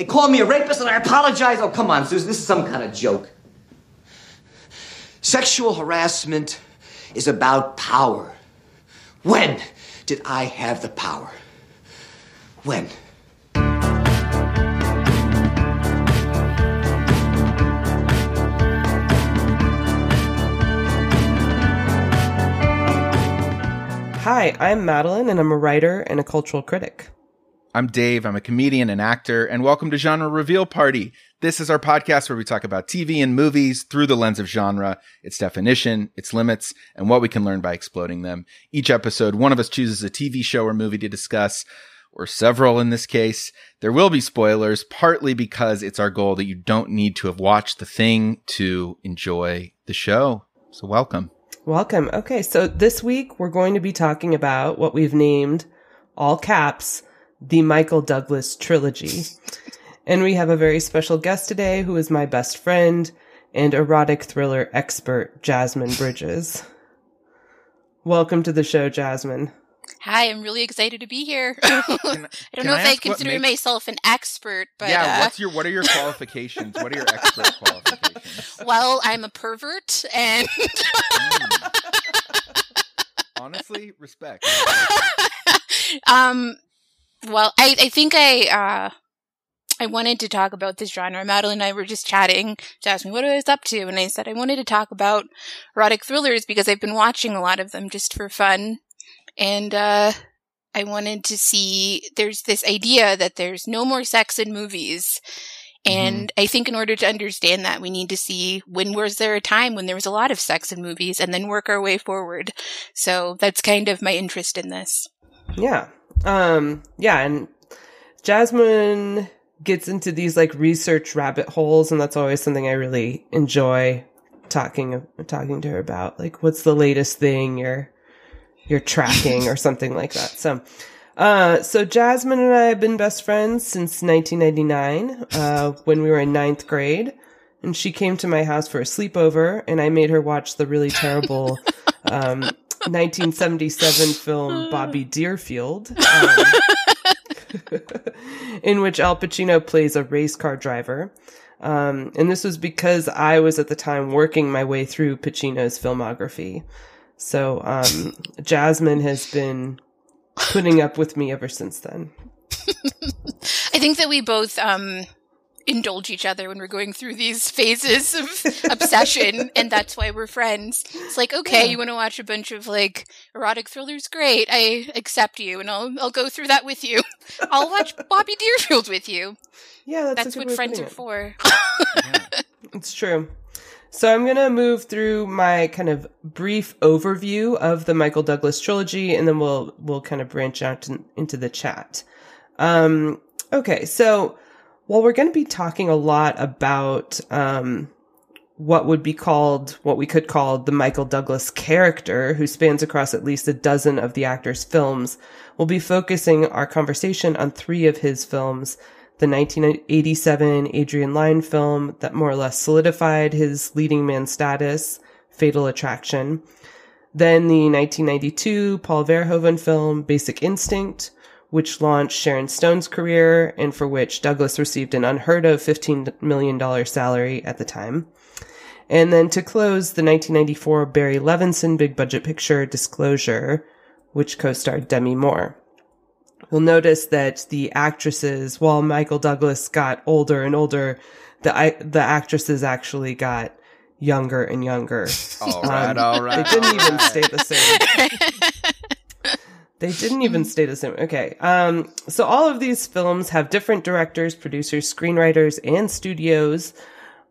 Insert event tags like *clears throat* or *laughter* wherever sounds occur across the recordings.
They called me a rapist and I apologize. Oh, come on, Susan, this is some kind of joke. Sexual harassment is about power. When did I have the power? When? Hi, I'm Madeline, and I'm a writer and a cultural critic. I'm Dave. I'm a comedian and actor, and welcome to Genre Reveal Party. This is our podcast where we talk about TV and movies through the lens of genre, its definition, its limits, and what we can learn by exploding them. Each episode, one of us chooses a TV show or movie to discuss, or several in this case. There will be spoilers, partly because it's our goal that you don't need to have watched the thing to enjoy the show. So welcome. Welcome. Okay, so this week we're going to be talking about what we've named, all caps, the Michael Douglas trilogy. *laughs* and we have a very special guest today who is my best friend and erotic thriller expert, Jasmine Bridges. Welcome to the show, Jasmine. Hi, I'm really excited to be here. *laughs* I don't know I if I consider makes... myself an expert, but yeah, uh... what's your what are your qualifications? what are your expert qualifications? *laughs* Well, I'm a pervert, and mm. honestly, respect. um, well, I I think I uh I wanted to talk about this genre. Madeline and I were just chatting. She asked me what I was up to, and I said I wanted to talk about erotic thrillers because I've been watching a lot of them just for fun and uh, I wanted to see. There's this idea that there's no more sex in movies. And mm-hmm. I think in order to understand that, we need to see when was there a time when there was a lot of sex in movies and then work our way forward. So that's kind of my interest in this. Yeah. Um, yeah. And Jasmine gets into these like research rabbit holes. And that's always something I really enjoy talking, talking to her about. Like, what's the latest thing you're you're tracking or something like that. So, uh, so Jasmine and I have been best friends since 1999, uh, when we were in ninth grade. And she came to my house for a sleepover and I made her watch the really terrible, um, 1977 film *laughs* Bobby Deerfield, um, *laughs* in which Al Pacino plays a race car driver. Um, and this was because I was at the time working my way through Pacino's filmography. So um, *laughs* Jasmine has been putting up with me ever since then. I think that we both um, indulge each other when we're going through these *laughs* phases of obsession, and that's why we're friends. It's like, okay, yeah. you want to watch a bunch of like erotic thrillers? Great, I accept you, and I'll I'll go through that with you. *laughs* I'll watch Bobby Deerfield with you. Yeah, that's, that's what friends are it. for. yeah. It's true. So I'm going to move through my kind of brief overview of the Michael Douglas trilogy and then we'll we'll kind of branch out to, into the chat. Um, okay, so while we're going to be talking a lot about um, what would be called what we could call the Michael Douglas character who spans across at least a dozen of the actor's films, we'll be focusing our conversation on three of his films. The 1987 Adrian Lyne film that more or less solidified his leading man status, Fatal Attraction. Then the 1992 Paul Verhoeven film, Basic Instinct, which launched Sharon Stone's career and for which Douglas received an unheard of $15 million salary at the time. And then to close, the 1994 Barry Levinson big budget picture, Disclosure, which co-starred Demi Moore. You'll notice that the actresses, while Michael Douglas got older and older, the the actresses actually got younger and younger. *laughs* All right, um, all right. They didn't even stay the same. *laughs* they didn't even stay the same. Okay. Um, so all of these films have different directors, producers, screenwriters, and studios,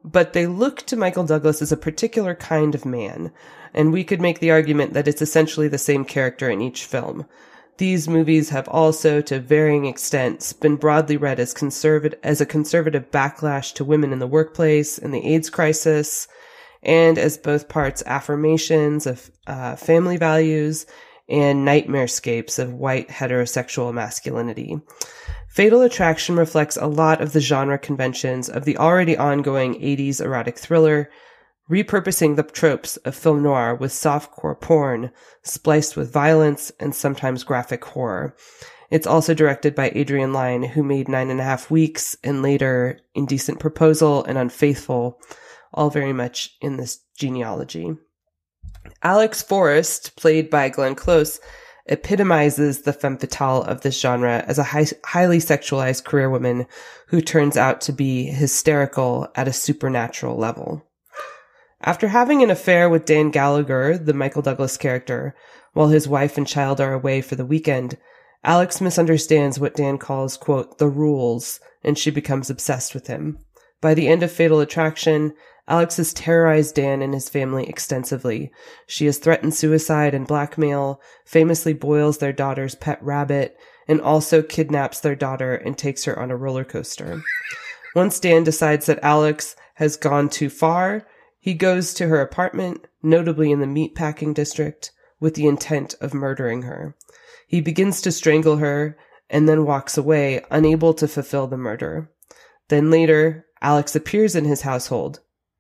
but they look to Michael Douglas as a particular kind of man. And we could make the argument that it's essentially the same character in each film. These movies have also, to varying extents, been broadly read as conservative, as a conservative backlash to women in the workplace and the AIDS crisis, and as both parts affirmations of uh, family values and nightmarescapes of white heterosexual masculinity. Fatal Attraction reflects a lot of the genre conventions of the already ongoing 80s erotic thriller, repurposing the tropes of film noir with softcore porn spliced with violence and sometimes graphic horror. It's also directed by Adrian Lyne, who made Nine and a Half Weeks and later Indecent Proposal and Unfaithful, all very much in this genealogy. Alex Forrest, played by Glenn Close, epitomizes the femme fatale of this genre as a high, highly sexualized career woman who turns out to be hysterical at a supernatural level. After having an affair with Dan Gallagher, the Michael Douglas character, while his wife and child are away for the weekend, Alex misunderstands what Dan calls, quote, the rules, and she becomes obsessed with him. By the end of Fatal Attraction, Alex has terrorized Dan and his family extensively. She has threatened suicide and blackmail, famously boils their daughter's pet rabbit, and also kidnaps their daughter and takes her on a roller coaster. Once Dan decides that Alex has gone too far, he goes to her apartment, notably in the meatpacking district, with the intent of murdering her. He begins to strangle her and then walks away, unable to fulfill the murder. Then later, Alex appears in his household.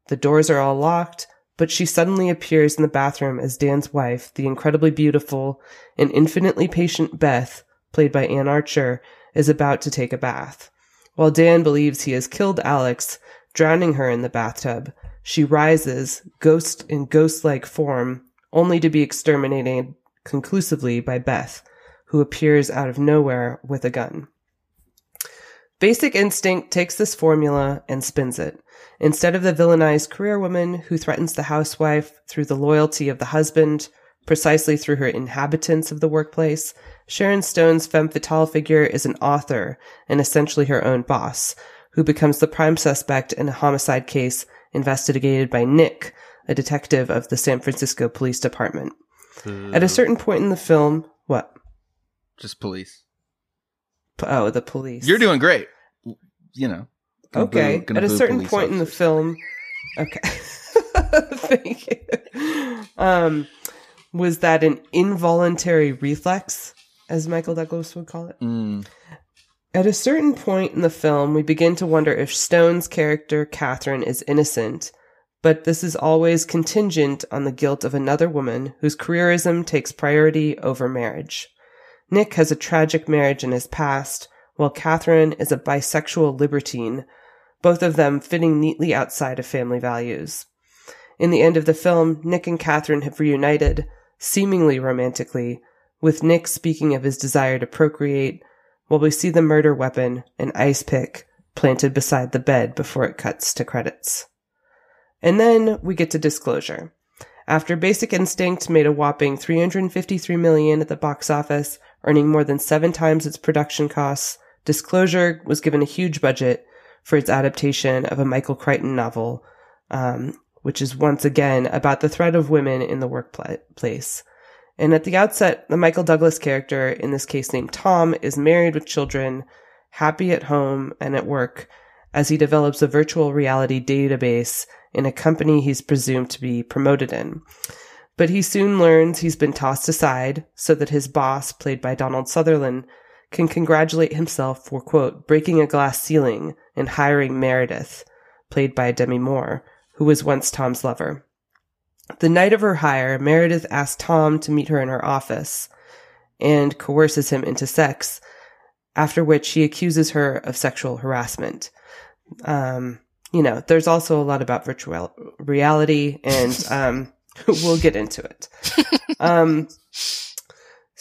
The doors are all locked, but she suddenly appears in the bathroom as Dan's wife, the incredibly beautiful and infinitely patient Beth, played by Anne Archer, is about to take a bath. While Dan believes he has killed Alex, drowning her in the bathtub, she rises, ghost in ghost-like form, only to be exterminated conclusively by Beth, who appears out of nowhere with a gun. Basic Instinct takes this formula and spins it. Instead of the villainized career woman who threatens the housewife through the loyalty of the husband, precisely through her inhabitants of the workplace, Sharon Stone's femme fatale figure is an author and essentially her own boss, who becomes the prime suspect in a homicide case investigated by Nick, a detective of the San Francisco Police Department. Hmm. At a certain point in the film, what? Just police. Oh, the police. You're doing great. You know. Gonna okay. boo- At a certain point in the film, okay. *laughs* Thank you. Um, was that an involuntary reflex, as Michael Douglas would call it? Mm. At a certain point in the film, we begin to wonder if Stone's character, Catherine, is innocent, but this is always contingent on the guilt of another woman whose careerism takes priority over marriage. Nick has a tragic marriage in his past, while Catherine is a bisexual libertine, both of them fitting neatly outside of family values. In the end of the film, Nick and Catherine have reunited, seemingly romantically, with Nick speaking of his desire to procreate, while we see the murder weapon, an ice pick, planted beside the bed before it cuts to credits. And then we get to disclosure. After Basic Instinct made a whopping 353 million at the box office, earning more than seven times its production costs, Disclosure was given a huge budget for its adaptation of a Michael Crichton novel, um, which is once again about the threat of women in the workplace. And at the outset, the Michael Douglas character, in this case named Tom, is married with children, happy at home and at work, as he develops a virtual reality database in a company he's presumed to be promoted in. But he soon learns he's been tossed aside so that his boss, played by Donald Sutherland, can congratulate himself for, quote, breaking a glass ceiling and hiring Meredith, played by Demi Moore, who was once Tom's lover. The night of her hire, Meredith asks Tom to meet her in her office and coerces him into sex, after which he accuses her of sexual harassment. Um, you know, there's also a lot about virtual reality, and um, *laughs* we'll get into it. *laughs* Um,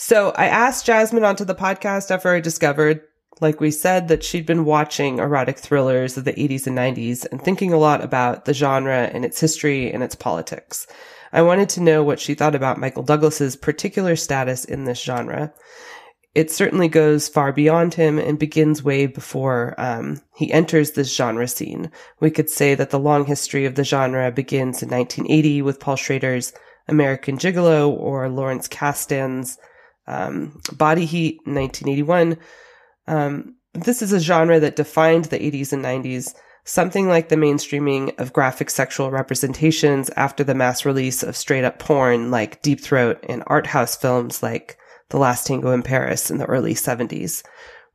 so I asked Jasmine onto the podcast after I discovered, like we said, that she'd been watching erotic thrillers of the 80s and 90s and thinking a lot about the genre and its history and its politics. I wanted to know what she thought about Michael Douglas's particular status in this genre. It certainly goes far beyond him and begins way before um, he enters this genre scene. We could say that the long history of the genre begins in 1980 with Paul Schrader's American Gigolo or Lawrence Kasdan's um, Body Heat in 1981. Um, this is a genre that defined the 80s and 90s, something like the mainstreaming of graphic sexual representations after the mass release of straight up porn like Deep Throat and art house films like The Last Tango in Paris in the early 70s,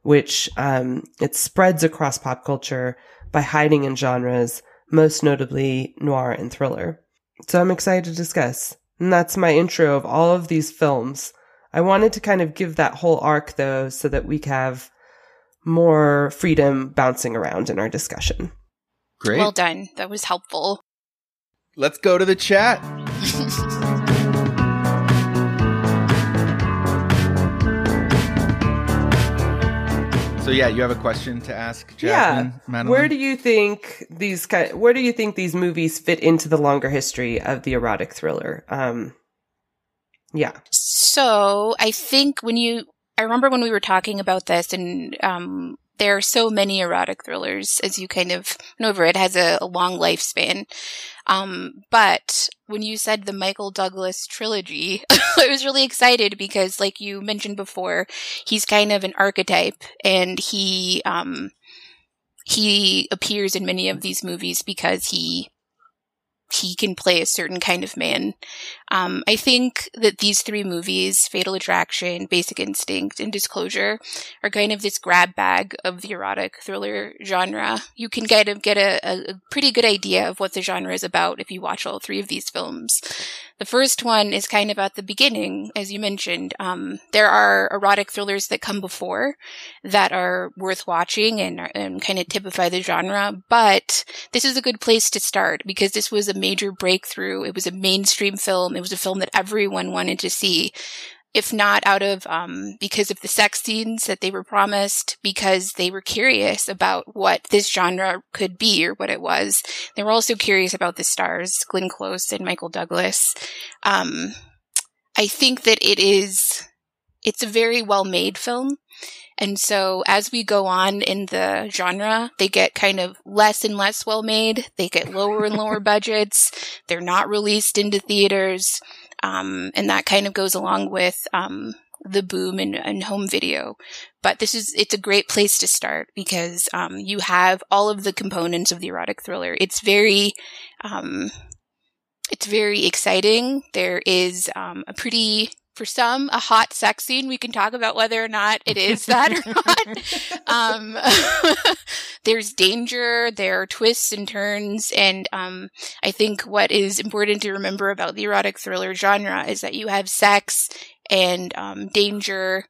which um, it spreads across pop culture by hiding in genres, most notably noir and thriller. So I'm excited to discuss. And that's my intro of all of these films I wanted to kind of give that whole arc though, so that we have more freedom bouncing around in our discussion. Great. Well done. That was helpful. Let's go to the chat. *laughs* So yeah, you have a question to ask, Jasmine? yeah. Madeline? Where do you think these ki- where do you think these movies fit into the longer history of the erotic thriller? Um yeah. So I think when you, I remember when we were talking about this, and um, there are so many erotic thrillers, as you kind of went over. It has a, a long lifespan. Um, but when you said the Michael Douglas trilogy, *laughs* I was really excited because, like you mentioned before, he's kind of an archetype, and he um, he appears in many of these movies because he he can play a certain kind of man. Um, I think that these three movies, Fatal Attraction, Basic Instinct, and Disclosure, are kind of this grab bag of the erotic thriller genre. You can kind of get a, a pretty good idea of what the genre is about if you watch all three of these films. The first one is kind of at the beginning, as you mentioned. Um, there are erotic thrillers that come before that are worth watching and, and kind of typify the genre, but this is a good place to start because this was a major breakthrough. It was a mainstream film. It was a film that everyone wanted to see. If not out of, um, because of the sex scenes that they were promised, because they were curious about what this genre could be or what it was. They were also curious about the stars, Glenn Close and Michael Douglas. Um, I think that it is, it's a very well made film. And so as we go on in the genre, they get kind of less and less well made. They get lower and lower *laughs* budgets. They're not released into theaters. Um, and that kind of goes along with, um, the boom in, in, home video. But this is, it's a great place to start because, um, you have all of the components of the erotic thriller. It's very, um, it's very exciting. There is, um, a pretty, for some, a hot sex scene. We can talk about whether or not it is that or *laughs* not. Um, *laughs* there's danger, there are twists and turns, and um, I think what is important to remember about the erotic thriller genre is that you have sex and um, danger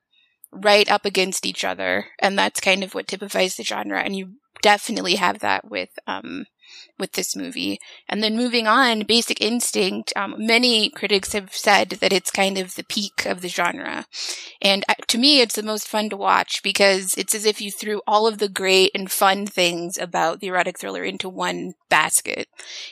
right up against each other, and that's kind of what typifies the genre. And you definitely have that with um, with this movie. And then moving on, Basic Instinct, um, many critics have said that it's kind of the peak of the genre. And uh, to me, it's the most fun to watch because it's as if you threw all of the great and fun things about the erotic thriller into one basket.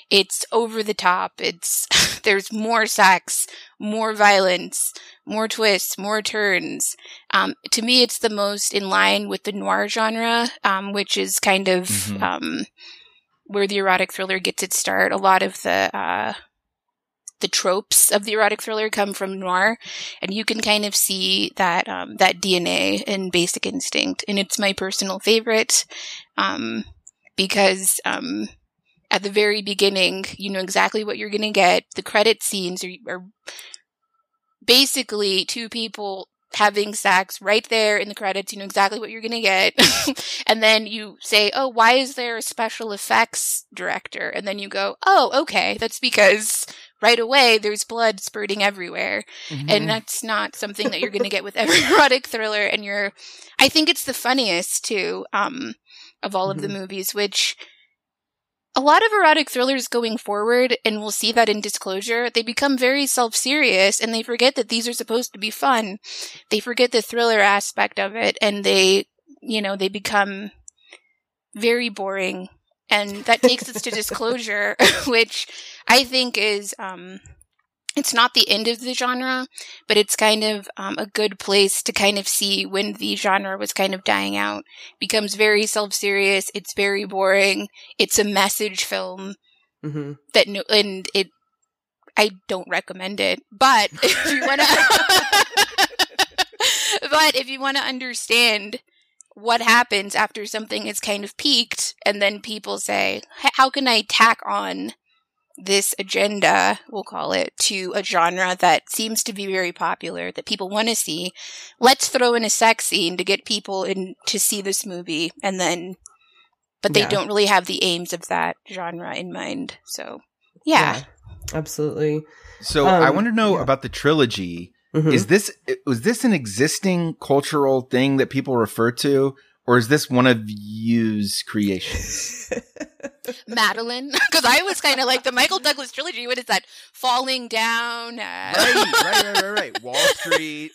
It's over the top. It's, *laughs* there's more sex, more violence, more twists, more turns. Um, to me, it's the most in line with the noir genre, um, which is kind of, mm-hmm. Where the erotic thriller gets its start. A lot of the uh, the tropes of the erotic thriller come from noir, and you can kind of see that um, that DNA in Basic Instinct, and it's my personal favorite um, because um, at the very beginning, you know exactly what you're going to get. The credit scenes are, are basically two people having sex right there in the credits. You know exactly what you're going to get. *laughs* and then you say, Oh, why is there a special effects director? And then you go, Oh, okay. That's because right away there's blood spurting everywhere. Mm-hmm. And that's not something that you're going to get with every *laughs* erotic thriller. And you're, I think it's the funniest too, um, of all mm-hmm. of the mm-hmm. movies, which a lot of erotic thrillers going forward, and we'll see that in Disclosure, they become very self serious and they forget that these are supposed to be fun. They forget the thriller aspect of it and they, you know, they become very boring. And that takes us to *laughs* Disclosure, *laughs* which I think is, um, it's not the end of the genre, but it's kind of um, a good place to kind of see when the genre was kind of dying out. becomes very self serious. It's very boring. It's a message film mm-hmm. that no, and it. I don't recommend it, but *laughs* if you want to, *laughs* but if you want to understand what happens after something is kind of peaked, and then people say, "How can I tack on?" This agenda, we'll call it, to a genre that seems to be very popular, that people want to see. Let's throw in a sex scene to get people in to see this movie, and then, but they yeah. don't really have the aims of that genre in mind. So, yeah. yeah absolutely. So um, I want to know yeah. about the trilogy. Mhm. Is this was this an existing cultural thing that people refer to, or is this one of you's creations? *laughs* Madeline, *laughs* because I was kind of like the Michael Douglas trilogy. What is that? Falling down. Uh, right, right, right, right, right. *laughs* Wall Street.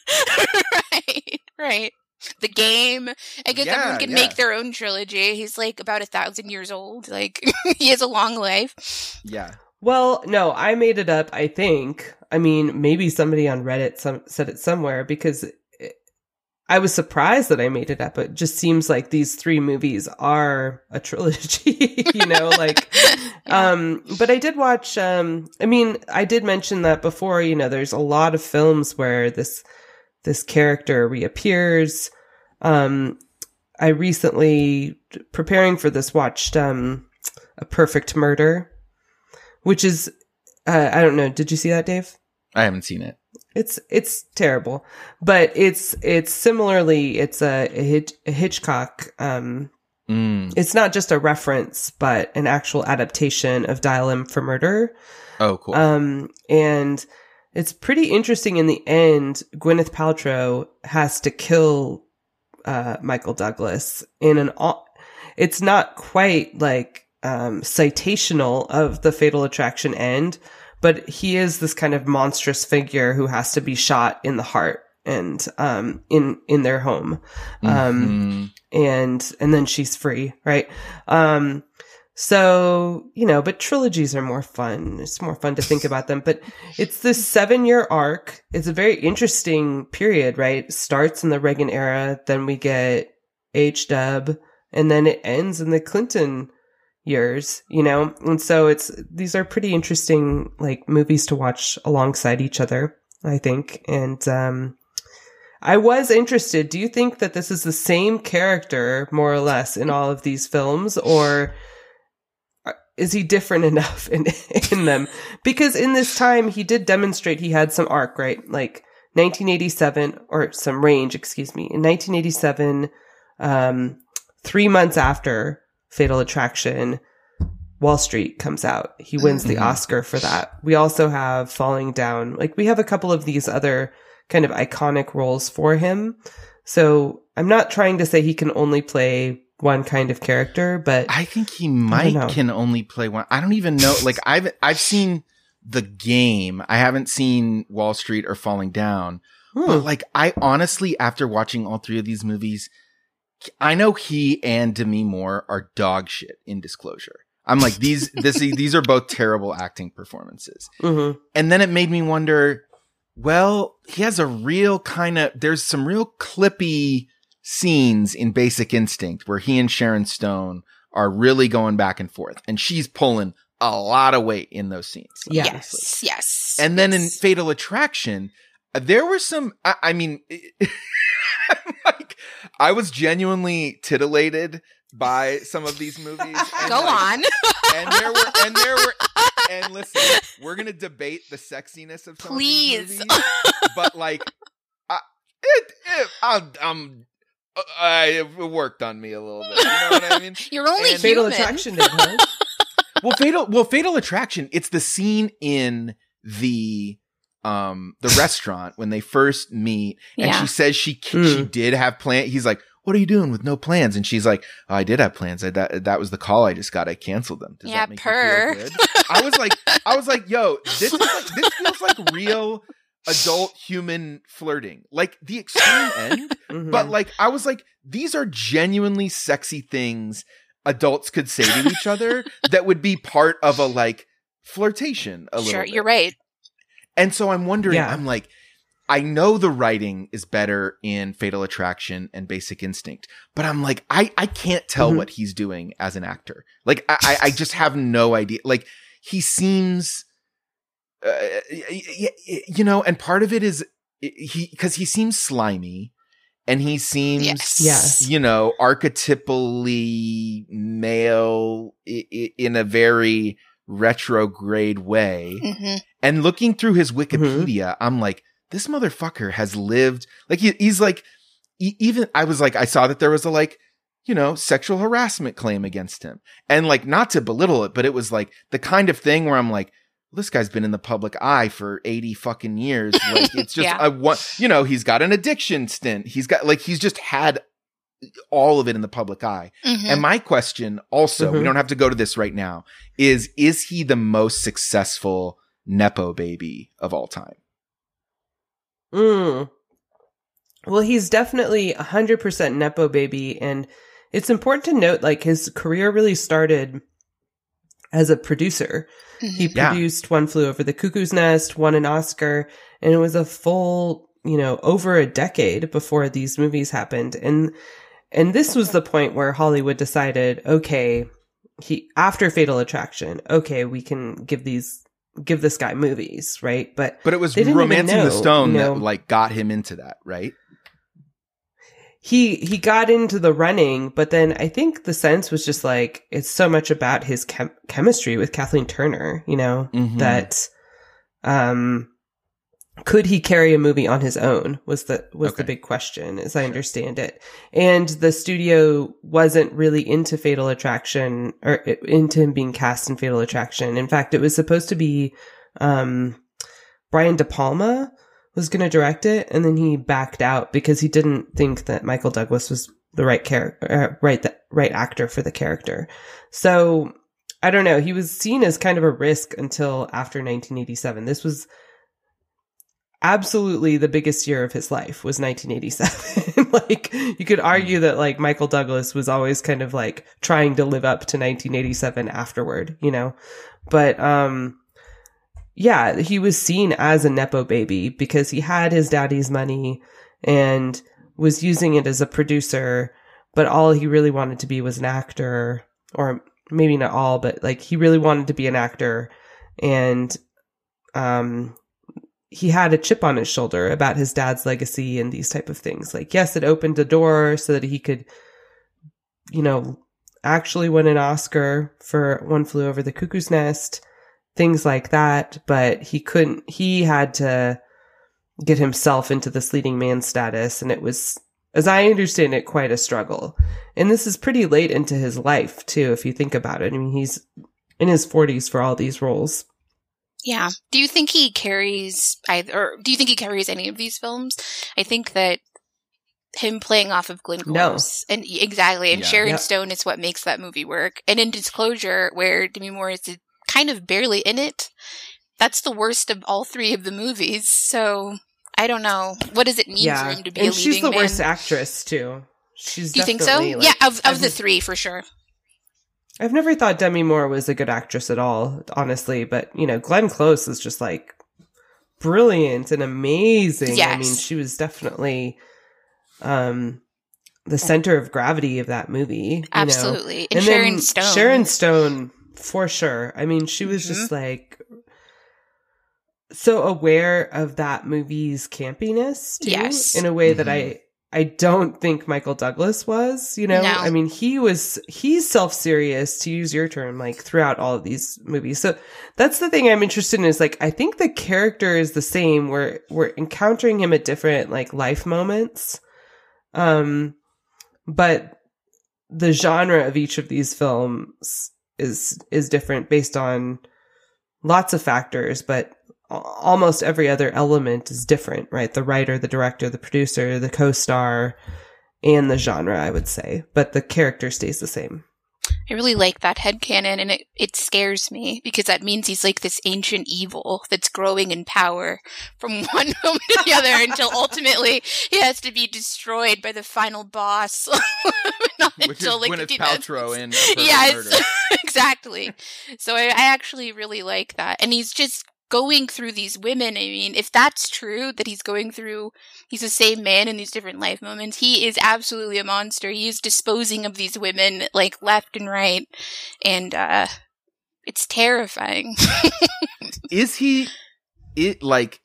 right, right. The game. I guess Yeah, everyone can yeah. make their own trilogy. He's like about a thousand years old. Like *laughs* he has a long life. Yeah. Well, no, I made it up, I think. I mean, maybe somebody on Reddit some, said it somewhere because it, I was surprised that I made it up. It just seems like these three movies are a trilogy, *laughs* you know, like, *laughs* Yeah. um, but I did watch, um, I mean, I did mention that before, you know, there's a lot of films where this, this character reappears. Um, I recently, preparing for this, watched, um, A Perfect Murder, which is, uh, I don't know. Did you see that, Dave? I haven't seen it. It's it's terrible, but it's it's similarly it's a, a, Hitch, a Hitchcock. Um, Mm. it's not just a reference, but an actual adaptation of Dial M for Murder. Oh, cool. Um, and it's pretty interesting. In the end, Gwyneth Paltrow has to kill uh, Michael Douglas in an. au- It's not quite like um, citational of the Fatal Attraction end, but he is this kind of monstrous figure who has to be shot in the heart and um, in in their home um, Mhm. and and then she's free, right? Um so, you know, but trilogies are more fun. It's more fun to think about them, but it's this 7-year arc. It's a very interesting period, right? Starts in the Reagan era, then we get H-dub, and then it ends in the Clinton years, you know? And so it's these are pretty interesting like movies to watch alongside each other, I think. And um I was interested. Do you think that this is the same character, more or less, in all of these films, or is he different *laughs* enough in in them? Because in this time, he did demonstrate he had some arc, right? Like 1987, or some range, excuse me. In 1987, um, three months after Fatal Attraction, Wall Street comes out. He wins the Mhm. Oscar for that. We also have Falling Down. Like we have a couple of these other kind of iconic roles for him. So I'm not trying to say he can only play one kind of character, but I think he might can only play one. I don't even know. *laughs* Like I've I've seen the game. I haven't seen Wall Street or Falling Down. hmm, But like I honestly, after watching all three of these movies, I know he and Demi Moore are dog shit in Disclosure. I'm like these *laughs* this these are both terrible acting performances. mhm. And then it made me wonder, well, he has a real kind of, there's some real clippy scenes in Basic Instinct where he and Sharon Stone are really going back and forth and she's pulling a lot of weight in those scenes. Obviously. Yes, yes. And then in. Fatal Attraction, there were some, I, I mean, *laughs* like, I was genuinely titillated by some of these movies. *laughs* and, Go like, on. and there were and there were and listen, we're gonna debate the sexiness of some Please. of these movies, but like, I, it, it, I'm, I'm uh, I, it worked on me a little bit. You know what I mean? *laughs* You're only And- Fatal human. Attraction did, huh? Well, fatal. Well, Fatal Attraction. It's the scene in the um the restaurant when they first meet, and Yeah. she says she she Mm. did have plan. He's like. What are you doing with no plans? And she's like, oh, I did have plans. I, that that was the call I just got. I canceled them. Does Yeah, that make purr. feel good? I was like, I was like, yo, this is like, this *laughs* feels like real adult human flirting, like the extreme end. *laughs* Mhm. But like, I was like, these are genuinely sexy things adults could say to each other *laughs* that would be part of a like flirtation. A little Sure, bit. you're right. And so I'm wondering, Yeah. I'm like, I know the writing is better in Fatal Attraction and Basic Instinct, but I'm like, I, I can't tell Mhm. what he's doing as an actor. Like, I, I, I just have no idea. Like, he seems, uh, you know, and part of it is he, cause he seems slimy and he seems, Yes. Yes. you know, archetypally male i- i- in a very retrograde way. hmm And looking through his Wikipedia, I'm like, this motherfucker has lived like he, he's like, e- even I was like, I saw that there was a like, you know, sexual harassment claim against him, and like not to belittle it, but it was like the kind of thing where I'm like, this guy's been in the public eye for 80 fucking years. *laughs* Like it's just Yeah. I want you know, he's got an addiction stint. He's got like he's just had all of it in the public eye. Mhm. And my question also, we Mhm. don't have to go to this right now, is is he the most successful Nepo baby of all time? Mm. Well, he's definitely a 100% Nepo baby. And it's important to note, like, his career really started as a producer. He Yeah. produced One Flew Over the Cuckoo's Nest, won an Oscar, and it was a full, you know, over a decade before these movies happened. And, and this was the point where Hollywood decided, okay, he, after Fatal Attraction, okay, we can give these, give this guy movies, right? But But it was romancing the stone you know. that like got him into that, right? he he got into the running, but then I think the sense was just like it's so much about his chem- chemistry with Kathleen Turner, you know, Mhm. that um could he carry a movie on his own was the was Okay. the big question as I understand it. And the studio wasn't really into Fatal Attraction or into him being cast in Fatal Attraction. In fact, it was supposed to be um Brian De Palma was going to direct it, and then he backed out because he didn't think that Michael Douglas was the right character, uh, right, the right actor for the character. So I don't know. He was seen as kind of a risk until after 1987. This was absolutely the biggest year of his life was 1987. *laughs* like you could argue that like Michael Douglas was always kind of like trying to live up to 1987 afterward, you know. But um yeah, he was seen as a nepo baby because he had his daddy's money and was using it as a producer, but all he really wanted to be was an actor or maybe not all, but like he really wanted to be an actor and um he had a chip on his shoulder about his dad's legacy and these type of things. Like yes, it opened a door so that he could you know actually win an Oscar for One Flew Over the Cuckoo's Nest, things like that, but he couldn't he had to get himself into this leading man status and it was as I understand it quite a struggle. And this is pretty late into his life too if you think about it. I mean, he's in his 40s for all these roles. Yeah. Do you think he carries either, or do you think he carries any of these films? I think that him playing off of Glenn No. Close and exactly, and Yeah. Sharon Yep. Stone is what makes that movie work. And in Disclosure, where Demi Moore is kind of barely in it, that's the worst of all three of the movies. So I don't know. What does it mean for him to be and a leading she's the man? worst actress too. She's do you think so? like- yeah, of, of I've- the three for sure. I've never thought Demi Moore was a good actress at all, honestly, but you know, Glenn Close is just like brilliant and amazing. I mean, she was definitely um the center of gravity of that movie. you know? Absolutely. And, And Sharon Stone. Sharon Stone, for sure. I mean, she was just Mm-hmm. like so aware of that movie's campiness, too, Yes. in a way that Mhm. I I don't think Michael Douglas was. You know, No. I mean, he was he's self serious to use your term, like throughout all of these movies. So that's the thing I'm interested in. Is like I think the character is the same. We're we're encountering him at different like life moments. Um, but the genre of each of these films is is different based on lots of factors but almost every other element is different right the writer the director the producer the co-star and the genre i would say but the character stays the same I really like that headcanon and it, it scares me because that means he's like this ancient evil that's growing in power from *laughs* one moment to the other until ultimately he has to be destroyed by the final boss. *laughs* Not Which is until like Gwyneth 2000s. Paltrow in *laughs* Perfect Yes, exactly. So I, I actually really like that. And he's just going through these women. I mean, if that's true, that he's going through, he's the same man in these different life moments, he is absolutely a monster. He is disposing of these women like left and right. And, uh, it's terrifying. *laughs* Is he it like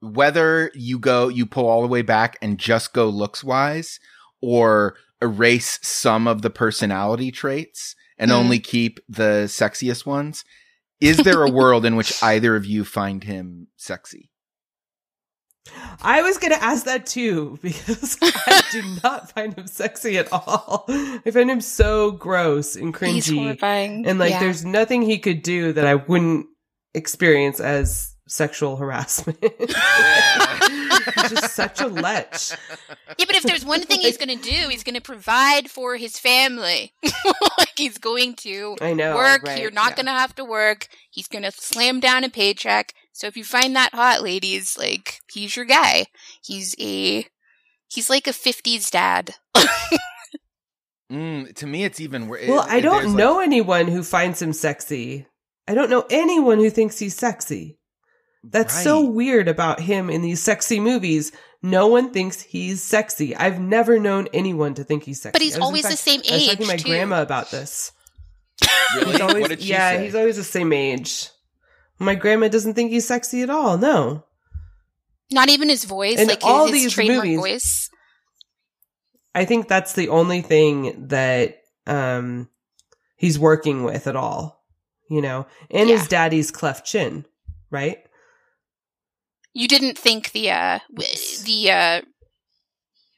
whether you go you pull all the way back and just go looks wise or erase some of the personality traits and Mm. only keep the sexiest ones? Is there a *laughs* world in which either of you find him sexy? i was gonna ask that too *laughs* because i do not find him sexy at all i find him so gross and he's cringy horrifying. and like Yeah. there's nothing he could do that i wouldn't experience as sexual harassment. *laughs* He's just such a lech. Yeah, but if there's one thing he's going to do, he's going to provide for his family. *laughs* like he's going to I know. work. right, You're not yeah. going to have to work. He's going to slam down a paycheck. So if you find that hot, ladies, like he's your guy. He's a he's like a 50s dad. *laughs* Mm, to me, it's even worse. Well, I don't know anyone who finds him sexy. I don't know anyone who thinks he's sexy. That's so weird about him in these sexy movies. No one thinks he's sexy. I've never known anyone to think he's sexy. But he's I was, in always the fact- same I was talking to my age, too. grandma about this. Really? He's always, what did she yeah, say? he's always the same age. My grandma doesn't think he's sexy at all. No. Not even his voice, In like all his, his these trademark movies- voice. I think that's the only thing that um he's working with at all. You know, and Yeah. his daddy's cleft chin, right? You didn't think the uh the uh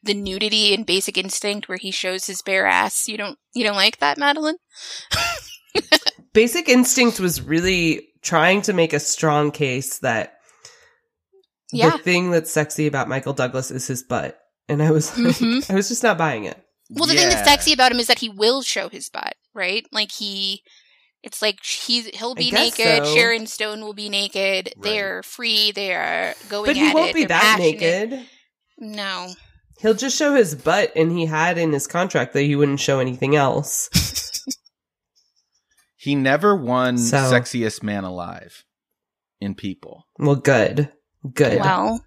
the nudity in Basic Instinct where he shows his bare ass. You don't you don't like that, Madeline? *laughs* Basic Instinct was really trying to make a strong case that Yeah. the thing that's sexy about Michael Douglas is his butt. And I was like, Mhm. *laughs* I was just not buying it. Well, the thing that's sexy about him is that he will show his butt, right? Like he, it's like he's he'll be naked. so. Sharon Stone will be naked. Right. They're free. They are going. At it. But he at won't it. be They're that passionate. naked. No, He'll just show his butt and he had in his contract that he wouldn't show anything else. *laughs* He never won So- sexiest man alive in People. Well, good. Good. well,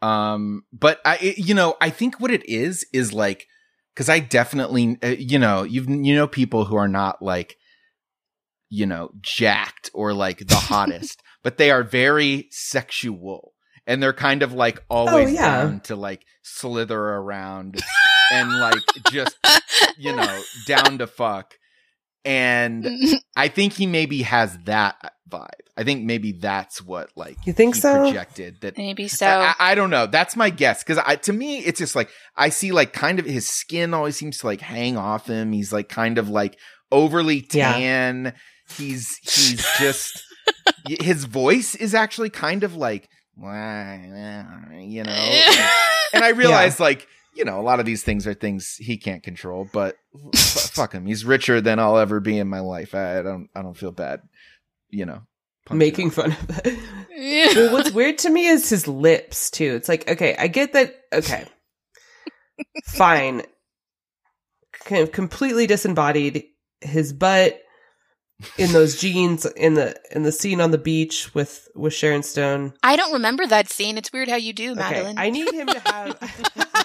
Um, but I, it- you know, I think what it is is like, cause I definitely, uh, you know, you've, you know, people who are not like, you know, jacked or like the hottest, *laughs* but they are very sexual and they're kind of like always Oh, yeah. down to like slither around and like just, you know, down to fuck. And I think he maybe has that vibe. I think maybe that's what like You think he so? projected that maybe so. I, I don't know. That's my guess because I, to me, it's just like I see like kind of his skin always seems to like hang off him. He's like kind of like overly Yeah. Tan. He's he's just *laughs* his voice is actually kind of like you know. and I *laughs* realize like you know a lot of these things are things he can't control, but f- *laughs* fuck him. He's richer than I'll ever be in my life. I, I don't I don't feel bad. You know, Making fun of it. well, what's weird to me is his lips too. It's like, okay, I get that. Okay, fine. Kind of completely disembodied. His butt in those jeans in the in the scene on the beach with with Sharon Stone. I don't remember that scene. It's weird how you do, Okay, Madeline. I need him to have. *laughs*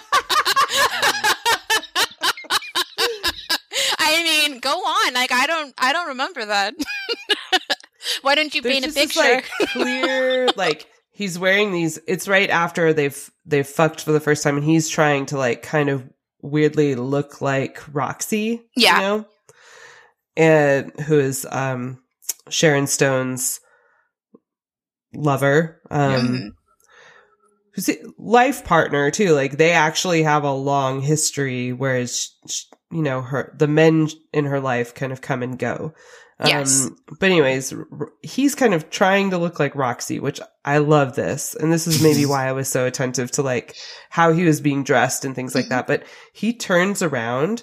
I mean, go on. Like I don't, I don't remember that. *laughs* Why don't you There's paint a just this, picture? like, clear, *laughs* like he's wearing these. It's right after they've they've fucked for the first time, and he's trying to like kind of weirdly look like Roxy. Yeah. you know, and who is um Sharon Stone's lover. Um, Mhm. who's life partner too. Like they actually have a long history, whereas you know her the men in her life kind of come and go. Yes. Um, but anyways, he's kind of trying to look like Roxy, which I love this, and this is maybe *laughs* why I was so attentive to like how he was being dressed and things like that. But he turns around.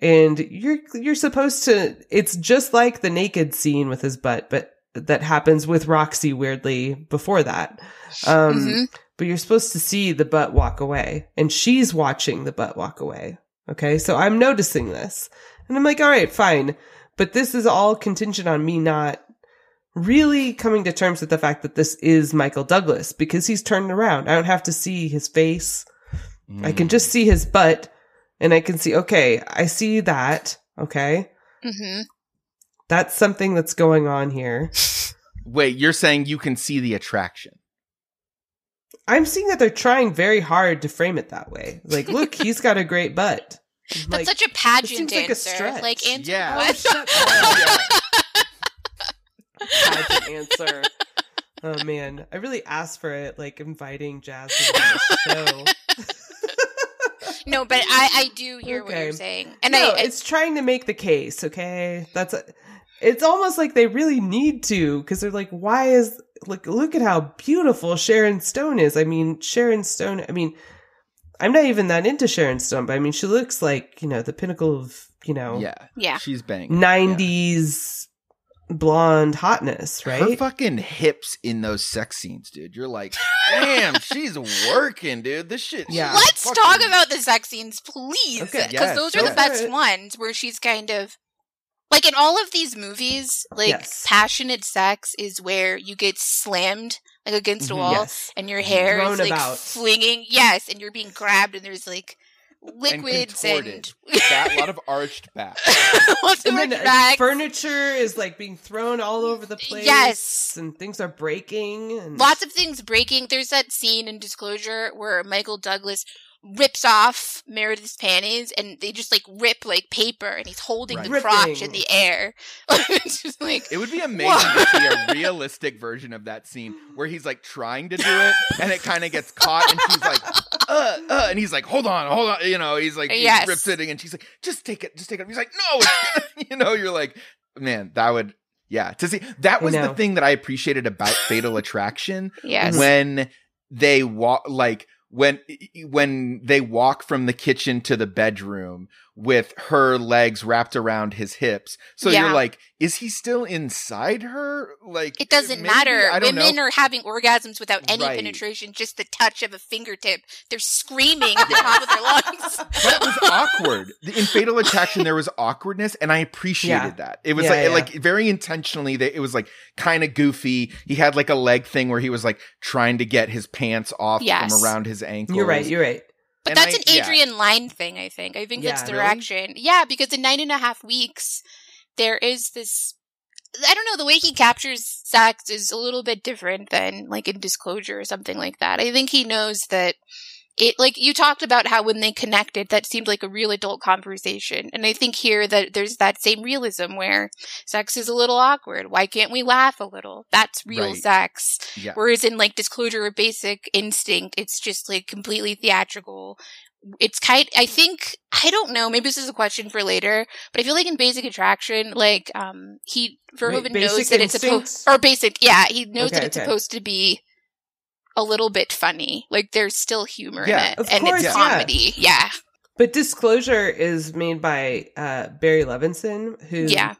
And you're you're supposed to. It's just like the naked scene with his butt, but that happens with Roxy weirdly before that. Um, Mhm. but you're supposed to see the butt walk away and she's watching the butt walk away. Okay. So I'm noticing this and I'm like, all right, fine. But this is all contingent on me not really coming to terms with the fact that this is Michael Douglas because he's turned around. I don't have to see his face. I can just see his butt and I can see, okay, I see that. Okay. Mhm. That's something that's going on here. *laughs* Wait, you're saying you can see the attraction? I'm seeing that they're trying very hard to frame it that way. Like, look, he's got a great butt. *laughs* That's Like, such a pageant seems like a answer. stretch. Like answer Yeah. what? shut up. *laughs* pageant answer. Oh man, I really asked for it, like inviting Jazz to the show. No, but I, I do hear what you're saying, and no, I, I it's trying to make the case. Okay, that's a, it's almost like they really need to because they're like, why is like look at how beautiful Sharon Stone is. I mean, Sharon Stone. I mean, I'm not even that into Sharon Stone, but I mean, she looks like you know the pinnacle of you know Yeah. Yeah. She's banging. 90s blonde hotness, right? Her right? fucking hips in those sex scenes, dude. You're like, damn, *laughs* she's working, dude. This shit. Yeah. Let's fucking- talk about the sex scenes, please. Okay. Because Yes, those are yes. the best Alright. ones where she's kind of like in all of these movies, like Yes. passionate sex is where you get slammed like against a Mhm. wall yes. and your hair Thrown is like about. flinging. Yes, and you're being grabbed and there's like And liquids and, contorted. That lot *laughs* of arched back. lots of And then uh, furniture is like being thrown all over the place. Yes. And things are breaking. And lots of things breaking. There's that scene in Disclosure where Michael Douglas rips off Meredith's panties and they just like rip like paper and he's holding Right. the crotch in the air. *laughs* it's just like It would be amazing to see a realistic version of that scene where he's like trying to do it and it kind of gets caught and she's like, uh, uh, and he's like, hold on, hold on. You know, he's like, he Yes. rips it and she's like, just take it, just take it. He's like, no, *laughs* *laughs* you know, you're like, man, that would, yeah, to see, that was the thing that I appreciated about Fatal Attraction yes. when they walk like when when they walk from the kitchen to the bedroom with her legs wrapped around his hips so Yeah. you're like is he still inside her like It doesn't maybe? matter. Women know. are having orgasms without any Right. penetration, just the touch of a fingertip. They're screaming *laughs* at the top of their lungs. but it was awkward in fatal attraction there was *laughs* awkwardness and i appreciated Yeah. that it was Yeah, like yeah. like very intentionally that it was like kind of goofy he had like a leg thing where he was like trying to get his pants off Yes. from around his ankles You're right. You're right. But And that's I- an yeah. Adrian Lyne thing, I think. I think that's Yeah. the Really? direction. Yeah, because in nine and a half weeks, there is this. I don't know, the way he captures sex is a little bit different than like in Disclosure or something like that. I think he knows that it, like you talked about how when they connected, that seemed like a real adult conversation. And I think here that there's that same realism where sex is a little awkward. Why can't we laugh a little? That's real Right. sex. yeah Whereas in like Disclosure or Basic Instinct, it's just like completely theatrical. It's kind, I think, I don't know, maybe this is a question for later, but I feel like in Basic Attraction, like, um, he, Verhoeven knows Basic that it's supposed, or Basic, yeah, he knows that it's okay. supposed to be a little bit funny. Like, there's still humor Yeah, in it. and course, it's yeah. comedy. Yeah. But Disclosure is made by uh, Barry Levinson, who Yeah.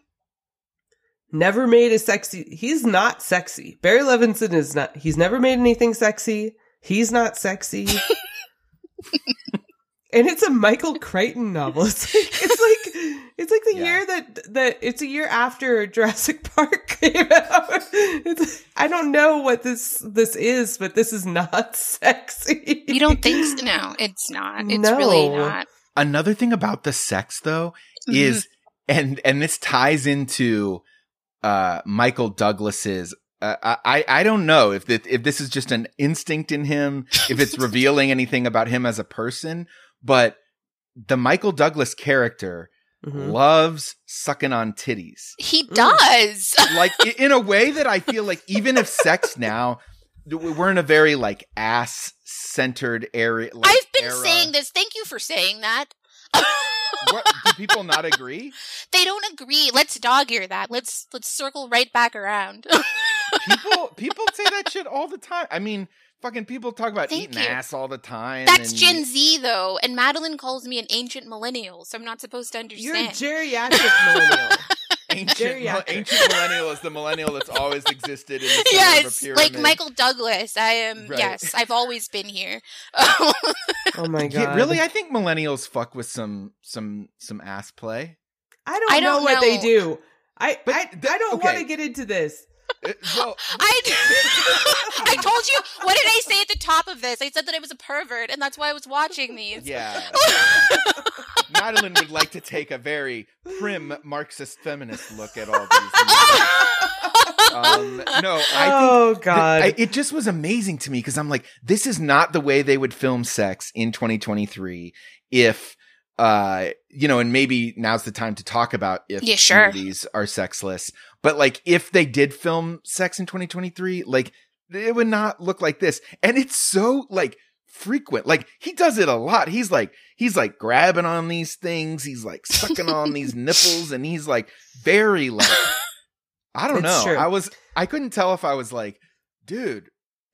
never made a sexy. He's not sexy. Barry Levinson is not. He's never made anything sexy. He's not sexy. *laughs* and it's a Michael Crichton novel. It's like it's *laughs* like it's like the Yeah. year that that it's a year after Jurassic *laughs* Park came out. It's, I don't know what this this is, but this is not *laughs* sexy. You don't think so? No, it's not. It's No. really not. another thing about the sex though is and and this ties into uh Michael Douglas's uh, I I don't know if that if this is just an instinct in him if it's revealing anything about him as a person but the Michael Douglas character Mhm. loves sucking on titties He Mm. does. *laughs* like in a way that I feel like even if sex *laughs* now we're in a very like ass centered area like, I've been era. saying this. Thank you for saying that. what, *laughs* do people not agree they don't agree. Let's dog ear that. Let's let's circle right back around. people people say that shit all the time. I mean, fucking people talk about Thank eating you. ass all the time. That's and- Gen Z though, and Madeline calls me an ancient millennial, so I'm not supposed to understand. You're a geriatric millennial. *laughs* Ancient, Geriatric. ancient millennial is the millennial that's always existed in the center yes, of a like Michael Douglas. I am. Right. Yes, I've always been here. Oh my god! Yeah, really, I think millennials fuck with some some some ass play. I don't, I know don't know what they do. I But I, th- I don't okay. want to get into this. Well, *laughs* I *laughs* I told you. What did I say at the top of this? I said that I was a pervert, and that's why I was watching these. yeah. *laughs* Madeline would like to take a very prim Marxist feminist look at all these. um, no, I think oh The- god! I- it just was amazing to me because I'm like, this is not the way they would film sex in 2023 if, uh, you know, and maybe now's the time to talk about if Yeah, sure. movies are sexless. But like, if they did film sex in 2023, like, it would not look like this. And it's so like frequent. Like, he does it a lot. He's like, he's like grabbing on these things. He's like sucking on *laughs* these nipples and he's like very like, I don't It's know. true. I was I couldn't tell if I was like, dude.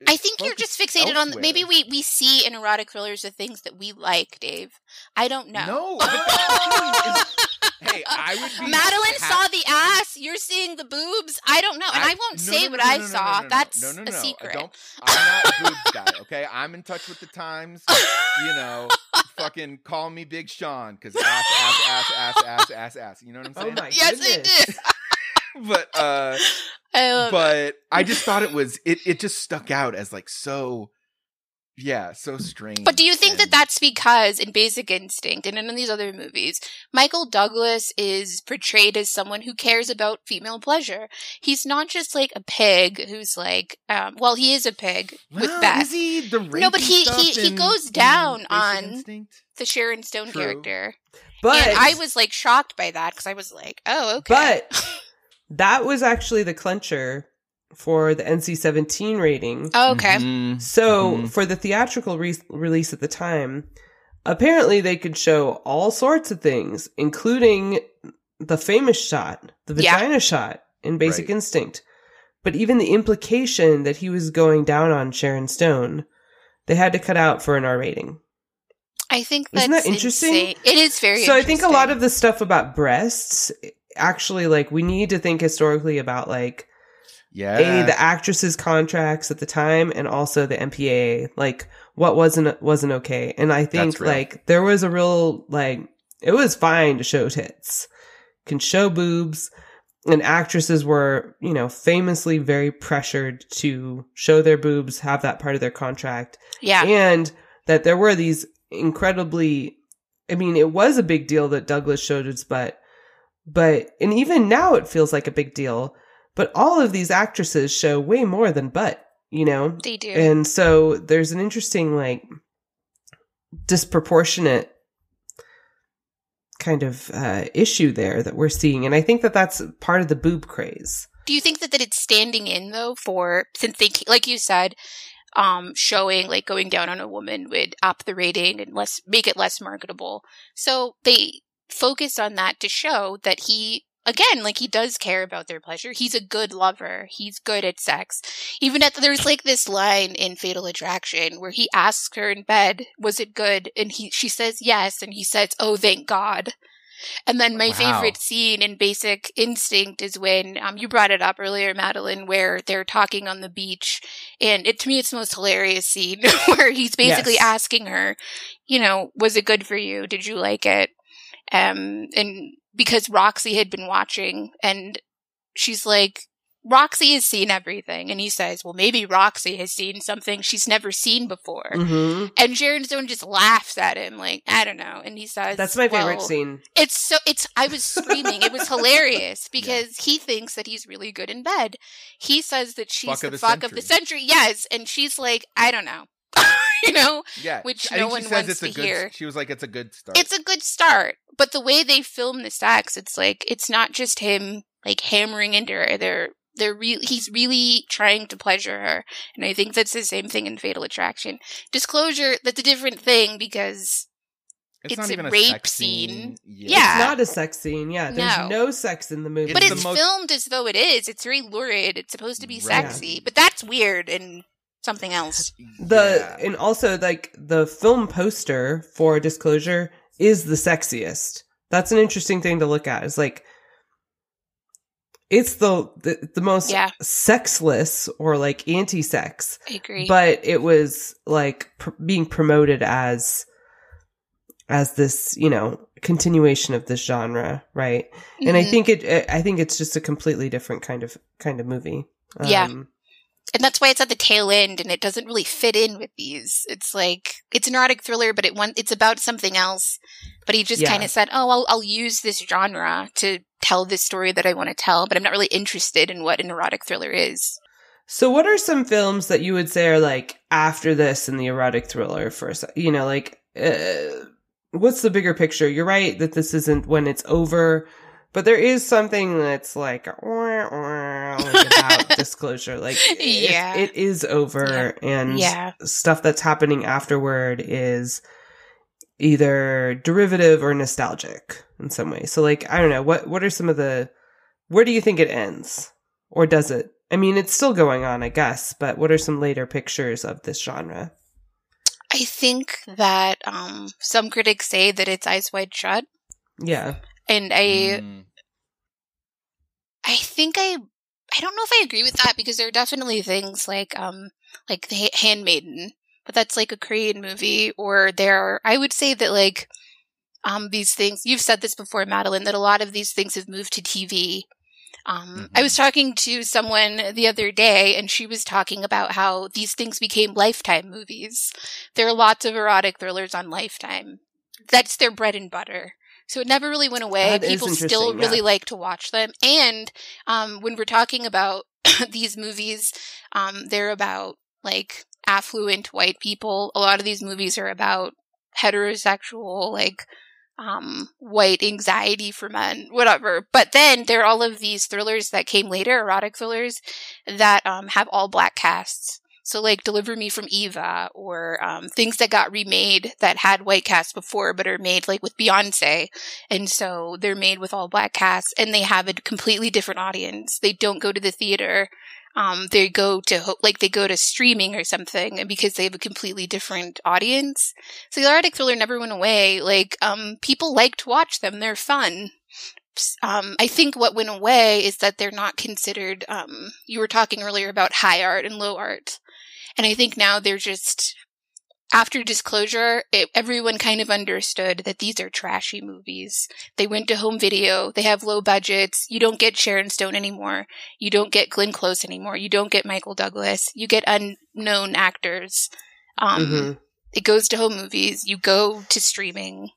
I think you're just fixated on elsewhere. maybe we we see in erotic thrillers the things that we like, Dave. I don't know. No, *laughs* Hey, I would be Madeline ha- saw the ass. You're seeing the boobs. I don't know, and I, won't no, say no, what no, I no, no, saw. no, no, no. That's no, no, a secret. Don't, I'm not a boobs *laughs* guy, okay? I'm in touch with the times. You know, fucking call me Big Sean because ass, ass, ass, ass, ass, ass, ass. You know what I'm Oh saying? my yes, I goodness. did. *laughs* but uh, I love it. but I just thought it was it. It just stuck out as like so, yeah, so strange. But do you think that that's because in Basic Instinct and in these other movies, Michael Douglas is portrayed as someone who cares about female pleasure? He's not just like a pig who's like, um, well, he is a pig with Well, Beth, Is he the No, but he- he- he in- goes down on- Instinct? the Sharon Stone True. character. But and I was like shocked by that because I was like, oh, okay. But *laughs* that was actually the clencher for the NC-17 rating. oh, okay. Mhm. So Mhm. for the theatrical re- release at the time, apparently they could show all sorts of things, including the famous shot, the Yeah. vagina shot in Basic Right. Instinct. But even the implication that he was going down on Sharon Stone, they had to cut out for an R rating. I think that's Isn't that interesting? insane. It is very. so I think a lot of the stuff about breasts, actually, like we need to think historically about like yeah, a the actresses contracts at the time and also the MPAA like what wasn't wasn't okay. And I think like there was a real like it was fine to show tits. Can show boobs. And actresses were you know famously very pressured to show their boobs have that part of their contract. Yeah. and that there were these incredibly i mean it was a big deal that douglas showed his butt but and even now it feels like a big deal but all of these actresses show way more than butt you know They do. and so there's an interesting like disproportionate kind of uh, issue there that we're seeing and i think that that's part of the boob craze Do you think that, that it's standing in though for since they like you said, um, showing like going down on a woman would up the rating and less make it less marketable. So they focus on that to show that he again like he does care about their pleasure. He's a good lover. He's good at sex. Even at there's like this line in Fatal Attraction where he asks her in bed, "Was it good?" and he she says yes, and he says, "Oh, thank God." And then my Wow. favorite scene in Basic Instinct is when um, you brought it up earlier, Madeline, where they're talking on the beach, and it to me it's the most hilarious scene *laughs* where he's basically Yes. asking her, you know, was it good for you? Did you like it? Um, and because Roxy had been watching, and she's like, Roxy has seen everything, and he says, well, maybe Roxy has seen something she's never seen before. mm-hmm. And Sharon Stone just laughs at him, like, I don't know. And he says, that's my favorite well, scene it's so it's I was screaming. it was *laughs* hilarious because he thinks that he's really good in bed. He says that she's Fuck the, the fuck of the century. Yes, and she's like, I don't know. *laughs* *laughs* you know, yeah. which I no think one she says wants it's a to good, hear. She was like, "It's a good start." it's a good start, but the way they film the sex, it's like it's not just him like hammering into her. They're they're re- he's really trying to pleasure her, and I think that's the same thing in Fatal Attraction. Disclosure that's a different thing because it's not a even rape sex scene. Yeah. Yeah. It's not a sex scene. Yeah, there's No. no, sex in the movie. But It's it's the most- filmed as though it is. It's very lurid. It's supposed to be Right. sexy, but that's weird and something else. the Yeah. and also like the film poster for Disclosure is the sexiest. That's an interesting thing to look at. It's like it's the the, the most Yeah. sexless or like anti-sex, I agree. but it was like pr- being promoted as as this, you know, continuation of this genre, right? And I Mhm. think it I think it's just a completely different kind of kind of movie. Yeah. And that's why it's at the tail end, and it doesn't really fit in with these. It's like it's an erotic thriller, but it want, it's about something else. But he just Yeah. kind of said, "Oh, I'll, I'll use this genre to tell this story that I want to tell, but I'm not really interested in what an erotic thriller is." So, what are some films that you would say are like after this in the erotic thriller? Se- you know, like uh, what's the bigger picture? You're right that this isn't when it's over, but there is something that's like, wah, wah, like about *laughs* disclosure. Like, it's- Yeah. it is over, and Yeah. stuff that's happening afterward is either derivative or nostalgic in some way. So, like, I don't know what what are some of the where do you think it ends? Or does it? I mean, it's still going on, I guess, but what are some later pictures of this genre? I think that um, some critics say that it's Eyes Wide Shut, Yeah. and I Mm. I think I I don't know if I agree with that because there are definitely things like um like the Ha- Handmaiden, but that's like a Korean movie, or there are I would say that like um these things you've said this before, Madeline, that a lot of these things have moved to TV. Um, I Mhm. was talking to someone the other day, and she was talking about how these things became Lifetime movies. There are lots of erotic thrillers on Lifetime. That's their bread and butter. So it never really went away. That People still interesting, really like to watch them. And um, when we're talking about *coughs* these movies, um, they're about like affluent white people. A lot of these movies are about heterosexual, like um, white anxiety for men, whatever. But then there are all of these thrillers that came later, erotic thrillers, that um, have all black casts. So like Deliver Me from Eva or um, things that got remade that had white casts before but are made like with Beyonce. And so they're made with all black casts and they have a completely different audience. They don't go to the theater. Um, they go to ho- like they go to streaming or something because they have a completely different audience. So the erotic thriller never went away. Like um, people like to watch them. They're fun. Um, I think what went away is that they're not considered. Um, you were talking earlier about high art and low art, and I think now they're just after disclosure. It, everyone kind of understood that these are trashy movies. They went to home video. They have low budgets. You don't get Sharon Stone anymore. You don't get Glenn Close anymore. You don't get Michael Douglas. You get unknown actors. Um, Mhm. it goes to home movies you go to streaming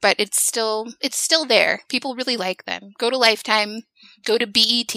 but it's still it's still there people really like them go to lifetime go to bet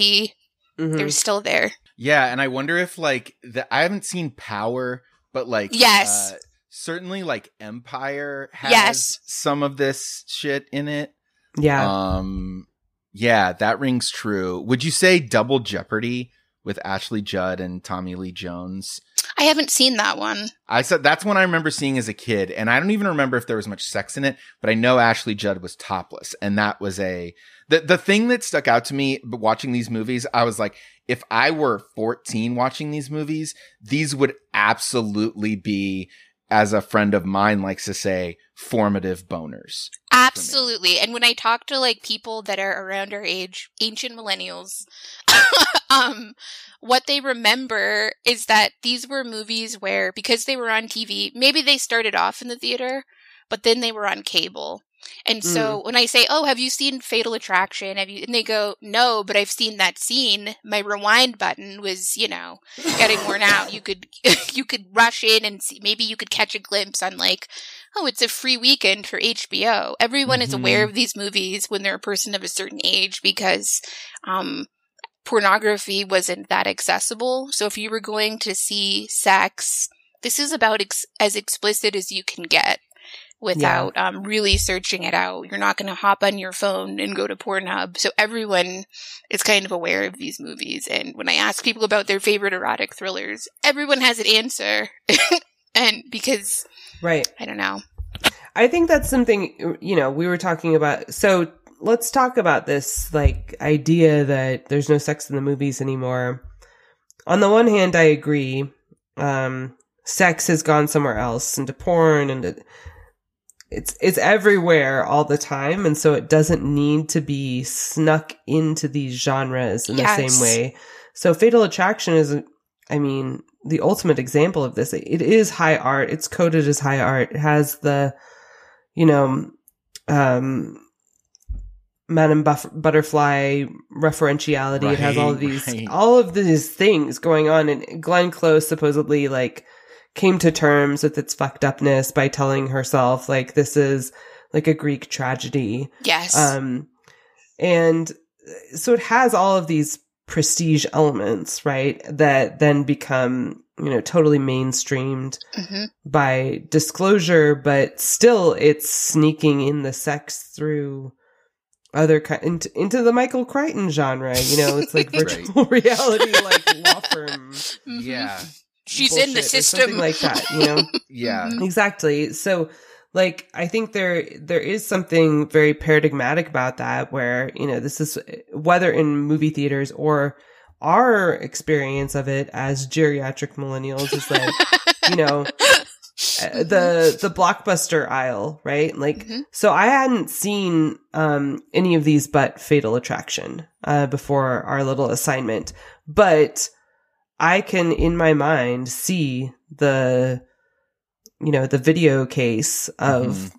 Mhm. they're still there Yeah, and I wonder if like the I haven't seen Power, but like Yes. uh, certainly like Empire has Yes. some of this shit in it. Yeah. Um yeah, that rings true. Would you say Double Jeopardy with Ashley Judd and Tommy Lee Jones? i haven't seen that one I said that's one I remember seeing as a kid, and I don't even remember if there was much sex in it, but I know Ashley Judd was topless, and that was a the the thing that stuck out to me watching these movies. I was like, if I were 14 watching these movies, these would absolutely be, as a friend of mine likes to say, formative boners. absolutely and when i talk to like people that are around our age ancient millennials *laughs* um what they remember is that these were movies where because they were on tv maybe they started off in the theater but then they were on cable and so when i say oh have you seen fatal attraction? Have you and they go no but i've seen that scene. My rewind button was you know getting worn out. You could *laughs* you could rush in and see maybe you could catch a glimpse on like oh it's a free weekend for hbo everyone is Mhm. aware of these movies when they're a person of a certain age because um pornography wasn't that accessible. So if you were going to see sex this is about ex- as explicit as you can get without um, really searching it out. You're not going to hop on your phone and go to Pornhub. So everyone is kind of aware of these movies. And when I ask people about their favorite erotic thrillers, everyone has an answer. *laughs* and because, Right. I don't know. I think that's something, you know, we were talking about. So let's talk about this like idea that there's no sex in the movies anymore. On the one hand, I agree. Um, sex has gone somewhere else into porn and it's, it's everywhere all the time. And so it doesn't need to be snuck into these genres in Yes. the same way. So Fatal Attraction is, I mean, the ultimate example of this. It is high art. It's coded as high art. It has the, you know, um, Madame Buff- Butterfly referentiality. it has all of these, right. all of these things going on. And Glenn Close supposedly like came to terms with its fucked upness by telling herself like this is like a Greek tragedy. Yes. Um, and so it has all of these prestige elements, right? That then become, you know, totally mainstreamed hmm by disclosure, but still it's sneaking in the sex through other kind into, into the Michael Crichton genre. You know, it's like *laughs* Right. virtual *laughs* reality, like law firm. *laughs* Yeah. She's in the system. like that. You know. *laughs* Yeah. Mhm. Exactly. So like I think there there is something very paradigmatic about that where, you know, this is whether in movie theaters or our experience of it as geriatric millennials is that you know *laughs* uh, the the blockbuster aisle, right? Like, Mhm. so I hadn't seen um any of these but Fatal Attraction uh before our little assignment, but I can in my mind see the you know the video case of Mhm.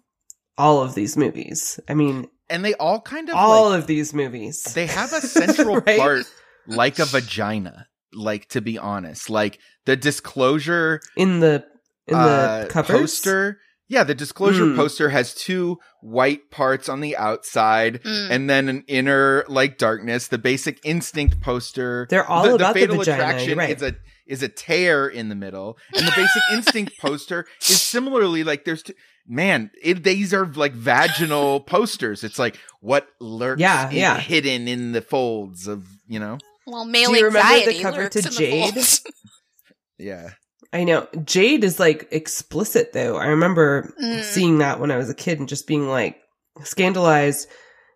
all of these movies. I mean, And they all kind of all like, of these movies. they have a central *laughs* Right? part like a *laughs* vagina. Like to be honest, like the disclosure in the in the uh, covers. poster. Yeah, the disclosure Mm. poster has two white parts on the outside Mm. and then an inner like darkness. The basic instinct poster. They're all the, about the fatal vagina, attraction right. is a is a tear in the middle, and the basic *laughs* instinct poster is similarly like there's t- man. It, these are like vaginal *laughs* posters. It's like what lurks Yeah, in- yeah. hidden in the folds of you know well, male Do you remember the cover to in the Jade? *laughs* yeah. I know. Jade is like explicit though. I remember Mm. seeing that when I was a kid and just being like scandalized.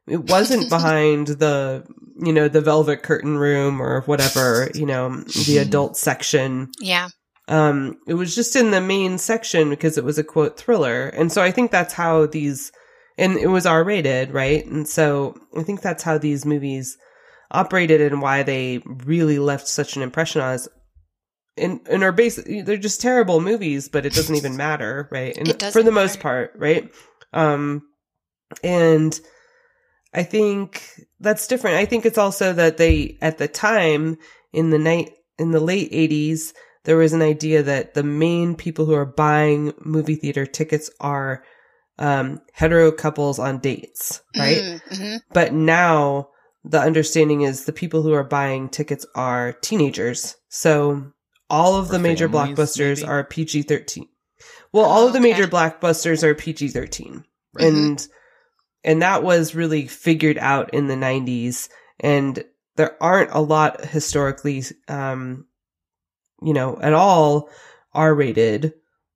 It wasn't *laughs* behind the, you know, the velvet curtain room or whatever, you know, the *laughs* adult section. yeah. Um, it was just in the main section because it was a quote thriller. And so I think that's how these, and it was R rated, right? And so I think that's how these movies operated and why they really left such an impression on us. And, and are basically, they're just terrible movies, but it doesn't even *laughs* matter, right? And It doesn't for the most part, right? Um, and I think that's different. I think it's also that they, at the time in the night, in the late 80s, there was an idea that the main people who are buying movie theater tickets are um, hetero couples on dates, right? Mm-hmm. But now the understanding is the people who are buying tickets are teenagers. So all of the major families, blockbusters maybe? are PG 13. Well, all of the Okay. major blockbusters are PG 13. Right. And and that was really figured out in the 90s and there aren't a lot historically um you know at all r-rated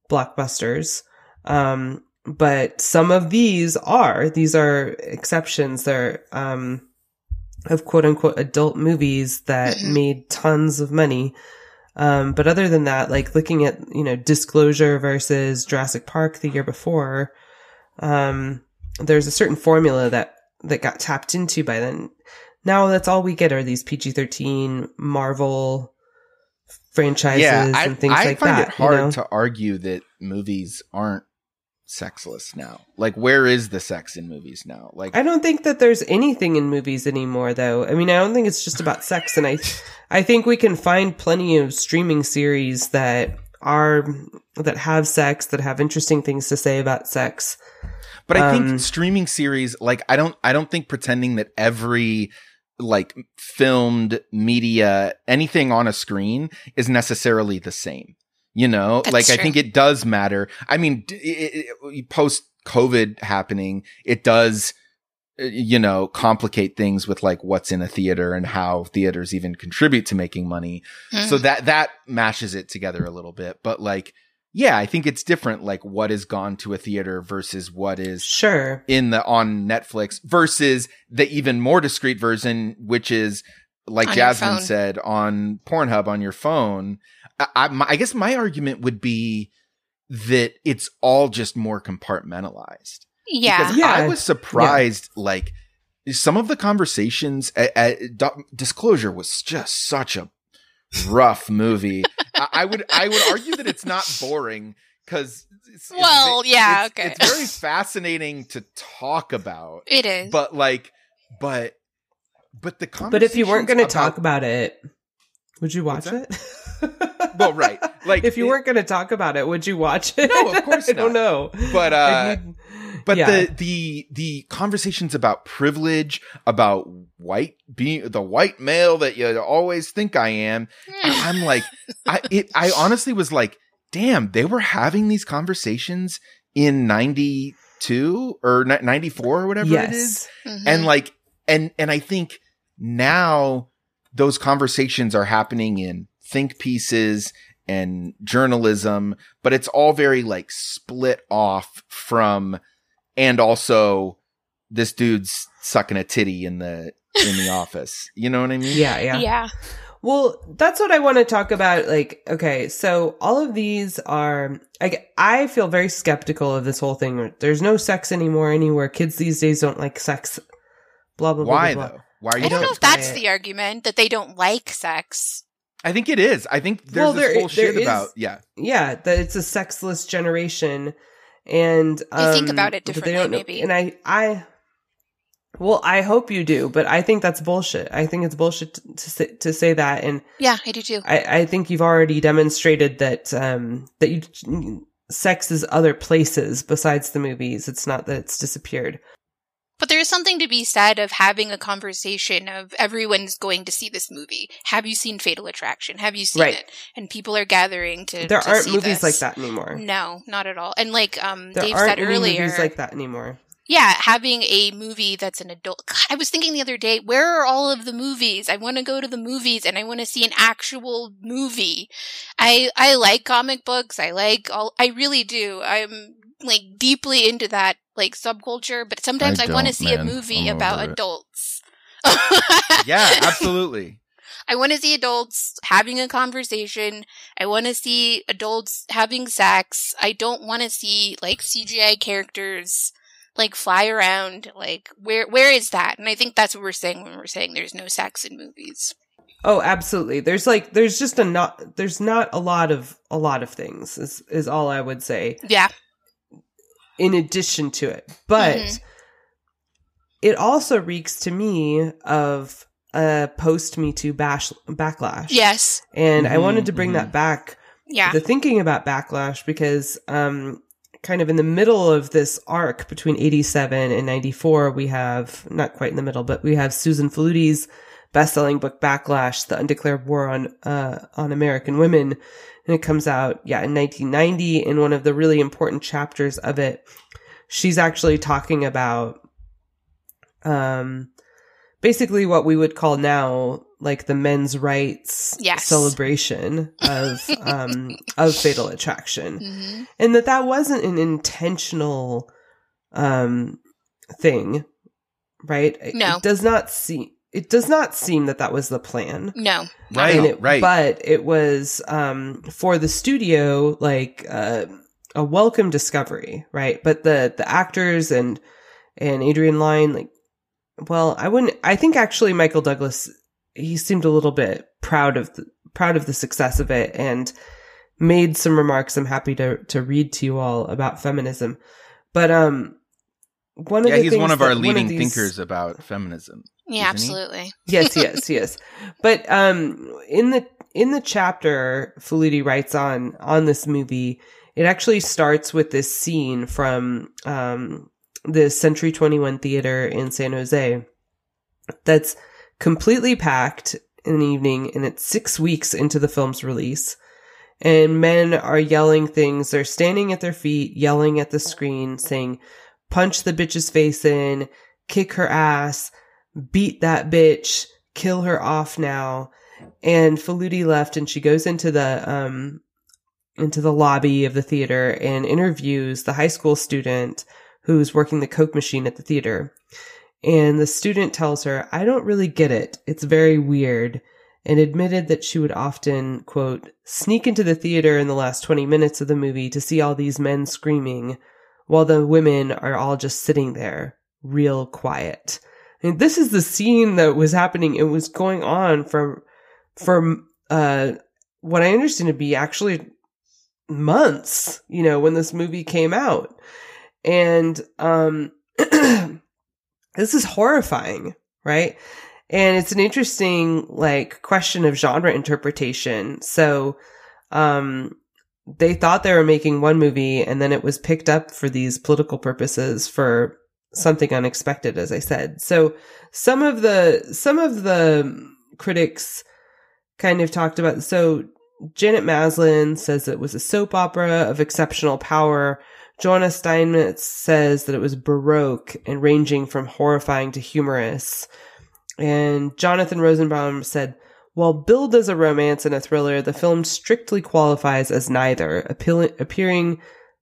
blockbusters um but some of these are these are exceptions they're um of quote unquote adult movies that Mhm. made tons of money um but other than that like looking at you know disclosure versus Jurassic Park the year before um there's a certain formula that that got tapped into by then. Now that's all we get are these PG-13 Marvel franchises yeah, I, and things I like find it hard you know? to argue that movies aren't sexless now. Like, where is the sex in movies now? Like, I don't think that there's anything in movies anymore, though. I mean, I don't think it's just about sex, and I, *laughs* I think we can find plenty of streaming series that are that have sex, that have interesting things to say about sex. but I um, think streaming series, like, I don't, I don't think pretending that every like filmed media, anything on a screen is necessarily the same. You know, That's like I think it does matter. I mean, d- it, it, post COVID happening, it does, uh, you know, complicate things with like what's in a theater and how theaters even contribute to making money. Mm. So that that mashes it together a little bit. But like, yeah, I think it's different. Like what is gone to a theater versus what is Sure. in the on Netflix versus the even more discreet version, which is like On Jasmine said on Pornhub on your phone. I, I, my, I guess my argument would be that it's all just more compartmentalized. yeah. Because Yeah. I was surprised, like some of the conversations at, at Doc- Disclosure was just such a rough movie. I, I would I would argue that it's not boring because Well, yeah, it's, okay. it's very fascinating to talk about, It is. but like, but but the But if you weren't going to talk about it, would you watch it? *laughs* *laughs* Well, right. Like, if you it- weren't going to talk about it, would you watch it? No, of course *laughs* I don't know. But, *laughs* Like, uh, you- But yeah. the the the conversations about privilege, about white being the white male that you always think I am, I- I'm like, I it I honestly was like, damn, they were having these conversations in '92 or '94 or whatever it is, yes. Mhm. and like, and and I think now those conversations are happening in think pieces and journalism, but it's all very like split off from, and also this dude's sucking a titty in the in the *laughs* office. You know what I mean? Yeah, yeah. yeah. Well, that's what I want to talk about. Like, okay, so all of these are, I, I feel very skeptical of this whole thing. There's no sex anymore anywhere. Kids these days don't like sex. Blah, blah, blah. Why blah, though? Why are you I don't know if that's it. the argument that they don't like sex. I think it is. I think there's Well, this there- whole there shit is- about yeah. yeah that it's a sexless generation and um, think about it that differently, don't know- maybe. and i i well i hope you do but i think that's bullshit i think it's bullshit to, to say, to say that and Yeah, I do too. i i think you've already demonstrated that um that you sex is other places besides the movies it's not that it's disappeared But there is something to be said of having a conversation of everyone's going to see this movie. Have you seen Fatal Attraction? Have you seen Right. it? And people are gathering to. there to aren't movies this. like that anymore No, not at all. And like um, there Dave aren't said earlier, movies like that anymore yeah, having a movie that's an adult. God, I was thinking the other day, where are all of the movies? I want to go to the movies and I want to see an actual movie. I I like comic books. I like all. I really do. I'm like deeply into that like subculture, but sometimes I I, want to don't, see a movie I'm about it. adults. Yeah, *laughs* absolutely. I want to see adults having a conversation. I want to see adults having sex. I don't want to see like CGI characters like fly around. Like where where is that? And I think that's what we're saying when we're saying there's no sex in movies. Oh, absolutely. There's like there's just a not there's not a lot of a lot of things is is all I would say Yeah. In addition to it. But Mhm. it also reeks to me of a post Me Too bash backlash. Yes. And I Mhm, wanted to bring mhm. that back Yeah. the thinking about backlash because um kind of in the middle of this arc between 87 and 94 we have not quite in the middle but we have Susan Faludi's best-selling book Backlash the undeclared war on uh on American women and it comes out yeah in 1990 in one of the really important chapters of it she's actually talking about um basically what we would call now like the men's rights Yes. celebration of um *laughs* of fatal attraction hmm and that that wasn't an intentional um thing right No. it does not seem it does not seem that that was the plan No. Right, it, right. but it was um for the studio like uh, a welcome discovery right but the the actors and and adrian lyne like well i wouldn't i think actually michael douglas he seemed a little bit proud of the proud of the success of it and made some remarks i'm happy to to read to you all about feminism but um one of yeah, the he's one of our leading these- thinkers about feminism. Yeah, absolutely. *laughs* yes, yes, yes. But um in the in the chapter Faludi writes on on this movie, it actually starts with this scene from um the Century 21 Theater in San Jose that's completely packed in the evening and it's 6 weeks into the film's release. And men are yelling things. They're standing at their feet, yelling at the screen, saying, punch the bitch's face in, kick her ass, beat that bitch, kill her off now. And Faludi left and she goes into the, um, into the lobby of the theater and interviews the high school student who's working the Coke machine at the theater. And the student tells her, I don't really get it. It's very weird. And admitted that she would often, quote, sneak into the theater in the last 20 minutes of the movie to see all these men screaming while the women are all just sitting there, real quiet. This is the scene that was happening. It was going on from, from, uh, what I understand to be actually months, you know, when this movie came out. And, um, *clears throat* this is horrifying, right? And it's an interesting, like, question of genre interpretation. So, um, they thought they were making one movie and then it was picked up for these political purposes for something unexpected, as I said. So some of the, some of the critics kind of talked about, so Janet Maslin says it was a soap opera of exceptional power. Joanna Steinmetz says that it was baroque and ranging from horrifying to humorous. And Jonathan Rosenbaum said, while billed as a romance and a thriller, the film strictly qualifies as neither, appealing, appearing,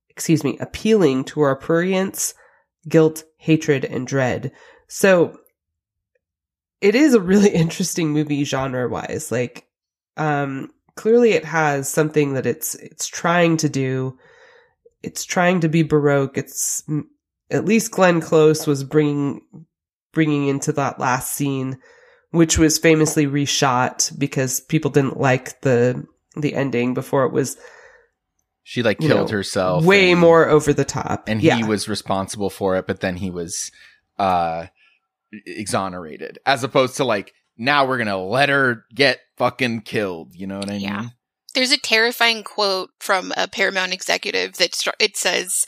excuse me, appealing to our prurience, guilt, hatred, and dread. So it is a really *laughs* interesting movie genre wise. Like um, clearly it has something that it's it's trying to do. It's trying to be baroque. It's at least Glenn Close was bringing bringing into that last scene, which was famously reshot because people didn't like the the ending before it was She like You killed know, herself. way and- more over the top. and yeah. he was responsible for it, but then he was uh exonerated. As opposed to like now we're gonna let her get fucking killed. You know what I mean? Yeah. mean? There's a terrifying quote from a Paramount executive that str- it says,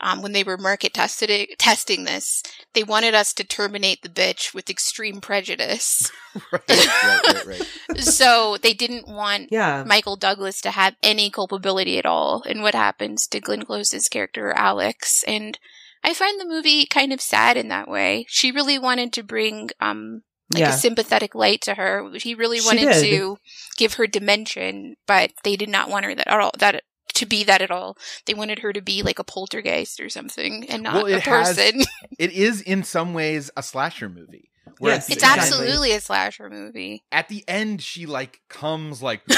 um, when they were market tested it, testing this, they wanted us to terminate the bitch with extreme prejudice. *laughs* right, right, right, right. *laughs* so they didn't want yeah. Michael Douglas to have any culpability at all in what happens to Glenn Close's character Alex. And I find the movie kind of sad in that way. She really wanted to bring um like yeah. a sympathetic light to her. He really wanted to give her dimension, but they did not want her that at all. That to be that at all. They wanted her to be like a poltergeist or something, and not Well, a it has- person. *laughs* It is in some ways a slasher movie. Where Yes, it's the end- absolutely a slasher movie. At the end, she like comes like *laughs* out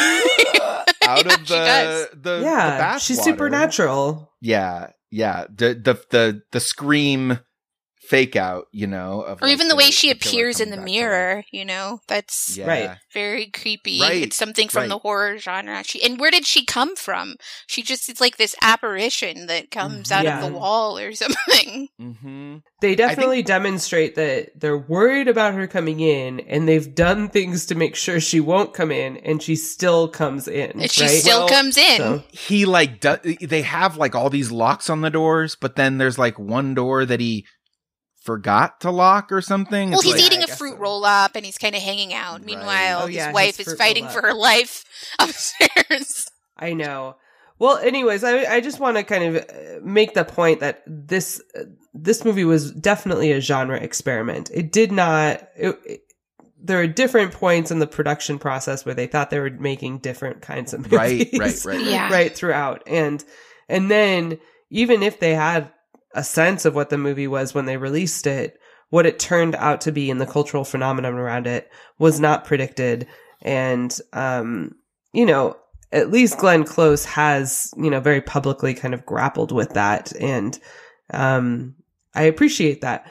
Yeah, of she the the yeah. the bath She's water. supernatural. Yeah, yeah. The the the the scream fake out, you know, of Or like, even the way she the appears in the back to life. mirror, you know, that's Yeah. Right. very creepy. Right, It's something from the horror genre. She and where did she come from? She just it's like this apparition that comes out Yeah. of the wall or *laughs* something. Mm-hmm. They definitely demonstrate that they're worried about her coming in and they've done things to make sure she won't come in and she still comes in. And she right? still Well, comes in. So- He like do- they have like all these locks on the doors, but then there's like one door that he forgot to lock or something. well, It's he's like- eating I a guess fruit so. roll up and he's kind of hanging out. Right. Meanwhile, Oh, yeah, his his wife is fighting for her *laughs* life upstairs. I know. Well, anyways, I I just want to kind of uh, make the point that this uh, this movie was definitely a genre experiment. It did not. It, it- there are different points in the production process where they thought they were making different kinds of movies. Right, right, right, right. Yeah. *laughs* right throughout, and and then even if they had a sense of what the movie was when they released it, what it turned out to be and the cultural phenomenon around it was not predicted. And, um, you know, at least Glenn Close has, you know, very publicly kind of grappled with that. And, um, I appreciate that.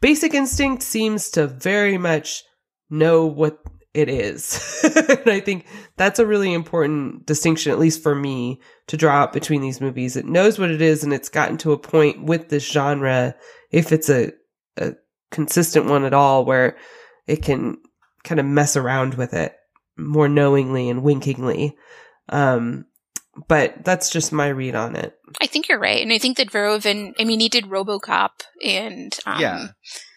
Basic Instinct seems to very much know what it is. *laughs* and I think that's a really important distinction, at least for me, to draw out between these movies. It knows what it is and it's gotten to a point with this genre, if it's a, a consistent one at all, where it can kind of mess around with it more knowingly and winkingly. Um, but that's just my read on it. I think you're right, and I think that Verhoeven. I mean, he did RoboCop and um, yeah,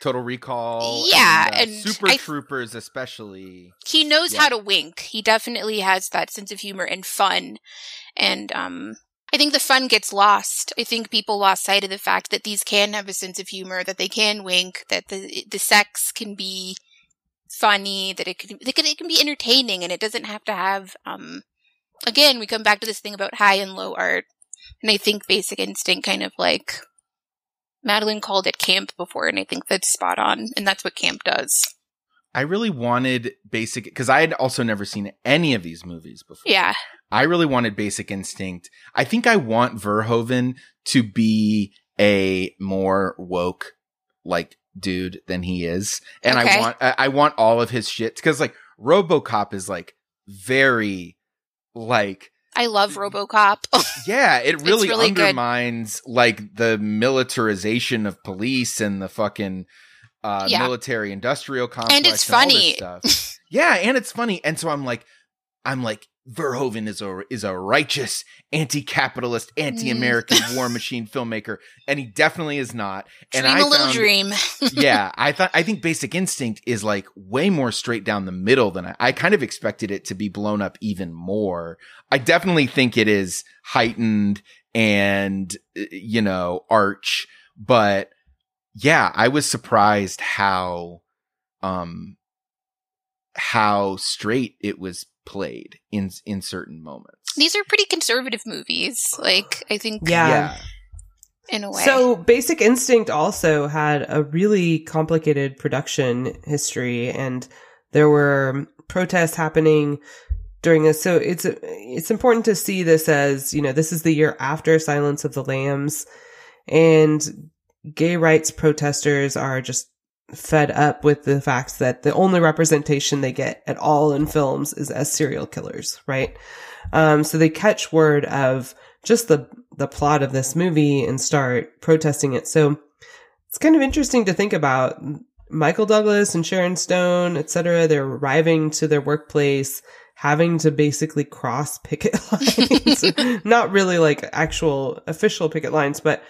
Total Recall. yeah, and, uh, and Super I- Troopers, especially. he knows Yeah. how to wink. He definitely has that sense of humor and fun. And um I think the fun gets lost. I think people lost sight of the fact that these can have a sense of humor, that they can wink, that the the sex can be funny, that it can it can, it can be entertaining and it doesn't have to have um again, we come back to this thing about high and low art. And I think Basic Instinct kind of like Madeline called it camp before, and I think that's spot on. And that's what camp does. I really wanted Basic because I had also never seen any of these movies before. Yeah. I really wanted Basic Instinct. I think I want Verhoeven to be a more woke like dude than he is, and I want I, I want all of his shit because like RoboCop is like very like I love RoboCop. *laughs* yeah, it really, really good. undermines like the militarization of police and the fucking uh, Yeah. military industrial complex. And it's this funny. stuff. yeah, and it's funny. And so I'm like, I'm like, Verhoeven is a is a righteous, anti-capitalist, anti-American *laughs* war machine filmmaker, and he definitely is not. And dream I a little found- dream. *laughs* yeah, I thought I think Basic Instinct is like way more straight down the middle than I, I kind of expected it to be blown up even more. I definitely think it is heightened and uh, you know arch, but yeah, I was surprised how um how straight it was played in in certain moments. These are pretty conservative movies. Like I think, Yeah. yeah. in a way. So Basic Instinct also had a really complicated production history and there were protests happening during this. So it's it's important to see this as you know this is the year after Silence of the Lambs, and gay rights protesters are just fed up with the fact that the only representation they get at all in films is as serial killers, right? Um, so they catch word of just the the plot of this movie and start protesting it. So it's kind of interesting to think about Michael Douglas and Sharon Stone, etc. They're arriving to their workplace having to basically cross picket *laughs* lines. *laughs* Not really like actual official picket lines, but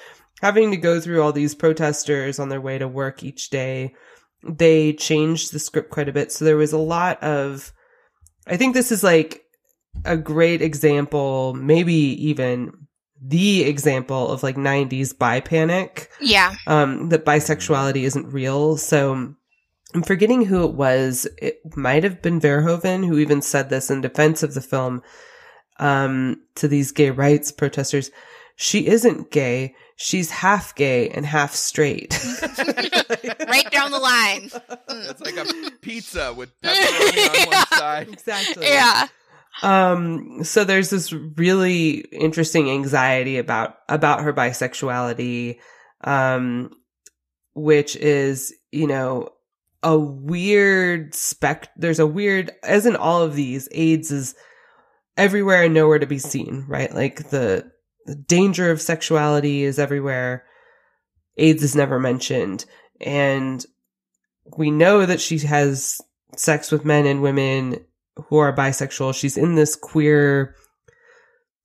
having to go through all these protesters on their way to work each day. They changed the script quite a bit. So there was a lot of, I think this is like a great example, maybe even the example of like 90s bi panic. Yeah. Um, that bisexuality isn't real. So I'm forgetting who it was. It might have been Verhoeven who even said this in defense of the film, um, to these gay rights protesters. She isn't gay. She's half gay and half straight. *laughs* *laughs* right down the line. It's like a *laughs* pizza with pepperoni on one side. exactly. Yeah. Um, so there's this really interesting anxiety about, about her bisexuality, um, which is, you know, a weird spec, there's a weird, as in all of these, AIDS is everywhere and nowhere to be seen, right? Like the, the danger of sexuality is everywhere. AIDS is never mentioned. And we know that she has sex with men and women who are bisexual. She's in this queer,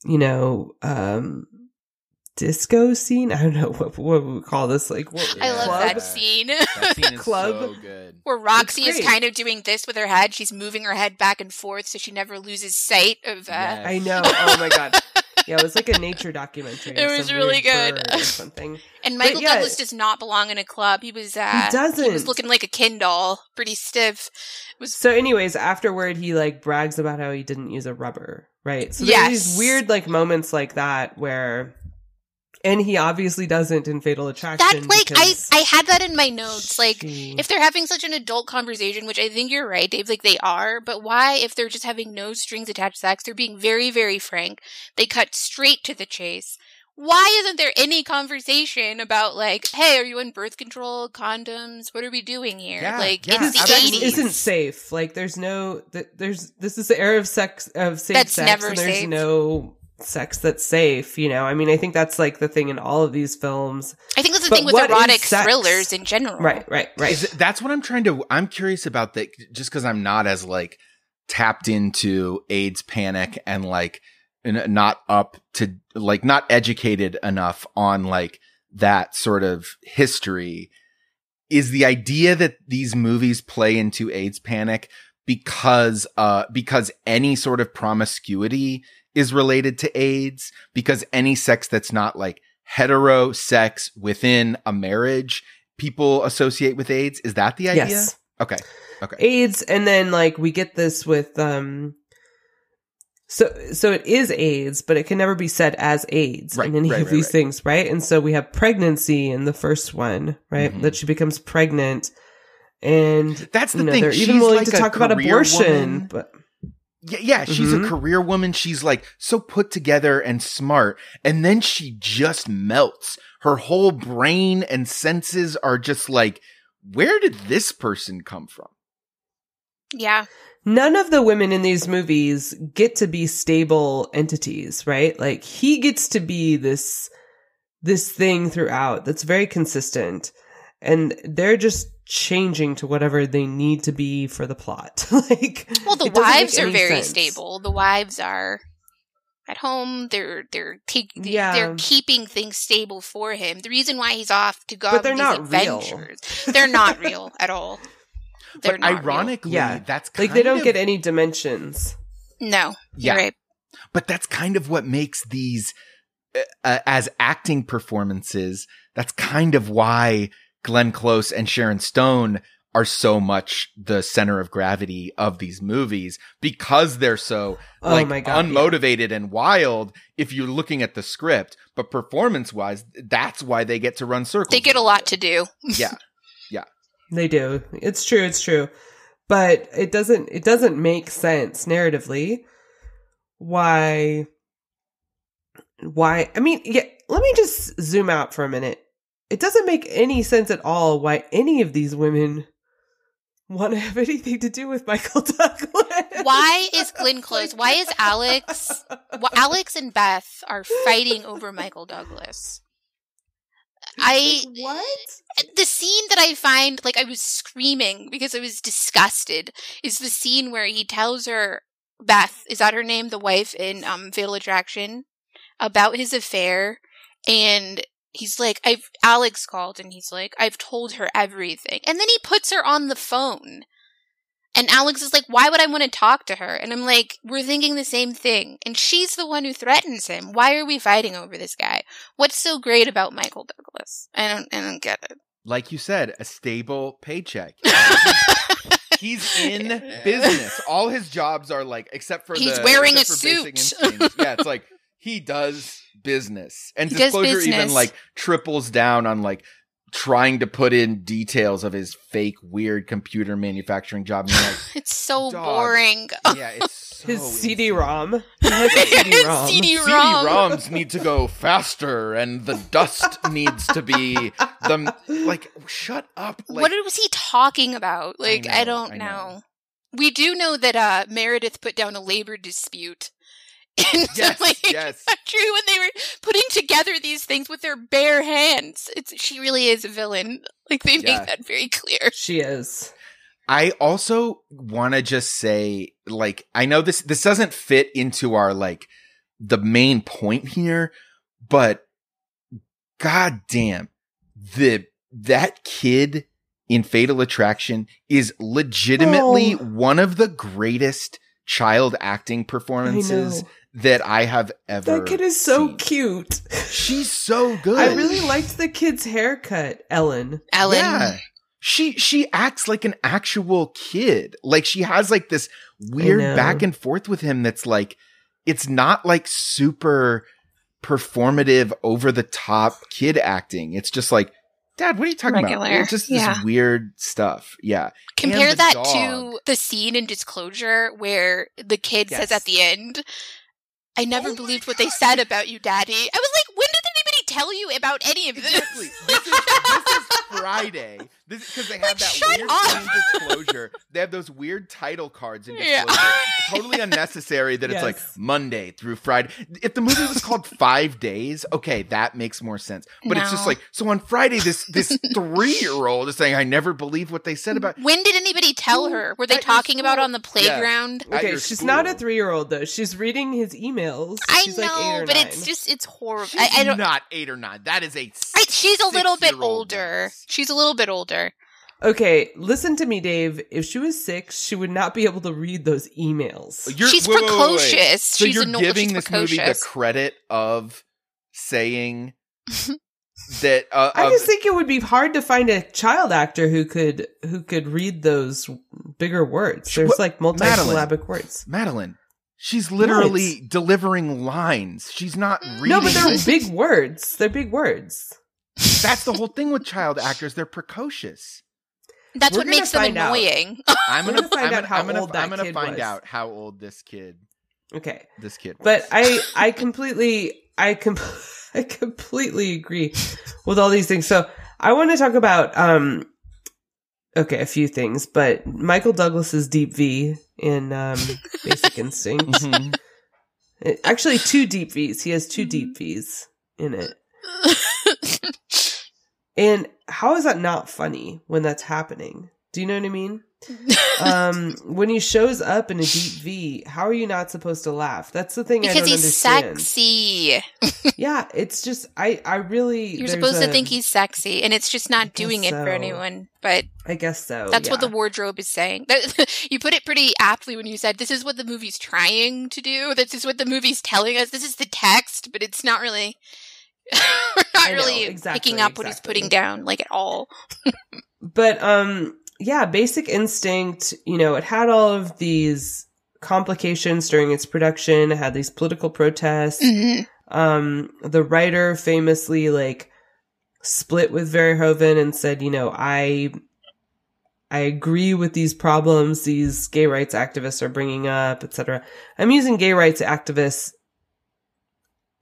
you know, um, disco scene. I don't know *laughs* what what we call this. Like, what, I love club? that scene. That scene is *laughs* Club. so good. Where Roxy is kind of doing this with her head. She's moving her head back and forth so she never loses sight of uh Yes. I know. *laughs* Oh my god. Yeah, it was like a nature documentary. *laughs* It was really good. or something. and Michael yeah. Douglas does not belong in a club. He was uh He doesn't. He was looking like a Ken doll, pretty stiff. Was- So, anyways, afterward, he like brags about how he didn't use a rubber, right? So there's Yes. these weird like moments like that where, and he obviously doesn't in Fatal Attraction. That like I I had that in my notes. Like she- if they're having such an adult conversation, which I think you're right, Dave, like they are, but why, if they're just having no strings attached sex, they're being very, very frank. They cut straight to the chase. Why isn't there any conversation about like, hey, are you on birth control, condoms? What are we doing here? Yeah, like yeah, it's the eighties. isn't safe. Like, there's no, th- there's this is the era of sex of safe That's sex, never and there's safe. no sex that's safe. You know, I mean, I think that's like the thing in all of these films. I think that's the But thing with erotic thrillers in general. Right, right, right. Is it, that's what I'm trying to. I'm curious about that, just because I'm not as like tapped into AIDS panic and like n- not up to like not educated enough on like that sort of history. Is the idea that these movies play into AIDS panic because uh because any sort of promiscuity is related to AIDS because any sex that's not like hetero sex within a marriage people associate with AIDS. Is that the idea? Yes. Okay. Okay. AIDS, and then like we get this with um. So, so it is AIDS, but it can never be said as AIDS Right, in any right, of right, these things, right? And so we have pregnancy in the first one, right? Mhm. That she becomes pregnant, and That's the you know, thing. they're She's even willing like to talk about abortion, woman. but Yeah, yeah, she's Mhm. a career woman. She's like so put together and smart. And then she just melts. Her whole brain and senses are just like, where did this person come from? Yeah. none of the women in these movies get to be stable entities, right? Like he gets to be this this thing throughout that's very consistent and they're just changing to whatever they need to be for the plot. *laughs* like Well, the it doesn't make wives are very sense. stable. The wives are at home. They're they're take, Yeah. they're keeping things stable for him. The reason why he's off to go But they're these not real. they're not real at all. *laughs* They're but not real. ironically, Yeah. that's kind Like they don't of- get any dimensions. no, Yeah. you're right. but that's kind of what makes these uh, uh, as acting performances that's kind of why glenn close and sharon stone are so much the center of gravity of these movies because they're so Oh like my God, unmotivated and wild if you're looking at the script but performance wise that's why they get to run circles They get a lot to do. *laughs* Yeah yeah They do. It's true, it's true. But it doesn't it doesn't make sense narratively. why why I mean, yeah, let me just zoom out for a minute. It doesn't make any sense at all why any of these women want to have anything to do with Michael *laughs* Douglas. Why is Glenn *laughs* Close? Why is Alex? Well, Alex and Beth are fighting over Michael Douglas. I what? the scene that I find like I was screaming because I was disgusted is the scene where he tells her Beth is that her name the wife in um Fatal Attraction about his affair and he's like I've Alex called and he's like I've told her everything. And then he puts her on the phone. And Alex is like why would I want to talk to her? And I'm like we're thinking the same thing. And she's the one who threatens him. Why are we fighting over this guy? What's so great about Michael Douglas? I don't I don't get it. Like you said, a stable paycheck. *laughs* He's *laughs* in business. All his jobs are like, except for He's the, wearing a suit. Yeah, it's like he does business, and He does disclosure even like triples down on like trying to put in details of his fake weird computer manufacturing job. And like, *laughs* It's so Dog. boring. yeah, it's *laughs* so His. CD-ROM. He *laughs* CD-ROM. CD-ROM. CD-ROMs need to go faster, and the dust needs to be the like. Shut up! Like, what was he talking about? Like, I, know, don't I know. know. We do know that uh, Meredith put down a labor dispute. And Yes, *laughs* like, yes. *laughs* True, when they were putting together these things with their bare hands. It's she really is a villain. Like they Yeah. make that very clear. She is. I also want to just say, like, I know this this doesn't fit into our like the main point here, but god damn, the that kid in Fatal Attraction is legitimately Oh. one of the greatest child acting performances know. that I have ever. That kid is so seen. cute. She's so good. I really liked the kid's haircut, Ellen. Ellen. Yeah. She she acts like an actual kid. Like she has like this weird back and forth with him that's like it's not like super performative over the top kid acting. It's just like Dad, what are you talking Regular. about? It's just Yeah. this weird stuff. Yeah. Compare that dog. to the scene in Disclosure where the kid says at the end, I never Oh believed what they said about you, Daddy. I was like, when did anybody tell you about any of this? Exactly. This is, this is *laughs* Friday. This because they have Like, that shut weird up. thing in disclosure. They have those weird title cards in *laughs* Yeah. disclosure. totally unnecessary that it's like Monday through Friday. If the movie was called *laughs* Five Days, okay, that makes more sense. But it's just like so on Friday, this this three year old is saying, "I never believe what they said about." When did anybody tell her? Were they At talking about on the playground? At Okay, your she's not a three-year-old though. She's reading his emails. I she's know, like eight or but nine. it's just it's horrible. She's I, I don't. not eight or nine. That is a. I, she's a little bit older. woman. She's a little bit older. Okay, listen to me, Dave. If she was six, she would not be able to read those emails. You're- she's wait, wait, wait, wait. precocious. So she's you're anno- giving she's this movie the credit of saying *laughs* that. Uh, I of- just think it would be hard to find a child actor who could who could read those bigger words. There's What- like multi-syllabic words. Madeline, she's literally delivering lines. She's not reading. No, but they're big words. They're big words. That's the whole thing with child actors. They're precocious. That's We're what makes them find out. annoying. I'm gonna, *laughs* gonna find I'm out gonna, how I'm gonna, old that I'm gonna kid find was. out how old this kid, Okay. this kid. But. I *laughs* I completely I com- *laughs* I completely agree with all these things. So I want to talk about um okay, a few things, but Michael Douglas's Deep V in um Basic Instinct. Mhm. It- Actually two Deep Vs. He has two Deep Vs in it. And how is that not funny when that's happening? Do you know what I mean? *laughs* Um when he shows up in a deep V, how are you not supposed to laugh? That's the thing I because don't he's understand. sexy. *laughs* Yeah, it's just I I really You're supposed to think he's sexy, and it's just not doing it for anyone. But I guess so. that's what the wardrobe is saying. *laughs* You put it pretty aptly when you said this is what the movie's trying to do. This is what the movie's telling us. This is the text, but it's not really. We're not know, really exactly, picking up what he's putting down, like at all. But um yeah, Basic Instinct, you know, it had all of these complications during its production, it had these political protests. Mhm. Um the writer famously like split with Verhoeven and said, you know, I I agree with these problems these gay rights activists are bringing up, etc. I'm using gay rights activists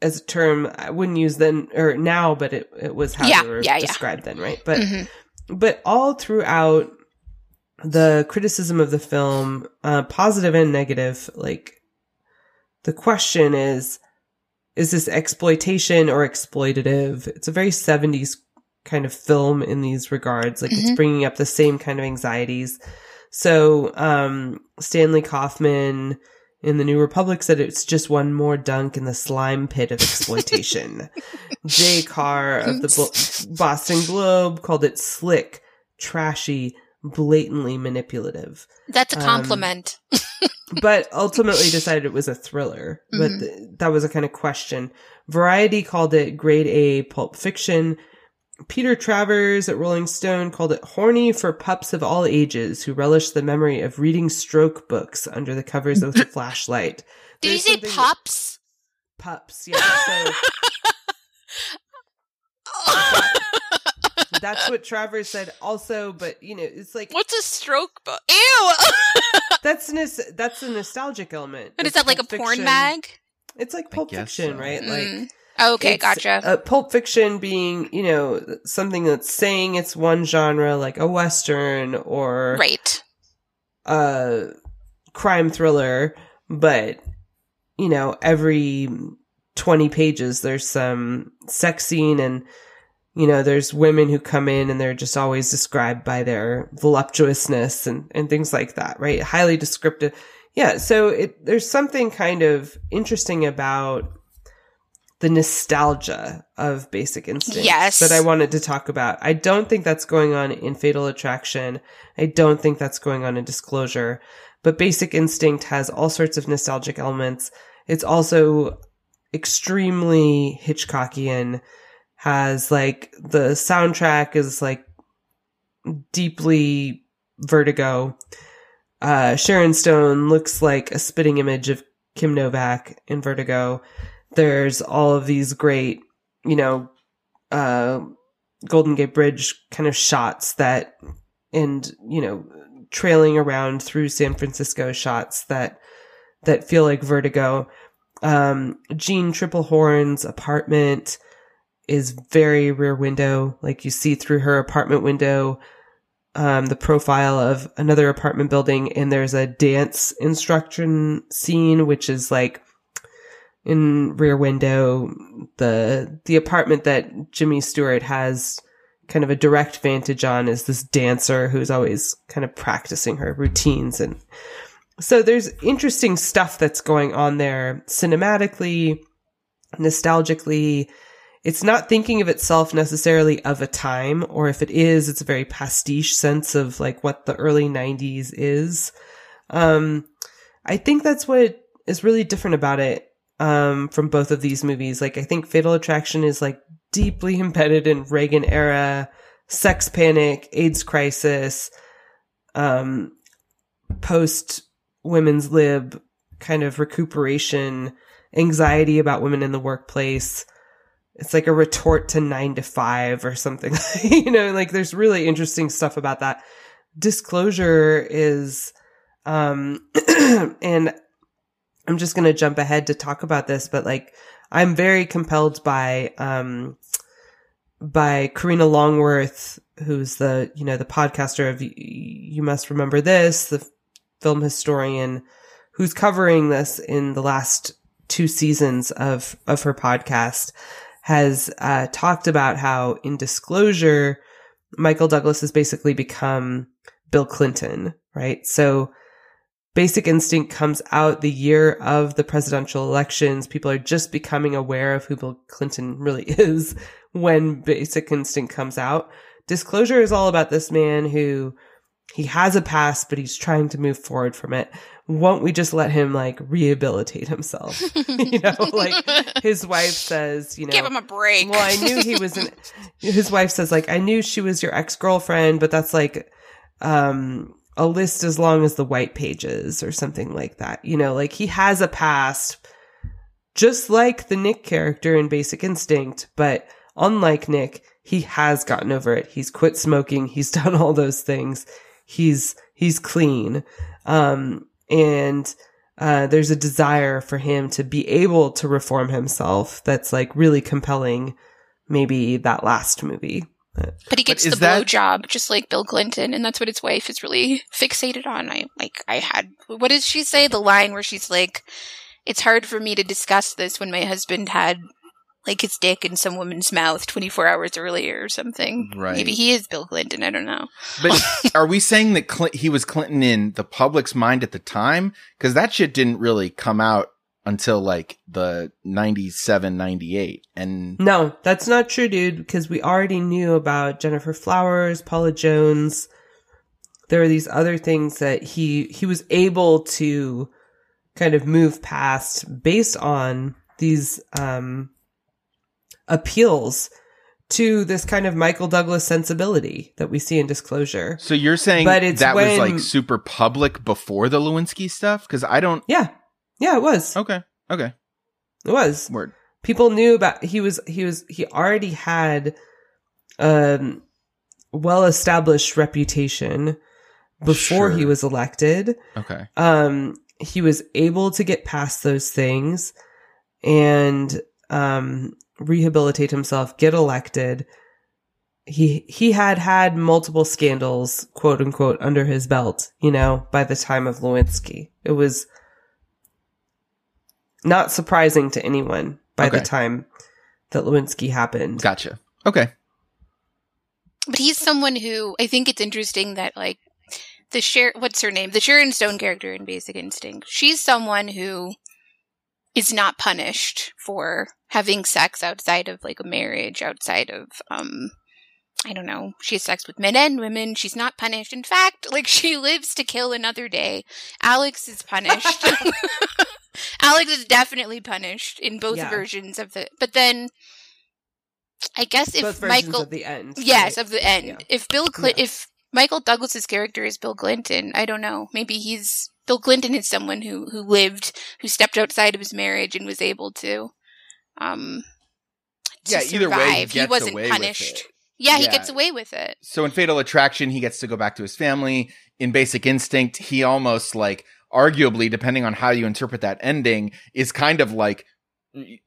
as a term I wouldn't use then or now, but it, it was how Yeah, they were yeah, yeah. described then, right? But Mhm. but all throughout the criticism of the film, uh, positive and negative, like the question is, is this exploitation or exploitative? It's a very 70s kind of film in these regards. Like it's Mhm. bringing up the same kind of anxieties. So, um, Stanley Kauffmann in the New Republic said it's just one more dunk in the slime pit of exploitation. *laughs* Jay Carr of the Bo- Boston Globe called it slick, trashy, blatantly manipulative That's a Um, compliment. *laughs* but ultimately decided it was a thriller. But Mhm. th- that was a kind of question. Variety called it grade A pulp fiction. Peter Travers at Rolling Stone called it horny for pups of all ages who relish the memory of reading stroke books under the covers of the *laughs* flashlight. Did you say something that- pups? Pups, yeah. So *laughs* that's what Travers said also, but you know, it's like What's a stroke book? Ew! *laughs* that's nos- that's a nostalgic element. but is It's that like a Pulp porn mag? It's like Pulp Fiction, so. right? Like Mm. Okay, it's, gotcha. Uh, Pulp Fiction being, you know, something that's saying it's one genre, like a western or right. a crime thriller, but you know, every twenty pages there's some sex scene, and you know, there's women who come in and they're just always described by their voluptuousness and and things like that, right? Highly descriptive. Yeah, so it there's something kind of interesting about the nostalgia of Basic Instinct Yes. that I wanted to talk about. I don't think that's going on in Fatal Attraction. I don't think that's going on in Disclosure. But Basic Instinct has all sorts of nostalgic elements. It's also extremely Hitchcockian. Has like the soundtrack is like deeply Vertigo. Uh, Sharon Stone looks like a spitting image of Kim Novak in Vertigo. There's all of these great, you know, uh, Golden Gate Bridge kind of shots that, and, you know, trailing around through San Francisco shots that, that feel like Vertigo. Um, Jeanne Tripplehorn's apartment is very rear window. Like you see through her apartment window, um, the profile of another apartment building and there's a dance instruction scene, which is like in rear window, the, the apartment that Jimmy Stewart has kind of a direct vantage on is this dancer who's always kind of practicing her routines. And so there's interesting stuff that's going on there cinematically, nostalgically. It's not thinking of itself necessarily of a time, or if it is, it's a very pastiche sense of like what the early 90s is. Um, I think that's what is really different about it um, from both of these movies. Like, I think Fatal Attraction is like deeply *laughs* embedded in Reagan era, sex panic, AIDS crisis, um, post women's lib kind of recuperation, anxiety about women in the workplace. It's like a retort to nine to five or something. *laughs* you know, like there's really interesting stuff about that. Disclosure is, um, *clears throat* and I'm just going to jump ahead to talk about this, but like I'm very compelled by, um, by Karina Longworth, who's the, you know, the podcaster of You Must Remember This, the film historian who's covering this in the last two seasons of, of her podcast has, uh, talked about how in disclosure, Michael Douglas has basically become Bill Clinton, right? So, Basic Instinct comes out the year of the presidential elections. People are just becoming aware of who Bill Clinton really *laughs* is when Basic Instinct comes out. Disclosure is all about this man who he has a past, but he's trying to move forward from it. Won't we just let him like rehabilitate himself? *laughs* you know, like his *laughs* wife says, you know, Give him a break. well, I knew he was an, his wife says like, I knew she was your ex-girlfriend, but that's like, um, a list as long as the white pages or something like that. You know, like he has a past, just like the Nick character in Basic Instinct, but unlike Nick, he has gotten over it. He's quit smoking. He's *laughs* done all those things. he's he's clean. Um, and uh, there's a desire for him to be able to reform himself that's like really compelling. Maybe that last movie. But he gets is the that- blowjob just like Bill Clinton, and that's what his wife is really fixated on. I like I had what does she say? The line where she's like, "It's hard for me to discuss this when my husband had like his dick in some woman's mouth 24 hours earlier or something." Right. Maybe he is Bill Clinton. I don't know. But *laughs* are we saying that Clint, he was Clinton in the public's mind at the time? Because that shit didn't really come out until like the 97, 98. And No, that's not true, dude, because we already knew about Gennifer Flowers, Paula Jones. There are these other things that he he was able to kind of move past based on these um appeals to this kind of Michael Douglas sensibility that we see in Disclosure. so you're saying But it's that was like super public before the Lewinsky stuff? Because I don't. Yeah. Yeah, it was. Okay. Okay. It was. Word. people knew about he was he was he already had um well established reputation before he was elected Okay. um he was able to get past those things and um rehabilitate himself get elected he he had had multiple scandals quote unquote under his belt you know by the time of Lewinsky it was not surprising to anyone by the time that Lewinsky happened Gotcha. Okay. But he's someone who I think it's interesting that like the share what's her name? The Sharon Stone character in Basic Instinct. She's someone who is not punished for having sex outside of like a marriage, outside of um I don't know. She has sex with men and women. She's not punished. In fact, like *laughs* she lives to kill another day. Alex is punished. *laughs* Alex is definitely punished in both Yeah. versions of the. But then, I guess if both Michael, of the end yes, right? of the end. Yeah. If Bill, Cl- Yeah. if Michael Douglas's character is Bill Clinton, I don't know. Maybe he's Bill Clinton is someone who who lived, who stepped outside of his marriage and was able to, um, to Yeah, either way, he survive. gets wasn't away with punished. it. Yeah, he Yeah. gets away with it. So in Fatal Attraction, he gets to go back to his family. In Basic Instinct, he almost like, arguably, depending on how you interpret that ending, is kind of like,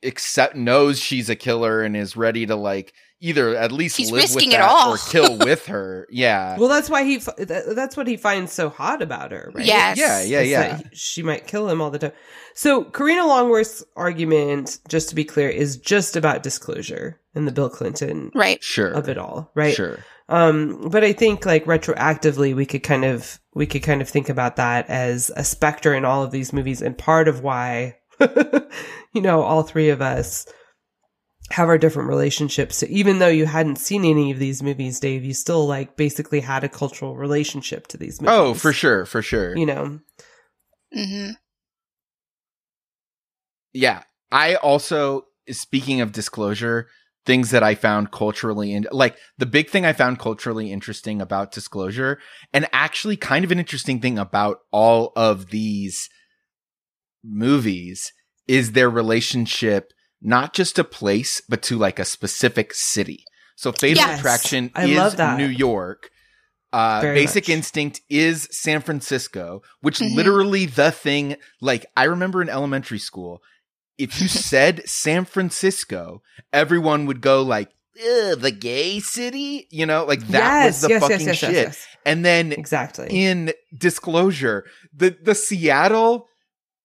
accept knows she's a killer and is ready to like either at least He's live risking with it that all. or kill *laughs* with her. Yeah. well that's why he that's what he finds so hot about her right Yes. Yeah, yeah, is yeah. she might kill him all the time. So Karina Longworth's argument, just to be clear, is just about disclosure and the Bill Clinton Right. Sure. of it all, right? Sure. Um, but I think like retroactively, we could kind of we could kind of think about that as a specter in all of these movies, and part of why, *laughs* you know, all three of us have our different relationships. So even though you hadn't seen any of these movies, Dave, you still like basically had a cultural relationship to these movies. Oh, for sure. For sure. You know, hmm Yeah. I also, speaking of disclosure, things that I found culturally and like the big thing I found culturally interesting about disclosure and actually kind of an interesting thing about all of these movies is their relationship not just to place, but to like a specific city. So Fatal Yes. Attraction I is. New York. Uh, Basic much. Instinct is San Francisco, which Mhm. literally the thing, like, I remember in elementary school, if you said San Francisco, everyone would go like, the gay city, you know, like that was the yes, fucking yes, yes, shit. yes, yes. And then exactly. in disclosure, the the Seattle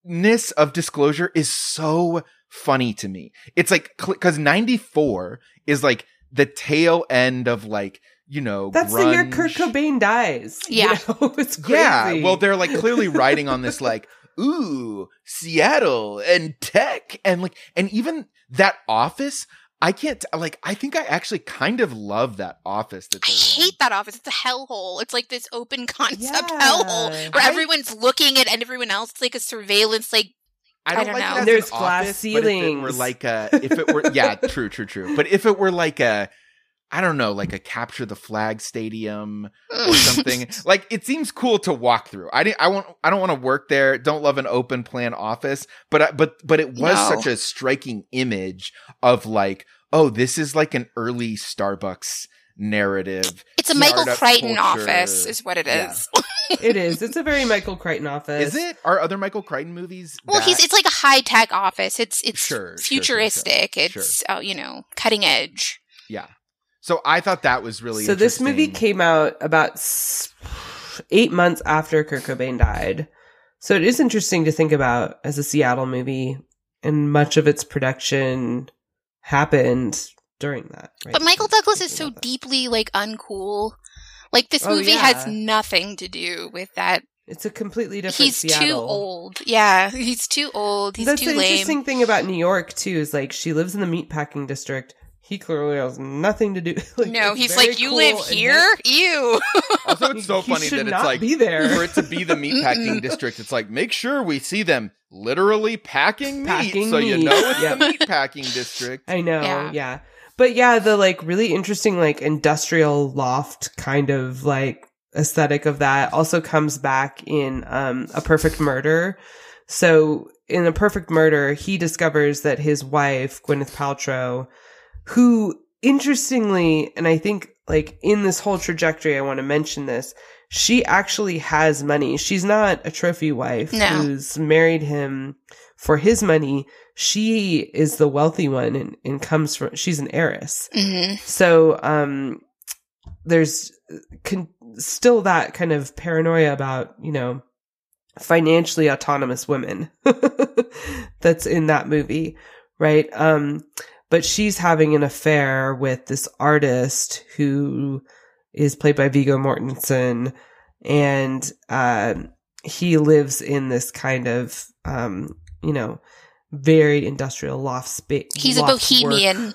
ness of disclosure is so funny to me. It's like because ninety four is like the tail end of like you know That's the year. Kurt Cobain dies. *laughs* you Yeah. know? it's crazy. Yeah, well, they're like clearly riding on this like, ooh, Seattle and tech and like, and even that office. I can't like. I think I actually kind of love that office. That I they're in. hate that office. It's a hellhole. It's like this open *laughs* concept Yeah. hellhole where I- everyone's looking at and everyone else. It's like a surveillance. Like I I don't, don't like know. it as There's an glass office, but if it were like a, if it were, yeah, *laughs* true, true, true. But if it were like a, I don't know, like a capture the flag stadium or something, *laughs* like it seems cool to walk through. I didn't, I won't, I don't want to work there. Don't love an open plan office, but, I, but, but it was No. such a striking image of like, oh, this is like an early Starbucks narrative. It's a Michael startup Crichton culture. office, is what it is. Yeah. *laughs* it is. It's a very Michael Crichton office. Is it? Are other Michael Crichton movies? Well, that- he's it's like a high tech office. It's it's Sure, sure, sure, sure. futuristic. It's uh, you know cutting edge. yeah. So I thought that was really so this movie came out about eight months after Kurt Cobain died. So it is interesting to think about as a Seattle movie, and much of its production happened during that. Right? But Michael Douglas is so that. deeply like uncool. Like this Oh, movie yeah. has nothing to do with that. It's a completely different. He's Seattle. too old. Yeah, *laughs* he's too old. He's That's too the interesting thing about New York too. Is like she lives in the meatpacking district. He clearly has nothing to do. *laughs* like, no, he's like, you cool live and here? Ew. *laughs* Also, it's *laughs* so he funny that it's like be there. for it to be the meatpacking district. It's like make sure we see them literally packing meat, Packing so you know it's Yeah. the meatpacking district. I know, Yeah. yeah. But yeah, the like really interesting like industrial loft kind of like aesthetic of that also comes back in um A Perfect Murder. So in A Perfect Murder, he discovers that his wife, Gwyneth Paltrow, who interestingly, and I think like in this whole trajectory, I want to mention this, she actually has money. She's not a trophy wife No. who's married him for his money. She is the wealthy one and, and comes from, she's an heiress. hmm So, um, there's con- still that kind of paranoia about, you know, financially autonomous women *laughs* that's in that movie, right? Um, but she's having an affair with this artist who is played by Viggo Mortensen and, um, he lives in this kind of, um, you know, very industrial loft space. He's a bohemian.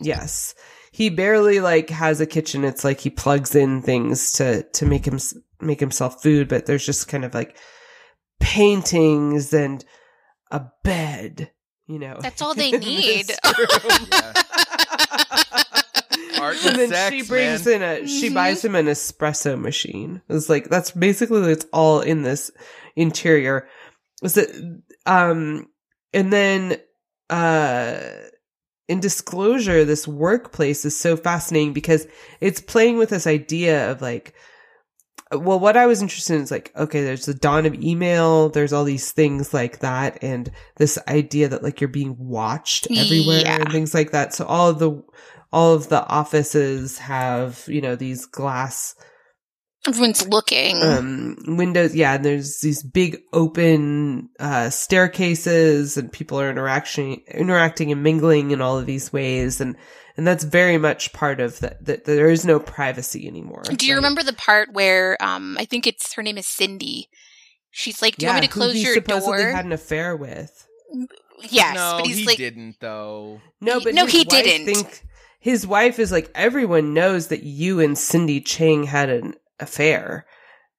Yes. He barely like has a kitchen. It's like he plugs in things to to make him make himself food, but there's just kind of like paintings and a bed, you know. That's all they *laughs* need. *laughs* Art and and then sex, she brings man. in a she Mhm. buys him an espresso machine. It's like that's basically it's all in this interior. Was it um and then uh in disclosure this workplace is so fascinating because it's playing with this idea of like well what i was interested in is like okay there's the dawn of email there's all these things like that and this idea that like you're being watched everywhere Yeah. and things like that so all of the all of the offices have you know these glass Everyone's looking. um windows yeah and there's these big open uh staircases and people are interaction interacting and mingling in all of these ways and and that's very much part of that that there is no privacy anymore Do you right? remember the part where um I think it's her name is Cindy? She's like, "Do you yeah, want me to close your supposedly door?" had an affair with yes, no, but he's he like, didn't though. no but No, he didn't. think- his wife is like everyone knows that you and cindy chang had an affair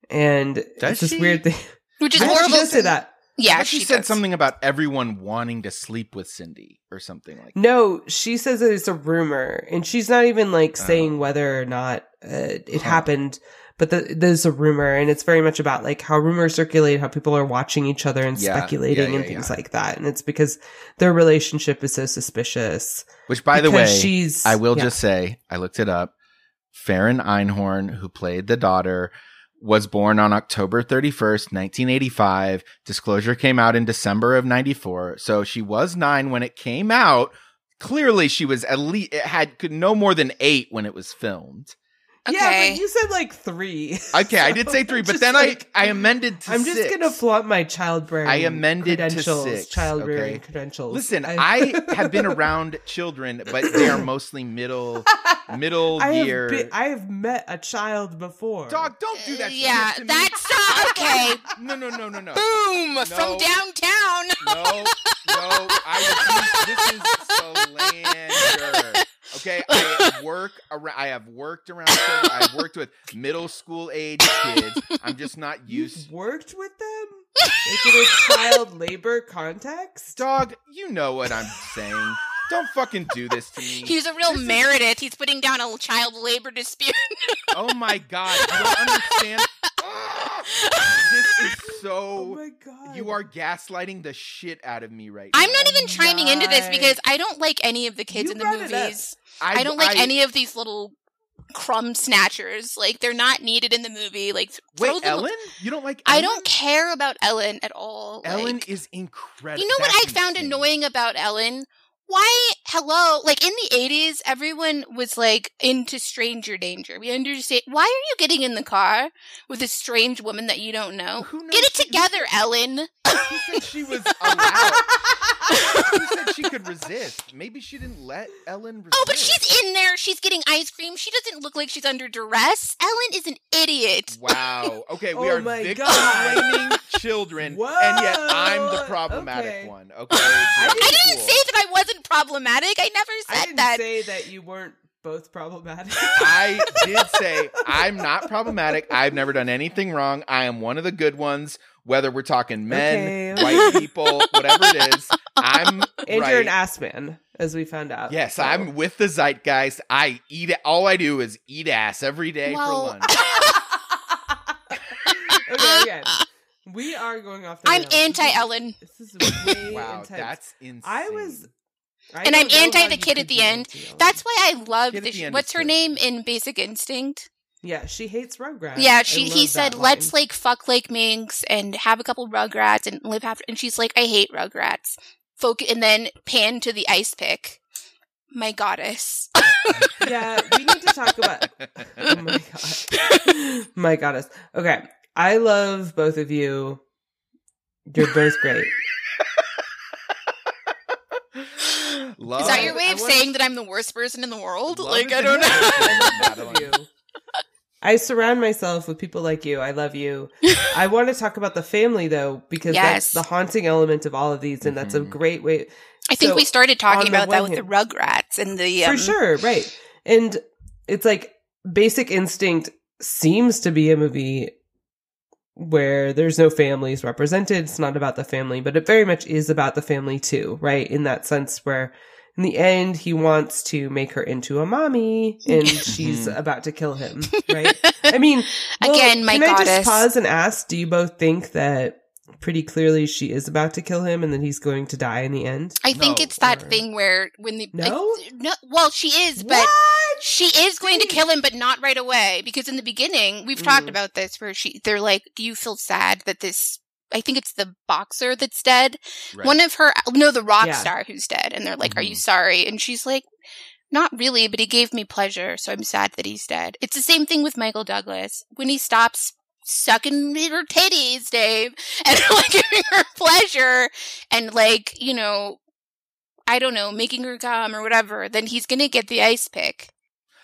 and Does it's this she? weird thing which is I thought horrible. she does say that I Yeah, she, she said does. something about everyone wanting to sleep with Cindy or something like. that. No, she says that it's a rumor, and she's not even like Oh. saying whether or not uh, it Huh. happened. But the, there's a rumor, and it's very much about like how rumors circulate, how people are watching each other and Yeah, speculating yeah, and yeah, things yeah. like that. And it's because their relationship is so suspicious. Which, by the way, she's I will yeah. just say, I looked it up. Faryn Einhorn, who played the daughter, was born on October 31st, 1985. Disclosure came out in December of 94. So she was nine when it came out. Clearly, she was at least, it had no more than eight when it was filmed. Yeah, but you said like three. *laughs* Okay, I did say three, but then like, I, I amended to I'm just gonna flaunt my child bearing. I amended to credentials, six, Child rearing credentials. Listen, I *laughs* have been around children, but they are mostly middle, *laughs* middle I have year. been- I have met a child before. Dog, don't do that. Uh, yeah, to me. that's not okay. No, no, no, no, no. Boom from downtown. No, no. I refuse. This is slander. Okay, I work around. I have worked around. Children. I've worked with middle school age kids. I'm just not *laughs* used. You've worked with them? Like in a child labor context? Dog, you know what I'm saying. Don't fucking do this to me. *laughs* He's a real Meredith. He's putting down a child labor dispute. *laughs* Oh my god, you don't understand. Ah! This is so. Oh so. my god. You are gaslighting the shit out of me right now. I'm not even chiming into this because I don't like any of the kids You in the brought it up. movies. I don't like any of these little crumb snatchers. Like they're not needed in the movie. Like throw Wait, them- Ellen? You don't like I don't care about Ellen at all. Ellen Like, is incredible. you know what I found annoying about Ellen? Why, hello, like in the 80s, everyone was like into stranger danger. We understand. Why are you getting in the car with a strange woman that you don't know? Who knows Get it she- together, Ellen. Who said she was allowed? *laughs* Who said she could resist? Maybe she didn't let Ellen resist. Oh, but she's in there. She's getting ice cream. She doesn't look like she's under duress. Ellen is an idiot. Wow. Okay, we Oh are my victim God. blaming children, and yet I'm the problematic okay. one. Okay. *laughs* I I didn't cool. say that I wasn't problematic. I never said that. I didn't that. say that you weren't both problematic. I *laughs* did say I'm not problematic. I've never done anything wrong. I am one of the good ones. Whether we're talking men, Okay. white people, whatever it *laughs* is, I'm *laughs* and right. you're an ass man, as we found out. Yes, So- I'm with the zeitgeist. I eat it. All I do is eat ass every day Well, for lunch. *laughs* *laughs* okay, okay. We are going off. The I'm rails. anti Ellen. This is way Wow, intense. that's insane. I was, I And I'm anti the kid at the end. That's why I love this. the end What's her good. name in Basic Instinct? yeah. She hates Rugrats. Yeah, she he said, line. "Let's like fuck like minks and have a couple Rugrats and live after." And she's like, "I hate Rugrats." Focus and then pan to the ice pick. My goddess. *laughs* yeah, we need to talk about. Oh my *laughs* god, my goddess. Okay, I love both of you. You're both great. Love Is that your way I of wanna- saying that I'm the worst person in the world? Love like I don't good know. *laughs* thing. I love both of Madeline. you. I surround myself with people like you. I love you. *laughs* I want to talk about the family though, because Yes. that's the haunting element of all of these, and that's a Mhm. great way. I think So, we started talking about that one with the Rugrats and the um, For sure, right. And it's like Basic Instinct seems to be a movie where there's no families represented. It's not about the family, but it very much is about the family too, right? In that sense where in the end he wants to make her into a mommy and *laughs* she's Mhm. about to kill him, *laughs* right? I mean, well, Again, my can I just pause and ask, do you both think that pretty clearly she is about to kill him and then he's going to die in the end? I think No, it's that or- thing where when the No? I- no, well, she is, but What? she is going to kill him, but not right away because in the beginning we've talked Mm. about this where she they're like, "Do you feel sad that this?" I think it's the boxer that's dead. Right. One of her, no, the rock Yeah. star who's dead, and they're like, "Are you Mhm. sorry?" And she's like, "Not really, but he gave me pleasure, so I'm sad that he's dead." It's the same thing with Michael Douglas when he stops sucking her titties, Dave, *laughs* and like giving her pleasure, and like you know, I don't know, making her come or whatever. Then he's gonna get the ice pick,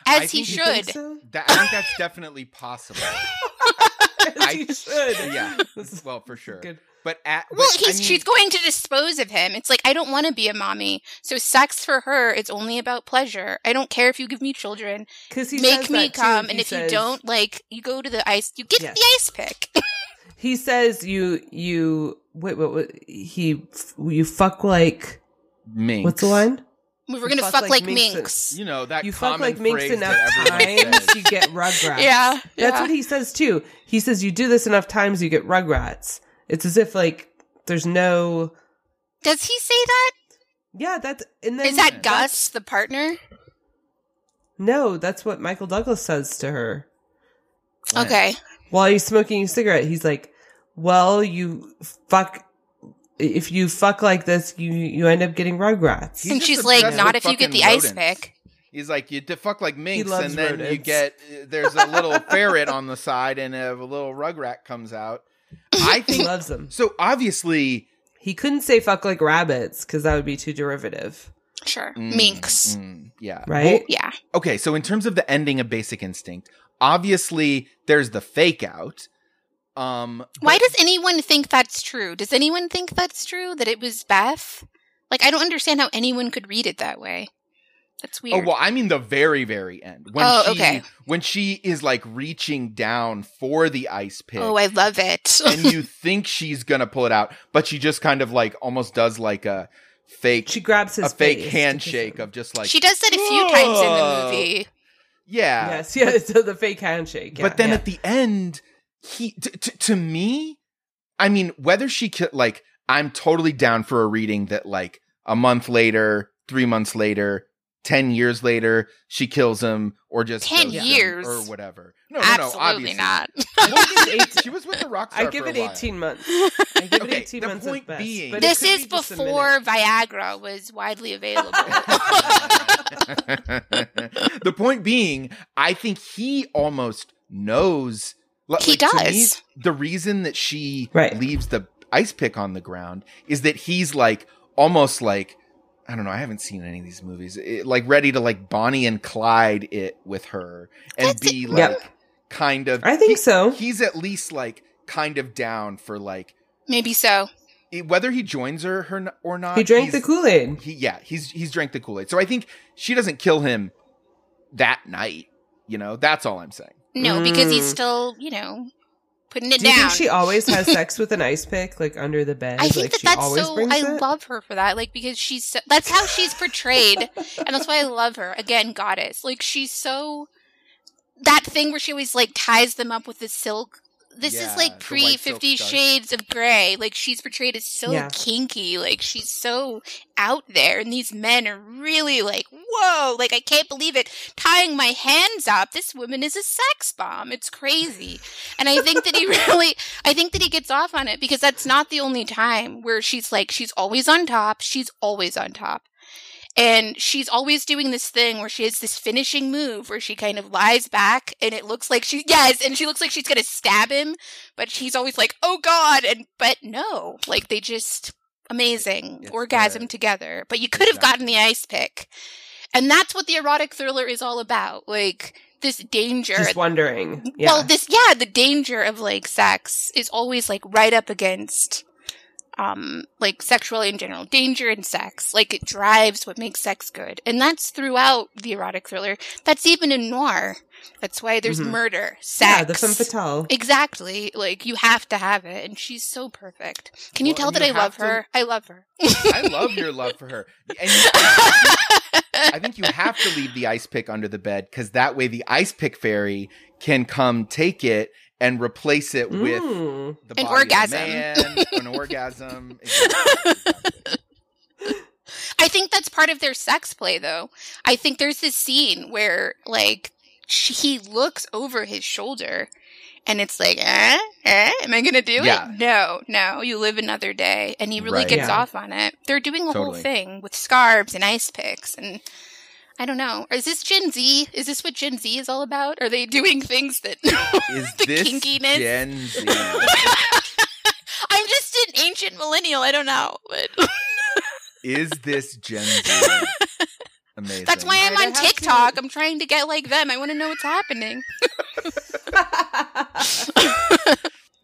as he he think should. so? That, I think that's definitely possible. *laughs* *laughs* As I- you should. Yeah. Well, for sure. good. But at Well, but, I he's mean, she's going to dispose of him. It's like I don't want to be a mommy. So sex for her, it's only about pleasure. I don't care if you give me children. Because he Make says me that, come, He and if says- you don't, like you go to the ice, you get Yes. the ice pick. *laughs* he says you you wait what, what he you fuck like minx. what's the line? We were You gonna fuck, like, minks minks. You know that You fuck like minks enough times, you get *laughs* rugrats. Yeah, That's yeah. what he says too. He says you do this enough times, you get rugrats. It's as if like there's no Does he say that? yeah. That's and then Is that that's- Gus, the partner? No, that's what Michael Douglas says to her Okay. while he's smoking a cigarette. He's like, "Well, you fuck." If you fuck like this, you you end up getting rugrats. He's and she's like, not if you get fucking the ice pick. He's like, you fuck like minks, and then you get there's a little *laughs* ferret on the side, and a little rugrat comes out. *laughs* I He think loves them. so. Obviously, He couldn't say fuck like rabbits because that would be too derivative, Sure. mm, Minks. mm, yeah, right? Yeah. okay, so in terms of the ending of Basic Instinct, obviously there's the fake out. Um, Why but- does anyone think that's true? Does anyone think that's true? That it was Beth? Like, I don't understand how anyone could read it that way. That's weird. Oh well, I mean the very, very end when Oh, she okay. when she is like reaching down for the ice pick. oh, I love it. and you *laughs* think she's gonna pull it out, but she just kind of like almost does like a fake She grabs his a fake face to kiss handshake of just like she does that a few times in the movie. yeah. yes, *laughs* yeah. So the fake handshake. yeah, but then yeah. at the end, he t- t- to me, I mean, whether she ki- like, I'm totally down for a reading that like a month later, three months later, 10 years later she kills him or just 10 years? or whatever. No, no, no, obviously. not. she was with the *laughs* rock I give for it a while. 18 months. *laughs* I give Okay, it 18 the months point at best. being- but it this is be before. Viagra was widely available. *laughs* the point being, I think he almost knows. Like, He to me, does. the reason that she Right. leaves the ice pick on the ground is that he's like almost like I don't know. I haven't seen any of these movies. It- like ready to like Bonnie and Clyde it with her and That's- be like Yep. kind of. I think he- so. He's at least like kind of down for like Maybe so. whether he joins her, her or not. He drank the Kool Aid. he yeah he's he's drank the kool-aid so i think she doesn't kill him that night you know that's all i'm saying No, because he's Mm. still, you know, putting it down. Do you down. think she always has *laughs* sex with an ice pick, like under the bed? I think like that that's so. I it? love her for that, like because she's so, that's how she's portrayed, and that's why I love her. Again, goddess. Like she's so that thing where she always like ties them up with the silk. This Yeah, is like pre Fifty scarf. Shades of Grey. Like she's portrayed as so Yeah. kinky. Like she's so out there, and these men are really like, whoa! Like I can't believe it. Tying my hands up. This woman is a sex bomb. It's crazy. And I think that he *laughs* really, I think that he gets off on it because that's not the only time where she's like, she's always on top. She's always on top. And she's always doing this thing where she has this finishing move where she kind of lies back and it looks like she, yes, and she looks like she's going to stab him, but she's always like, oh God. And, but no, like they just, amazing It's orgasm the- together. But you could have gotten the ice pick. And that's what the erotic thriller is all about. Like, this danger. Just wondering. Yeah. Well, this yeah, the danger of like sex is always like right up against um like sexuality in general. Danger in sex. Like it drives what makes sex good. And that's throughout the erotic thriller. That's even in noir. That's why there's Mhm. murder, sex. yeah, the femme fatale. Exactly. Like you have to have it and she's so perfect. Can you Well, tell that you I love have to- her? I love her. i love your love for her and you- i think you have to leave the ice pick under the bed because that way the ice pick fairy can come take it and replace it with Mm. the An body of a orgasm. man, an *laughs* orgasm Exactly, exactly. I think that's part of their sex play, though. I think there's this scene where, like, she, he looks over his shoulder, and it's like, eh, eh, am I gonna do Yeah. it? No, no, you live another day, and he really Right. gets Yeah. off on it. They're doing a whole thing with scarves and ice picks, and I don't know. Is this Gen Z? Is this what Gen Z is all about? Are they doing things that *laughs* is the this kinkiness? gen z *laughs* I'm just an ancient millennial. I don't know, but *laughs* is this gen z amazing that's why I'm Might I on TikTok. to- I'm trying to get like them. I want to know what's happening.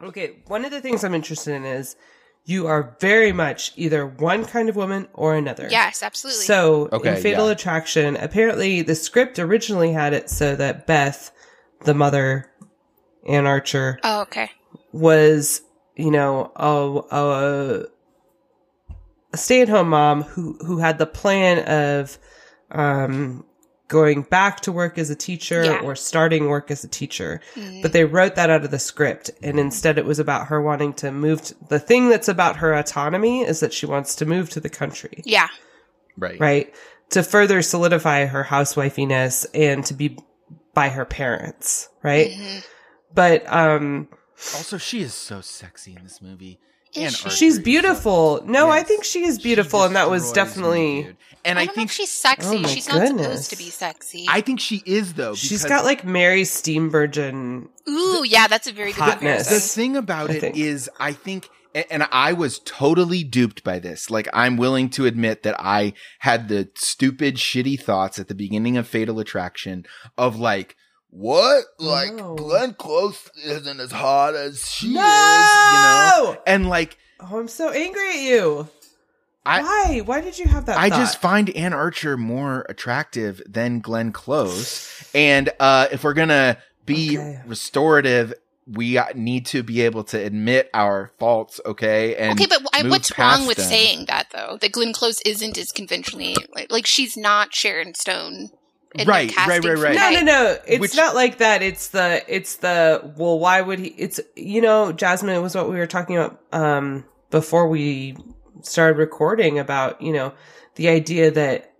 okay, one of the things I'm interested in is you are very much either one kind of woman or another. Yes, absolutely. So Okay, in Fatal yeah. Attraction, apparently the script originally had it so that Beth, the mother, Anne Archer, oh, okay. was, you know, a, a, a stay-at-home mom who who had the plan of um, going back to work as a teacher Yeah. or starting work as a teacher. Mm. But they wrote that out of the script, and instead it was about her wanting to move. To, the thing that's about her autonomy is that she wants to move to the country, Yeah. right right? To further solidify her housewifiness and to be by her parents, right? Mhm. But um also she is so sexy in this movie Is she? She's beautiful. No, I think she is She beautiful, and that was destroys me, definitely. and I, I, don't know think if she's sexy. Oh my she's not supposed to be sexy. I think she is though. She's got like Mary Steenburgen. Ooh, yeah, that's a very good Hotness. the thing about I it think. is, I think, and I was totally duped by this. Like, I'm willing to admit that I had the stupid, shitty thoughts at the beginning of Fatal Attraction of like, what? Like, No. Glenn Close isn't as hot as she No! is, you know? And like, Oh, I'm so angry at you. I- Why? Why did you have that? I thought? just find Anne Archer more attractive than Glenn Close. And uh, if we're gonna be Okay. restorative, we uh, need to be able to admit our faults, okay? And okay, but wh- move what's wrong with them. saying that though? That Glenn Close isn't as conventionally like, like she's not Sharon Stone. In the Right, right, right, for right. No, Night. no, no. It's Which- not like that. It's the, it's the, well, why would he, it's, you know, Jasmine, was what we were talking about, um, before we started recording about, you know, the idea that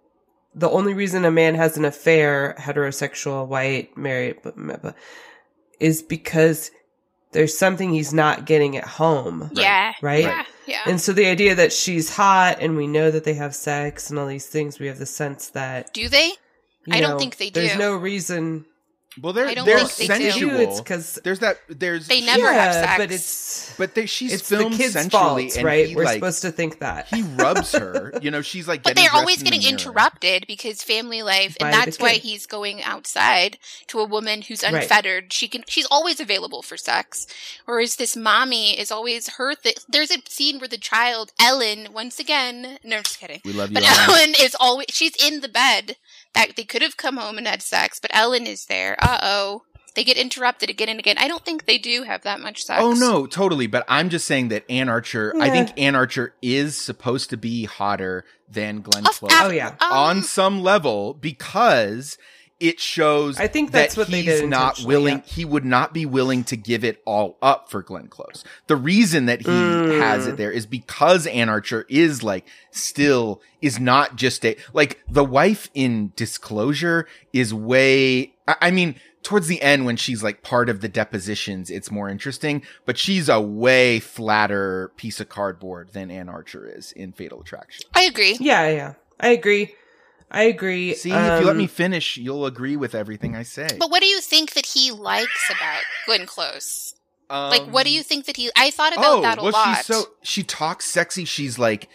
the only reason a man has an affair, heterosexual, white, married, blah, blah, blah, is because there's something he's not getting at home. Yeah. Right? Yeah. Yeah. And so the idea that she's hot and we know that they have sex and all these things, we have the sense that Do they? You I don't think they do. There's no reason Well, they're I don't they're think they do. sensual. It's because there's that. There's They never have sex. but it's But they, she's it's the filmed kid's sensually, fault, and right? he We're like supposed to think that. he rubs her. *laughs* You know, she's like. But getting they're dressed always in the getting mirror. interrupted because family life, and By the that's why kid. he's going outside to a woman who's Right. unfettered. She can, she's always available for sex. Whereas this mommy is always her. Th- There's a scene where the child Ellen, once again, no, I'm just kidding. We love you. But Ellen. Ellen is always she's in the bed. That they could have come home and had sex, but Ellen is there. Uh oh. They get interrupted again and again. I don't think they do have that much sex. Oh no, totally. But I'm just saying that Anne Archer. I think Anne Archer is supposed to be hotter than Glenn Of- Close Oh, yeah. um, on some level because it shows. I think that's that what they he's did not willing. yeah. He would not be willing to give it all up for Glenn Close. The reason that he Mm. has it there is because Anne Archer is like still is not just a like the wife in Disclosure is way. I, I mean. Towards the end, when she's like part of the depositions, it's more interesting, but she's a way flatter piece of cardboard than Anne Archer is in Fatal Attraction. I agree. Yeah, yeah. I agree. I agree. See, if you let Um, me finish, you'll agree with everything I say. But what do you think that he likes about Glenn Close? like, what do you Um, think that he? I thought about that a well, lot. she's so she talks sexy. She's like,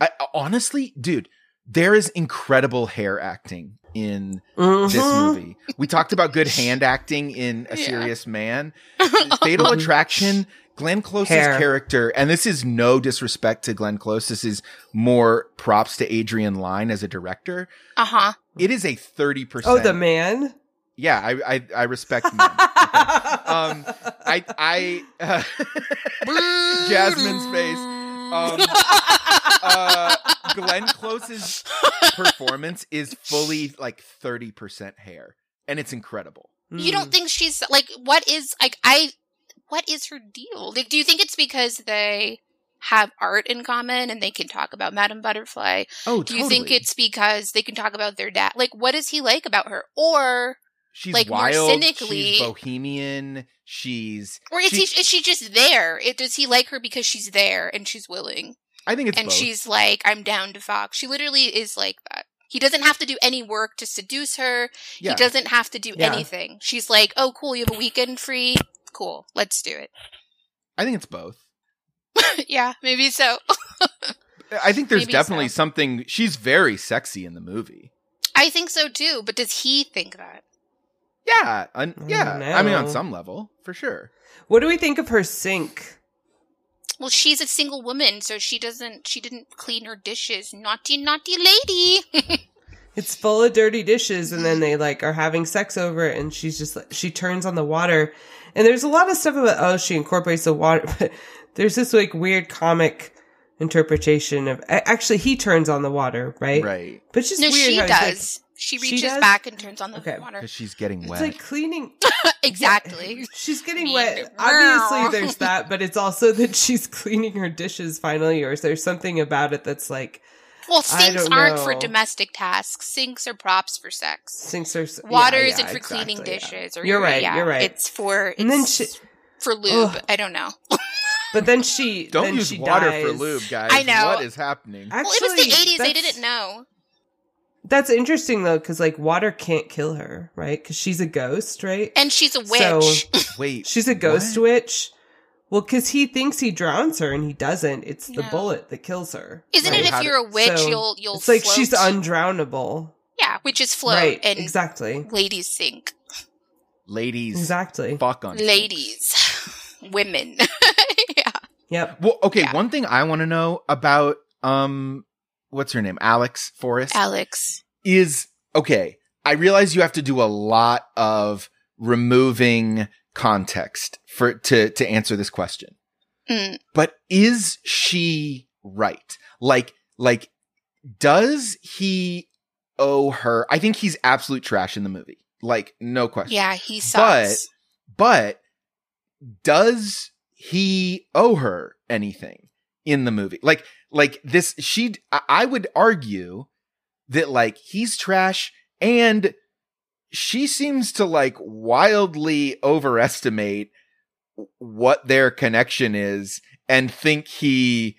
I, honestly, dude, there is incredible hair acting in this mhm. movie. We talked about good *laughs* hand acting in A Yeah. Serious Man. *laughs* Fatal Attraction. Glenn Close's Hair. character, and this is no disrespect to Glenn Close. This is more props to Adrian Lyne as a director. uh huh. It is a thirty percent. Oh, the man. Yeah, I I, I respect men. *laughs* Um, I I uh, *laughs* Jasmine's face. Um, uh, Glenn Close's performance is fully like thirty percent hair, and it's incredible. you don't think she's like what is like I? What is her deal? Like, do you think it's because they have art in common and they can talk about Madame Butterfly? Oh, Do you think it's because they can talk about their dad? Like, what does he like about her? Or she's like, more cynically- she's bohemian. She's. or is she- he is she just there? It, does he like her because she's there and she's willing? I think it's and both. she's like, I'm down to fuck. She literally is like that. He doesn't have to do any work to seduce her. yeah. He doesn't have to do Yeah. anything. She's like, oh, cool, you have a weekend free. Cool, let's do it. I think it's both. *laughs* yeah, maybe so. I think there's Maybe definitely so. something. She's very sexy in the movie. I think so too. But does he think that? Yeah, un- mm, yeah. don't I mean, on some level, for sure. What do we think of her sink? Well, she's a single woman, so she doesn't. She didn't clean her dishes. Naughty, naughty lady. *laughs* It's full of dirty dishes, and then they like are having sex over it, and she's just she turns on the water, and there's a lot of stuff about oh she incorporates the water, *laughs* but there's this like weird comic interpretation of actually he turns on the water, right? Right. But it's just no, weird she how like- does. she She reaches does? back and turns on the Okay. water. Because she's getting it's wet. like cleaning. *laughs* exactly. She's getting wet. Obviously, there's that, but it's also *laughs* that she's cleaning her dishes finally, or is there something about it that's like Well, sinks don't aren't for domestic tasks. Sinks are props for sex. sinks are yeah, Water yeah, isn't for cleaning exactly, yeah. dishes. Or You're right. yeah, you're right. It's for it's and then she, for lube. Ugh. I don't know. *laughs* but then she Don't then use she water dies. for lube, guys. I know. What is happening? Actually, well, it was the eighties. They didn't know. That's interesting though, because like water can't kill her, right? Because she's a ghost, right? And she's a So- witch. Wait. *laughs* She's a ghost What? witch. Well, because he thinks he drowns her and he doesn't. It's the No. bullet that kills her. Isn't Right. it if do- you're a witch, So, you'll you'll It's like float? she's undrownable. yeah, witches float right? and exactly. ladies sink. Ladies. Exactly. Fuck on Ladies, *laughs* women. *laughs* yeah. Yep. Well, okay. Yeah. One thing I want to know about um, what's her name? Alex Forrest Alex. is okay. I realize you have to do a lot of removing context for to to answer this question. Mm. But is she right? Like, like, does he owe her? I think he's absolute trash in the movie. Like, no question. Yeah, he sucks. But does he owe her anything in the movie? Like, like this, she, I would argue that like he's trash and she seems to like wildly overestimate what their connection is and think he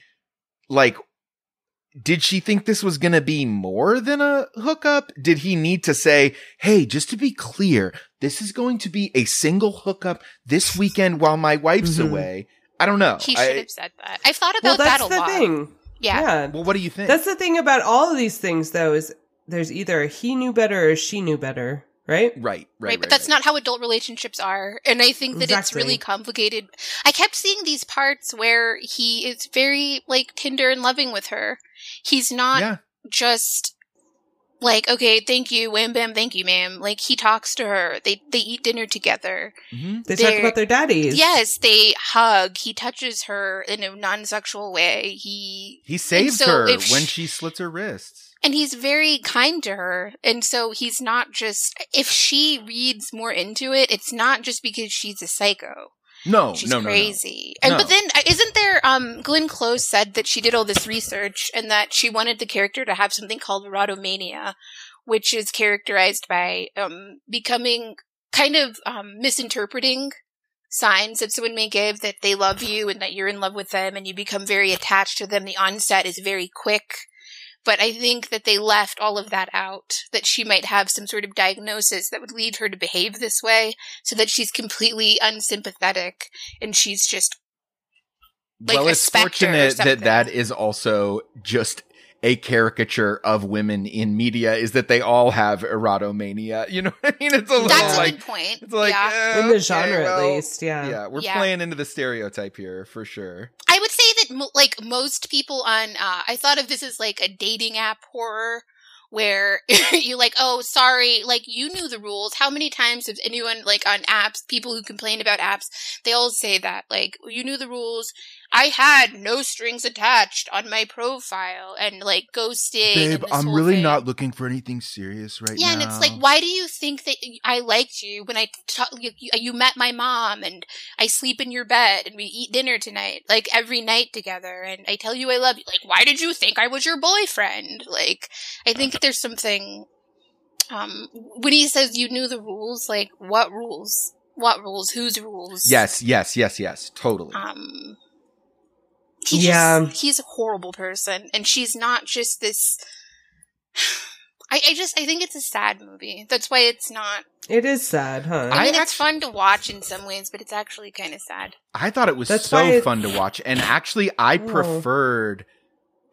like did she think this was going to be more than a hookup? Did he need to say, Hey, just to be clear, this is going to be a single hookup this weekend while my wife's Mhm. away? I don't know. He I- should have said that. I've thought Well, about that that's a the lot. thing. Yeah. well, what do you think? That's the thing about all of these things, though, is there's either a he knew better or she knew better, right? right, right, Right, but that's not how adult relationships are. And I think that it's really complicated. I kept seeing these parts where he is very like tender and loving with her. He's not yeah. just like, okay, thank you, wham bam, thank you, ma'am. Like he talks to her. They they eat dinner together. hmm They talk They're- about their daddies. Yes, they hug. He touches her in a non sexual way. He He saves so her when sh- she slits her wrists. And he's very kind to her. And so he's not just if she reads more into it, it's not just because she's a psycho. No, She's no, no, no. crazy. And No. but then uh, isn't there um Glenn Close said that she did all this research and that she wanted the character to have something called erotomania, which is characterized by um becoming kind of um misinterpreting signs that someone may give that they love you and that you're in love with them and you become very attached to them. The onset is very quick. But I think that they left all of that out, that she might have some sort of diagnosis that would lead her to behave this way, so that she's completely unsympathetic and she's just like well, a it's fortunate that that is also just a caricature of women in media. Is that they all have erotomania? You know what I mean? It's a little that's a good point. it's like yeah. eh, In the okay, genre, well, at least, yeah. Yeah, we're Yeah. playing into the stereotype here for sure. I would say that mo- like most people on uh I thought of this as like a dating app horror where *laughs* you're like, "Oh, sorry, like you knew the rules." How many times have anyone like on apps, people who complain about apps, they all say that like, "You knew the rules. I had no strings attached on my profile." And like ghosting and this whole thing. Not looking for anything serious right now. Yeah, and it's like, why do you think that I liked you when I ta- you, you met my mom and I sleep in your bed and we eat dinner tonight, like every night together, and I tell you I love you? Like, why did you think I was your boyfriend? Like, I think *laughs* there's something. Um, when he says you knew the rules, like what rules? What rules? Whose rules? Yes, yes, yes, yes, totally. Um. He Yeah. just, he's a horrible person, and she's not just this. *sighs* I, I just I think it's a sad movie. That's why it's not. It is sad, huh? I I mean, it's actu- fun to watch in some ways, but it's actually kind of sad. I thought it was That's so it- fun to watch, and actually, I Oh. preferred.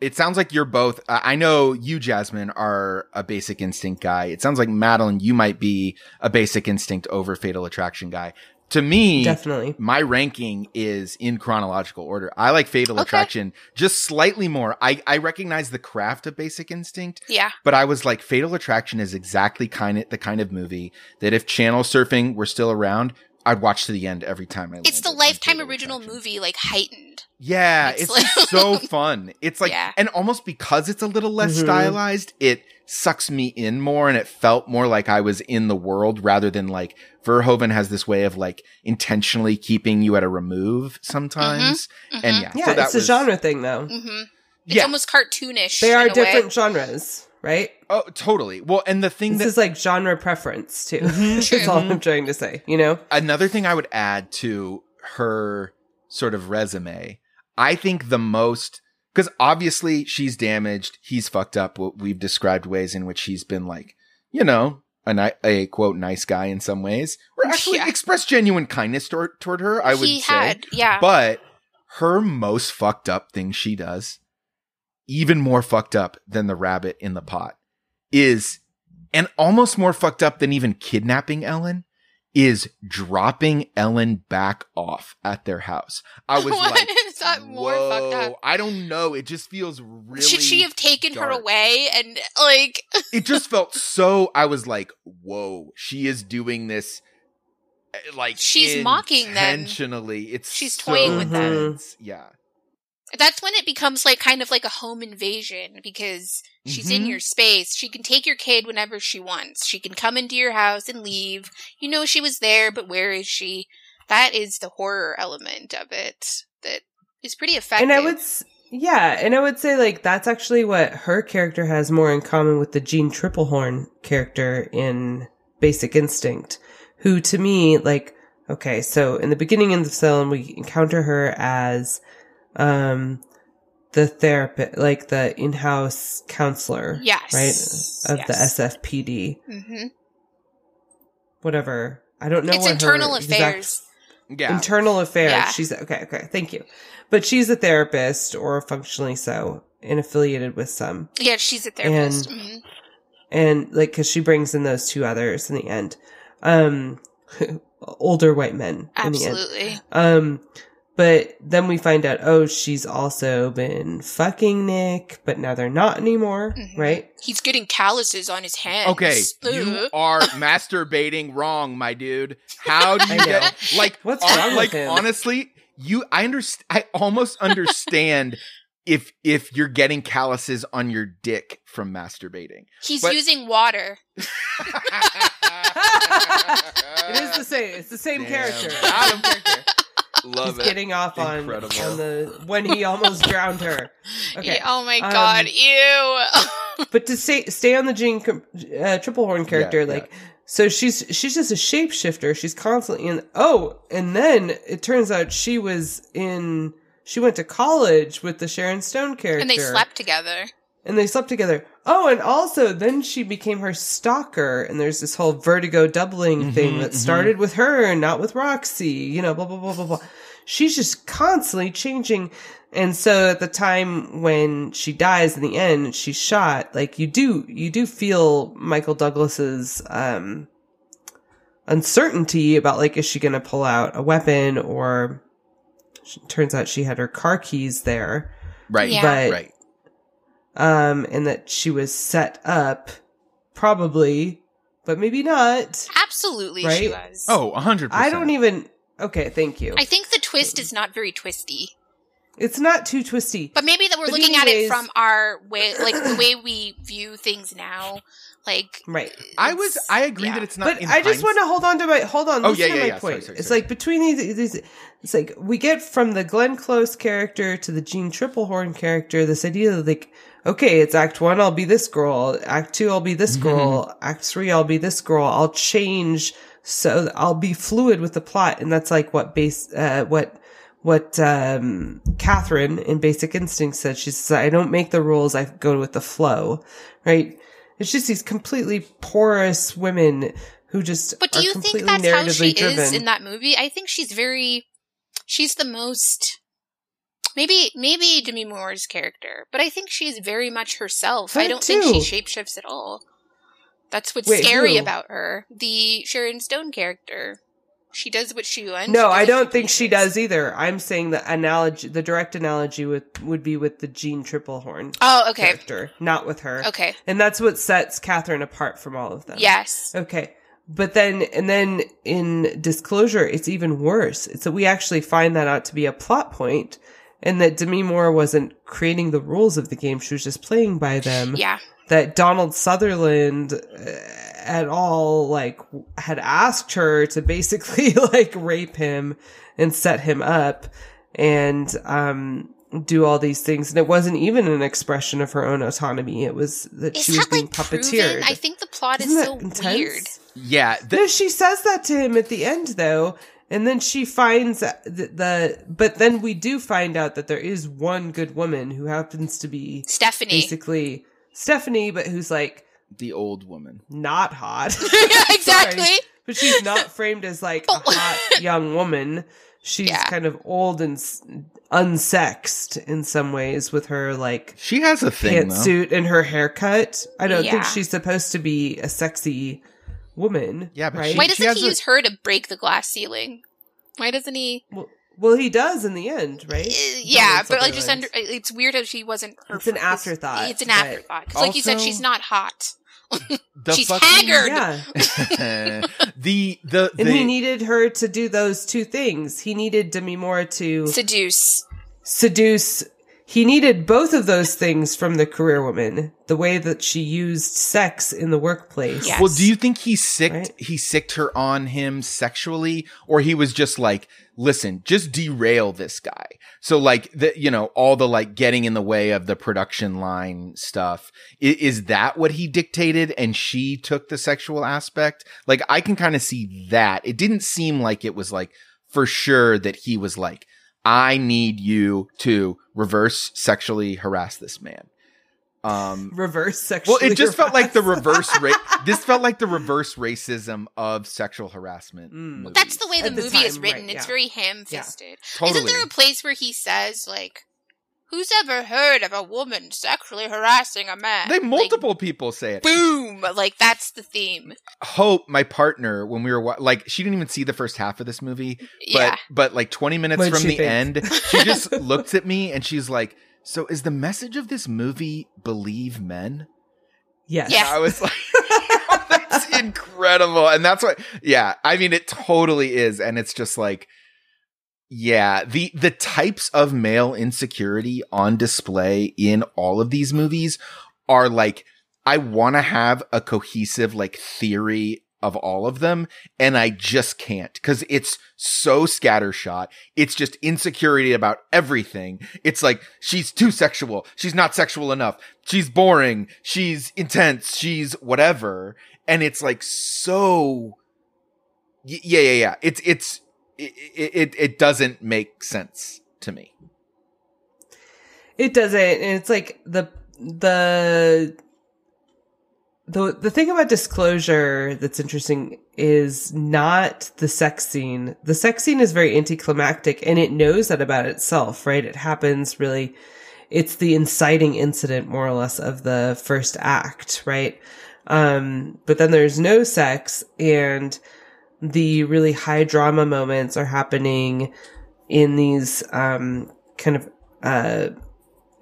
It sounds like you're both. Uh, I know you, Jasmine, are a Basic Instinct guy. It sounds like Madeline, you might be a Basic Instinct over Fatal Attraction guy. To me, Definitely. my ranking is in chronological order. I like Fatal Okay. Attraction just slightly more. I I recognize the craft of Basic Instinct, Yeah, but I was like, Fatal Attraction is exactly kind of the kind of movie that if channel surfing were still around, I'd watch to the end every time I. it's the lifetime original Attraction. movie, like heightened. Yeah, It's it's, like- so fun. It's like, Yeah. and almost because it's a little less Mhm. stylized, it sucks me in more and it felt more like I was in the world rather than like Verhoeven has this way of like intentionally keeping you at a remove sometimes. Mhm. And yeah, Yeah, so that it's a genre thing, though. hmm It's Yeah. almost cartoonish. They are in a way. different genres, right? Oh, totally. Well, and the thing This that is like genre preference, too. Mhm. *laughs* That's all I'm trying to say, you know? another thing I would add to her sort of resume, I think the most because obviously she's damaged, he's fucked up. What we've described ways in which he's been like, you know, a, ni- a quote nice guy in some ways, or actually Yeah. expressed genuine kindness toward toward her. I would he say, had, yeah. but her most fucked up thing she does, even more fucked up than the rabbit in the pot, is, and almost more fucked up than even kidnapping Ellen, is dropping Ellen back off at their house. I was *laughs* What like, is that more fucked "Whoa." up? I don't know. It just feels really. Should she have taken her away and like? *laughs* It just felt so. I was like, whoa, she is doing this. eh, Like She's mocking them. intentionally. It's She's so toying with them. Yeah. That's when it becomes like kind of like a home invasion because she's in Mhm. your space. She can take your kid whenever she wants. She can come into your house and leave. You know she was there, but where is she? That is the horror element of it that is pretty effective. And I would, s- Yeah, and I would say like that's actually what her character has more in common with the Jeanne Tripplehorn character in Basic Instinct, who to me like okay, so in the beginning of the film we encounter her as um the therapist, like the in-house counselor, Yes. right, of the Yes. SFPD, hmm whatever. I don't know It's what internal her exact- affairs. Yeah. internal affairs. Yeah. She's okay. Okay, thank you. But she's a therapist, or functionally so, and affiliated with some, Yeah, she's a therapist. And- Mhm. and like because she brings in those two others in the end, um, *laughs* older white men in the end. Absolutely. Um, but then we find out, oh, she's also been fucking Nick, but now they're not anymore, Mhm. right? He's getting calluses on his hands. Okay, you are *laughs* masturbating wrong, my dude. How do you get like What's hon- wrong with like him? honestly, you I understand I almost understand *laughs* if if you're getting calluses on your dick from masturbating. He's but- using water. *laughs* It is the same. It's the same Damn. character. Got him. Character. Love He's it. getting off on, Incredible. on the when he almost *laughs* drowned her. Okay. Yeah, oh my Um, god, ew. *laughs* but to stay stay on the Jeanne uh, Tripplehorn character, Yeah, yeah. like so she's she's just a shapeshifter. She's constantly in. Oh, and then it turns out she was in. She went to college with the Sharon Stone character, and they slept together. and they slept together. Oh, and also then she became her stalker, and there's this whole vertigo doubling thing Mhm, that mhm. started with her and not with Roxy. You know, blah blah blah blah blah. She's just constantly changing. And so at the time when she dies in the end, she's shot. Like you do, you do feel Michael Douglas's um uncertainty about like is she going to pull out a weapon or turns out she had her car keys there Right. Yeah. But- right. Um, and that she was set up, probably, but maybe not. Absolutely, she was. Oh, 100%. I don't even. Okay, thank you. I think the twist is not very twisty. it's not too twisty. But maybe that we're But looking at it from our way, like the way we view things now. Like, Right. I was I agree yeah. that it's not But in I just want to hold on to my hold on. Oh, listen yeah, to yeah, my yeah. Sorry, point. sorry, it's sorry. like between these, these, it's like we get from the Glenn Close character to the Jeanne Tripplehorn character this idea that like, okay, it's Act One, I'll be this girl. Act Two, I'll be this girl. Act Three, I'll be this girl. I'll change so I'll be fluid with the plot, and that's like what base uh, what what um Catherine in Basic Instinct said. She says, "I don't make the rules; I go with the flow." Right? It's just these completely porous women who just but do are you completely think that's how she driven. is in that movie? I think she's very, she's the most. Maybe maybe Demi Moore's character, but I think she's very much herself. I Her don't think she shapeshifts at all. That's what's Wait, scary who? about her. The Sharon Stone character. She does what she wants. no, I don't think she does either. I'm saying the analogy, the direct analogy would would be with the Jeanne Tripplehorn Oh, okay. character, not with her. Okay. And that's what sets Catherine apart from all of them. Yes. Okay. But then, and then in disclosure, it's even worse. It's that we actually find that out to be a plot point and that Demi Moore wasn't creating the rules of the game. She was just playing by them. Yeah. That Donald Sutherland uh, at all, like, had asked her to basically, *laughs* like, rape him and set him up and, um, do all these things. And it wasn't even an expression of her own autonomy. It was that Is she was that being like puppeteered. proven? I think the plot Isn't is so intense? weird. Yeah, th- no, she says that to him at the end, though, and then she finds the, the. But then we do find out that there is one good woman who happens to be Stephanie. basically Stephanie, but who's like the old woman. not hot. *laughs* yeah, *laughs* exactly. Sorry. But she's not framed as like a *laughs* hot young woman. She's Yeah. kind of old and unsexed in some ways with her like She has a thing though. pantsuit and her haircut. I don't Yeah. think she's supposed to be a sexy woman. Yeah, but right? she- Why doesn't has he a- use her to break the glass ceiling? Why doesn't he? Well, well, he does in the end, right? Uh, yeah, but like just under. It's weird how she wasn't. Her It's an afterthought, It's an afterthought afterthought. 'Cause like you said, she's not hot. The she's fucking- haggard. Yeah, *laughs* the the and the, he needed her to do those two things. He needed Demi Moore to Seduce. seduce. He needed both of those things from the career woman. The way that she used sex in the workplace. Yes. Well, do you think he sicked Right. he sicked her on him sexually, or he was just like, listen, just derail this guy? So like the you know all the like getting in the way of the production line stuff. Is, is that what he dictated, and she took the sexual aspect? Like I can kind of see that. It didn't seem like it was like for sure that he was like, I need you to reverse sexually harass this man. Um, Reverse sexual. well, it just felt like the reverse ra- *laughs* This felt like the reverse racism of sexual harassment. Mm. movies. That's the way the the movie is written. right, It's very ham-fisted. Totally. Isn't there a place where he says like, "Who's ever heard of a woman sexually harassing a man?" They Like, multiple people say it. boom, like that's the theme. Hope, my partner, when we were wa- like, she didn't even see the first half of this movie, but yeah, but like 20 minutes What'd from the think? end, she *laughs* just looked at me and she's like, "So is the message of this movie believe men?" yes. Yeah. I was like, *laughs* oh, that's incredible. And that's what, yeah, I mean, it totally is. And it's just like, yeah, the, the types of male insecurity on display in all of these movies are like, I want to have a cohesive like theory of all of them and I just can't cuz it's so scattershot. It's just insecurity about everything. It's like she's too sexual. She's not sexual enough. She's boring. She's intense. She's whatever. And it's like so yeah, yeah, yeah. It's it's it it, it doesn't make sense to me. It doesn't. And it's like the the the the thing about disclosure that's interesting is not the sex scene. The sex scene is very anticlimactic and it knows that about itself, right? It happens really it's the inciting incident more or less of the first act, right? Um but then there's no sex and the really high drama moments are happening in these um kind of uh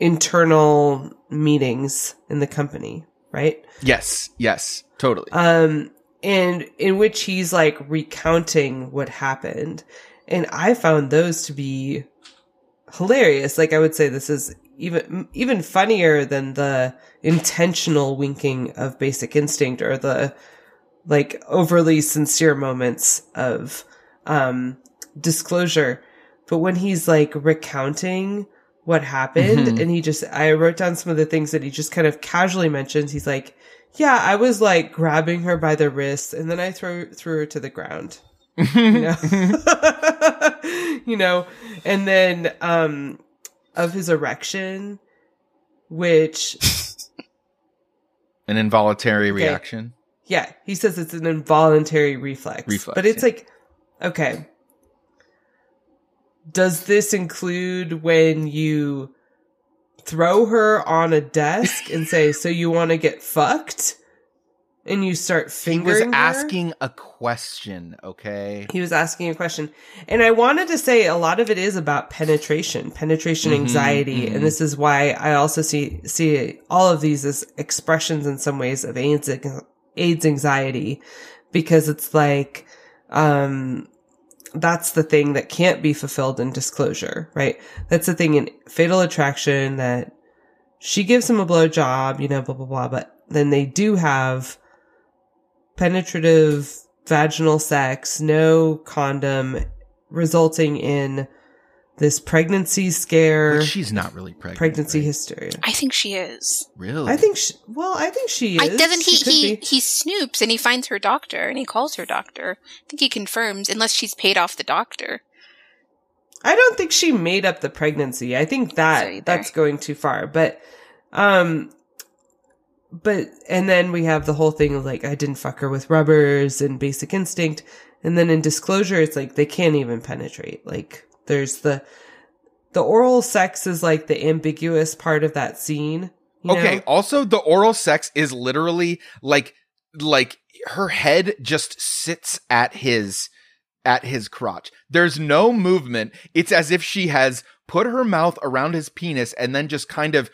internal meetings in the company, right? Yes, yes, totally. Um, and in which he's like recounting what happened. And I found those to be hilarious. Like I would say this is even, even funnier than the intentional winking of basic instinct or the like overly sincere moments of, um, disclosure. But when he's like recounting what happened Mhm. and he just, I wrote down some of the things that he just kind of casually mentions. He's like, yeah, I was like grabbing her by the wrist and then I threw threw her to the ground. You know? *laughs* you know, and then um of his erection which An involuntary Okay. reaction. Yeah, he says it's an involuntary reflex. Reflex, But it's yeah. like okay. Does this include when you throw her on a desk and say, "So you want to get fucked?" and you start He was fingering her? asking a question, okay? He was asking a question. And I wanted to say a lot of it is about penetration, penetration Mhm, anxiety. mhm. And this is why I also see, see all of these as expressions in some ways of AIDS, AIDS anxiety, because it's like, um, that's the thing that can't be fulfilled in disclosure, right? That's the thing in fatal attraction that she gives him a blowjob, you know, blah, blah, blah. But then they do have penetrative vaginal sex, no condom, resulting in this pregnancy scare, But she's not really pregnant. pregnancy right? hysteria. I think she is. Really? I think, she, well, I think she is. I, doesn't he? He be. he snoops and he finds her doctor and he calls her doctor. I think he confirms, unless she's paid off the doctor. I don't think she made up the pregnancy. I think that either. that's going too far. But, um, but and then we have the whole thing of like I didn't fuck her with rubbers and Basic Instinct, and then in Disclosure, it's like they can't even penetrate. Like there's the the oral sex is like the ambiguous part of that scene. Okay. know? Also, the oral sex is literally like, like her head just sits at his, at his crotch. There's no movement. It's as if she has put her mouth around his penis and then just kind of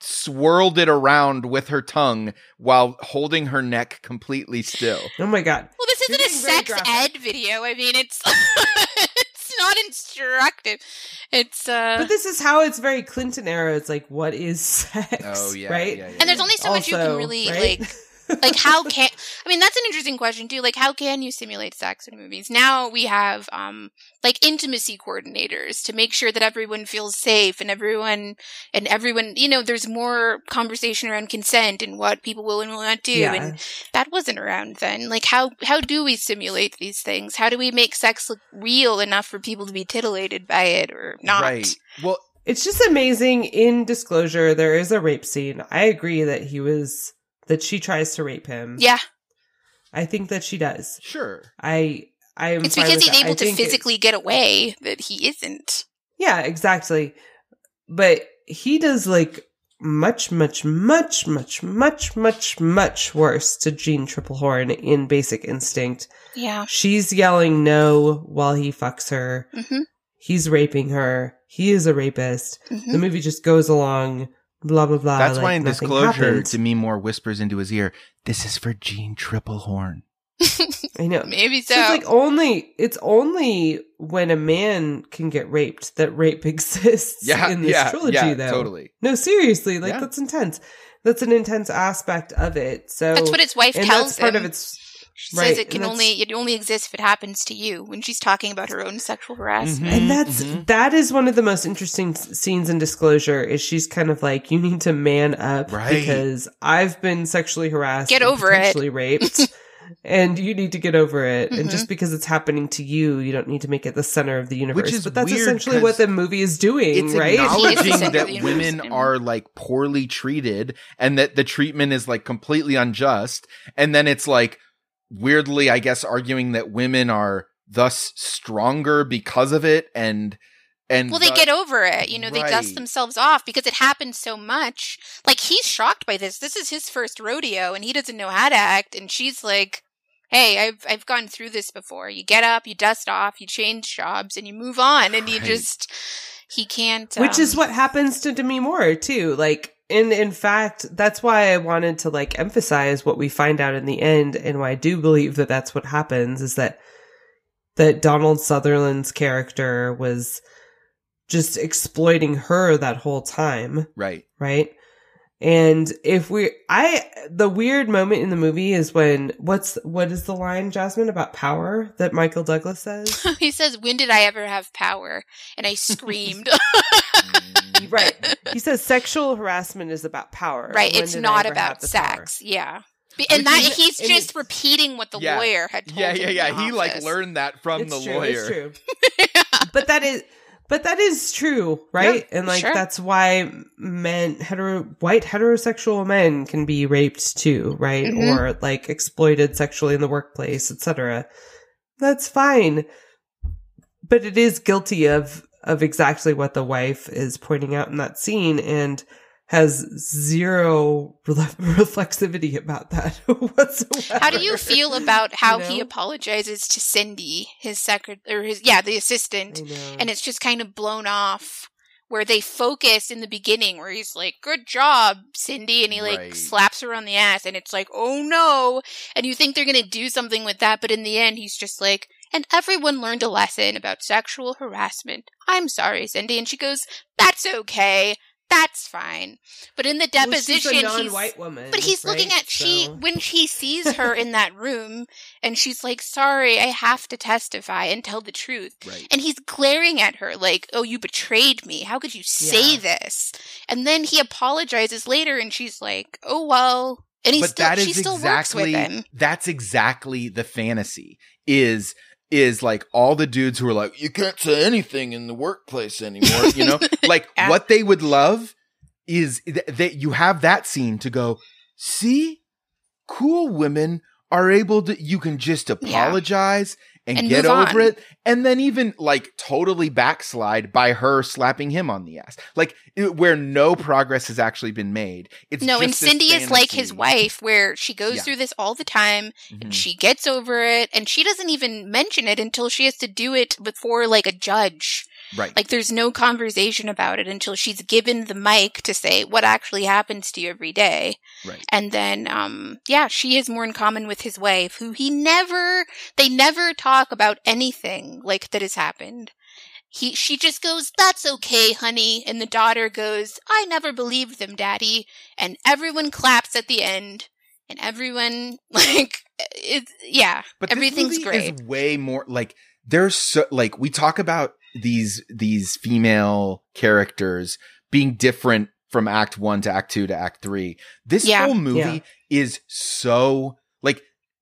swirled it around with her tongue while holding her neck completely still. Oh my god. Well, this isn't a sex ed video. I mean, it's *laughs* it's *laughs* not instructive. It's uh But this is how it's very Clinton era. It's like, what is *laughs* sex? Oh yeah, right. yeah, yeah, and there's only so much you can really right? like like how can I mean that's an interesting question too. Like how can you simulate sex in movies? Now we have um like intimacy coordinators to make sure that everyone feels safe and everyone and everyone you know there's more conversation around consent and what people will and will not do Yeah. and that wasn't around then. Like how how do we simulate these things? How do we make sex look real enough for people to be titillated by it or not? Right. Well, It's just amazing. In disclosure, there is a rape scene. I agree that he was that she tries to rape him. Yeah. I think that she does. sure. I I am. It's fine because with he's that. Able to think it- physically get away that he isn't. Yeah, exactly. But he does like much, much, much, much, much, much, much worse to Jeanne Tripplehorn in Basic Instinct. Yeah. She's yelling no while he fucks her. hmm He's raping her. He is a rapist. hmm The movie just goes along, blah blah blah. That's like why in nothing disclosure, happened. Demi Moore whispers into his ear, "This is for Jeanne Tripplehorn." I know. *laughs* Maybe so. So it's like only it's only when a man can get raped that rape *laughs* exists Yeah, in this yeah, trilogy yeah, though. totally. No, seriously, like Yeah. that's intense. That's an intense aspect of it. So that's what his wife and tells that's part him. of its She right, says it can only it only exists if it happens to you when she's talking about her own sexual harassment. and that's mhm. that is one of the most interesting s- scenes in disclosure is she's kind of like you need to man up Right. because i've been sexually harassed Get and over it. potentially raped *laughs* and you need to get over it and Mhm. just because it's happening to you you don't need to make it the center of the universe is but that's weird essentially 'cause what the movie is doing It's right acknowledging He is the that center of the women are like poorly treated and that the treatment is like completely unjust. And then it's like weirdly, I guess, arguing that women are thus stronger because of it. And, and well, they the- get over it. You know, they dust themselves off because it happens so much. Like he's shocked by this. This is his first rodeo, and he doesn't know how to act. And she's like, "Hey, I've I've gone through this before. You get up, you dust off, you change jobs, and you move on. And you just he can't. which um, is what happens to Demi Moore too. Like, in in fact, that's why I wanted to like emphasize what we find out in the end, and why I do believe that that's what happens is that that Donald Sutherland's character was just exploiting her that whole time, right. right? And if we, I, the weird moment in the movie is when, what's, what is the line, Jasmine, about power that Michael Douglas says? *laughs* he says, "When did I ever have power?" And I *laughs* screamed. Mm. Right. He says sexual harassment is about power. Right, When it's not about the power? sex. Yeah. And Which that is- he's just it's- repeating what the Yeah. lawyer had told Yeah, him. yeah, in yeah. the He like learned that from It's the true, lawyer. It's true. *laughs* but that is but that is true, right? and like sure. that's why men hetero white heterosexual men can be raped too, right? Mhm. Or like exploited sexually in the workplace, etc. That's fine. But it is guilty of of exactly what the wife is pointing out in that scene and has zero re- *laughs* reflexivity about that *laughs* whatsoever. How do you feel about how You he apologizes to Cindy, his secret or his yeah, the assistant, and it's just kind of blown off where they focus in the beginning where he's like, "Good job, Cindy," and he like Right. slaps her on the ass, and it's like, "Oh no!" And you think they're gonna do something with that, but in the end, he's just like, "And everyone learned a lesson about sexual harassment. I'm sorry, Cindy," and she goes, "That's okay." That's fine. But in the Well, she's deposition, non-white woman. but he's looking right? at she when she sees her in that room and she's like, "Sorry, I have to testify and tell the truth." Right. And he's glaring at her like, "Oh, you betrayed me. How could you say Yeah. this?" And then he apologizes later and she's like, "Oh, well." And he but still that she still exactly works with him. that's exactly the fantasy is is like all the dudes who are like you can't say anything in the workplace anymore you know *laughs* like Yeah. what they would love is th- that you have that scene to go see cool women are able to you can just apologize and, And get over on. it and then even like totally backslide by her slapping him on the ass like it- where no progress has actually been made it's no, and Cindy is like his wife, where she goes Yeah. through this all the time, Mhm. and she gets over it, and she doesn't even mention it until she has to do it before like a judge. Right Like there's no conversation about it until she's given the mic to say what actually happens to you every day. right And then um yeah, she has more in common with his wife who he never they never talk about anything like that has happened. he she just goes, "That's okay, honey," and the daughter goes, "I never believed them, daddy," and everyone claps at the end, and everyone *laughs* like it's yeah, But everything's great. Way more like there's so like we talk about these these female characters being different from Act One to Act Two to Act Three. This Yeah. whole movie Yeah. is so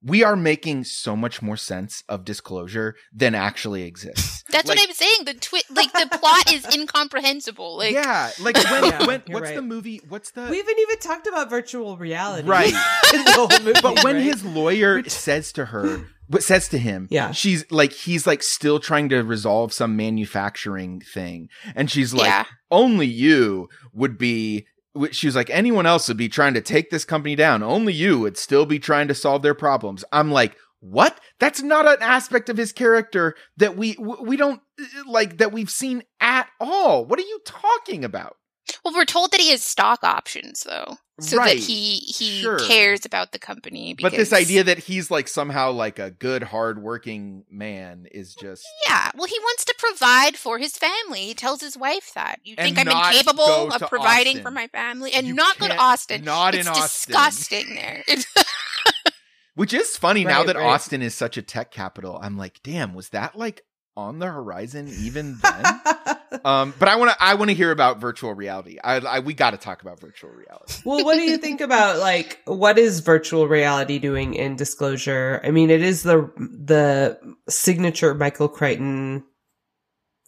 we are making so much more sense of disclosure than actually exists. *laughs* That's like- what I'm saying. The twi- like the plot is incomprehensible. Like yeah, like *laughs* when Yeah, when what's right. the movie? What's the We haven't even talked about virtual reality. Right. *laughs* in the whole movie, But when right? his lawyer says to her, what says to him, Yeah. she's like, he's like still trying to resolve some manufacturing thing. And she's like, yeah, only you would be, she was like, anyone else would be trying to take this company down. Only you would still be trying to solve their problems. I'm like, what? That's not an aspect of his character that we, we don't uh, like, that we've seen at all. What are you talking about? Well, we're told that he has stock options though, so Right. that he he Sure. cares about the company. Because, But this idea that he's like somehow like a good, hardworking man is just. Yeah, well, he wants to provide for his family. He tells his wife that. You And think I'm incapable of providing Austin. for my family and You not go to can't- Austin? not in it's Austin. disgusting there. It's- *laughs* *laughs* Which is funny now that right. Austin is such a tech capital. I'm like, damn, was that like on the horizon even then? *laughs* um, but I want to, I want to hear about virtual reality. I, I we got to talk about virtual reality. well, what do you think about like what is virtual reality doing in Disclosure? I mean, it is the the signature Michael Crichton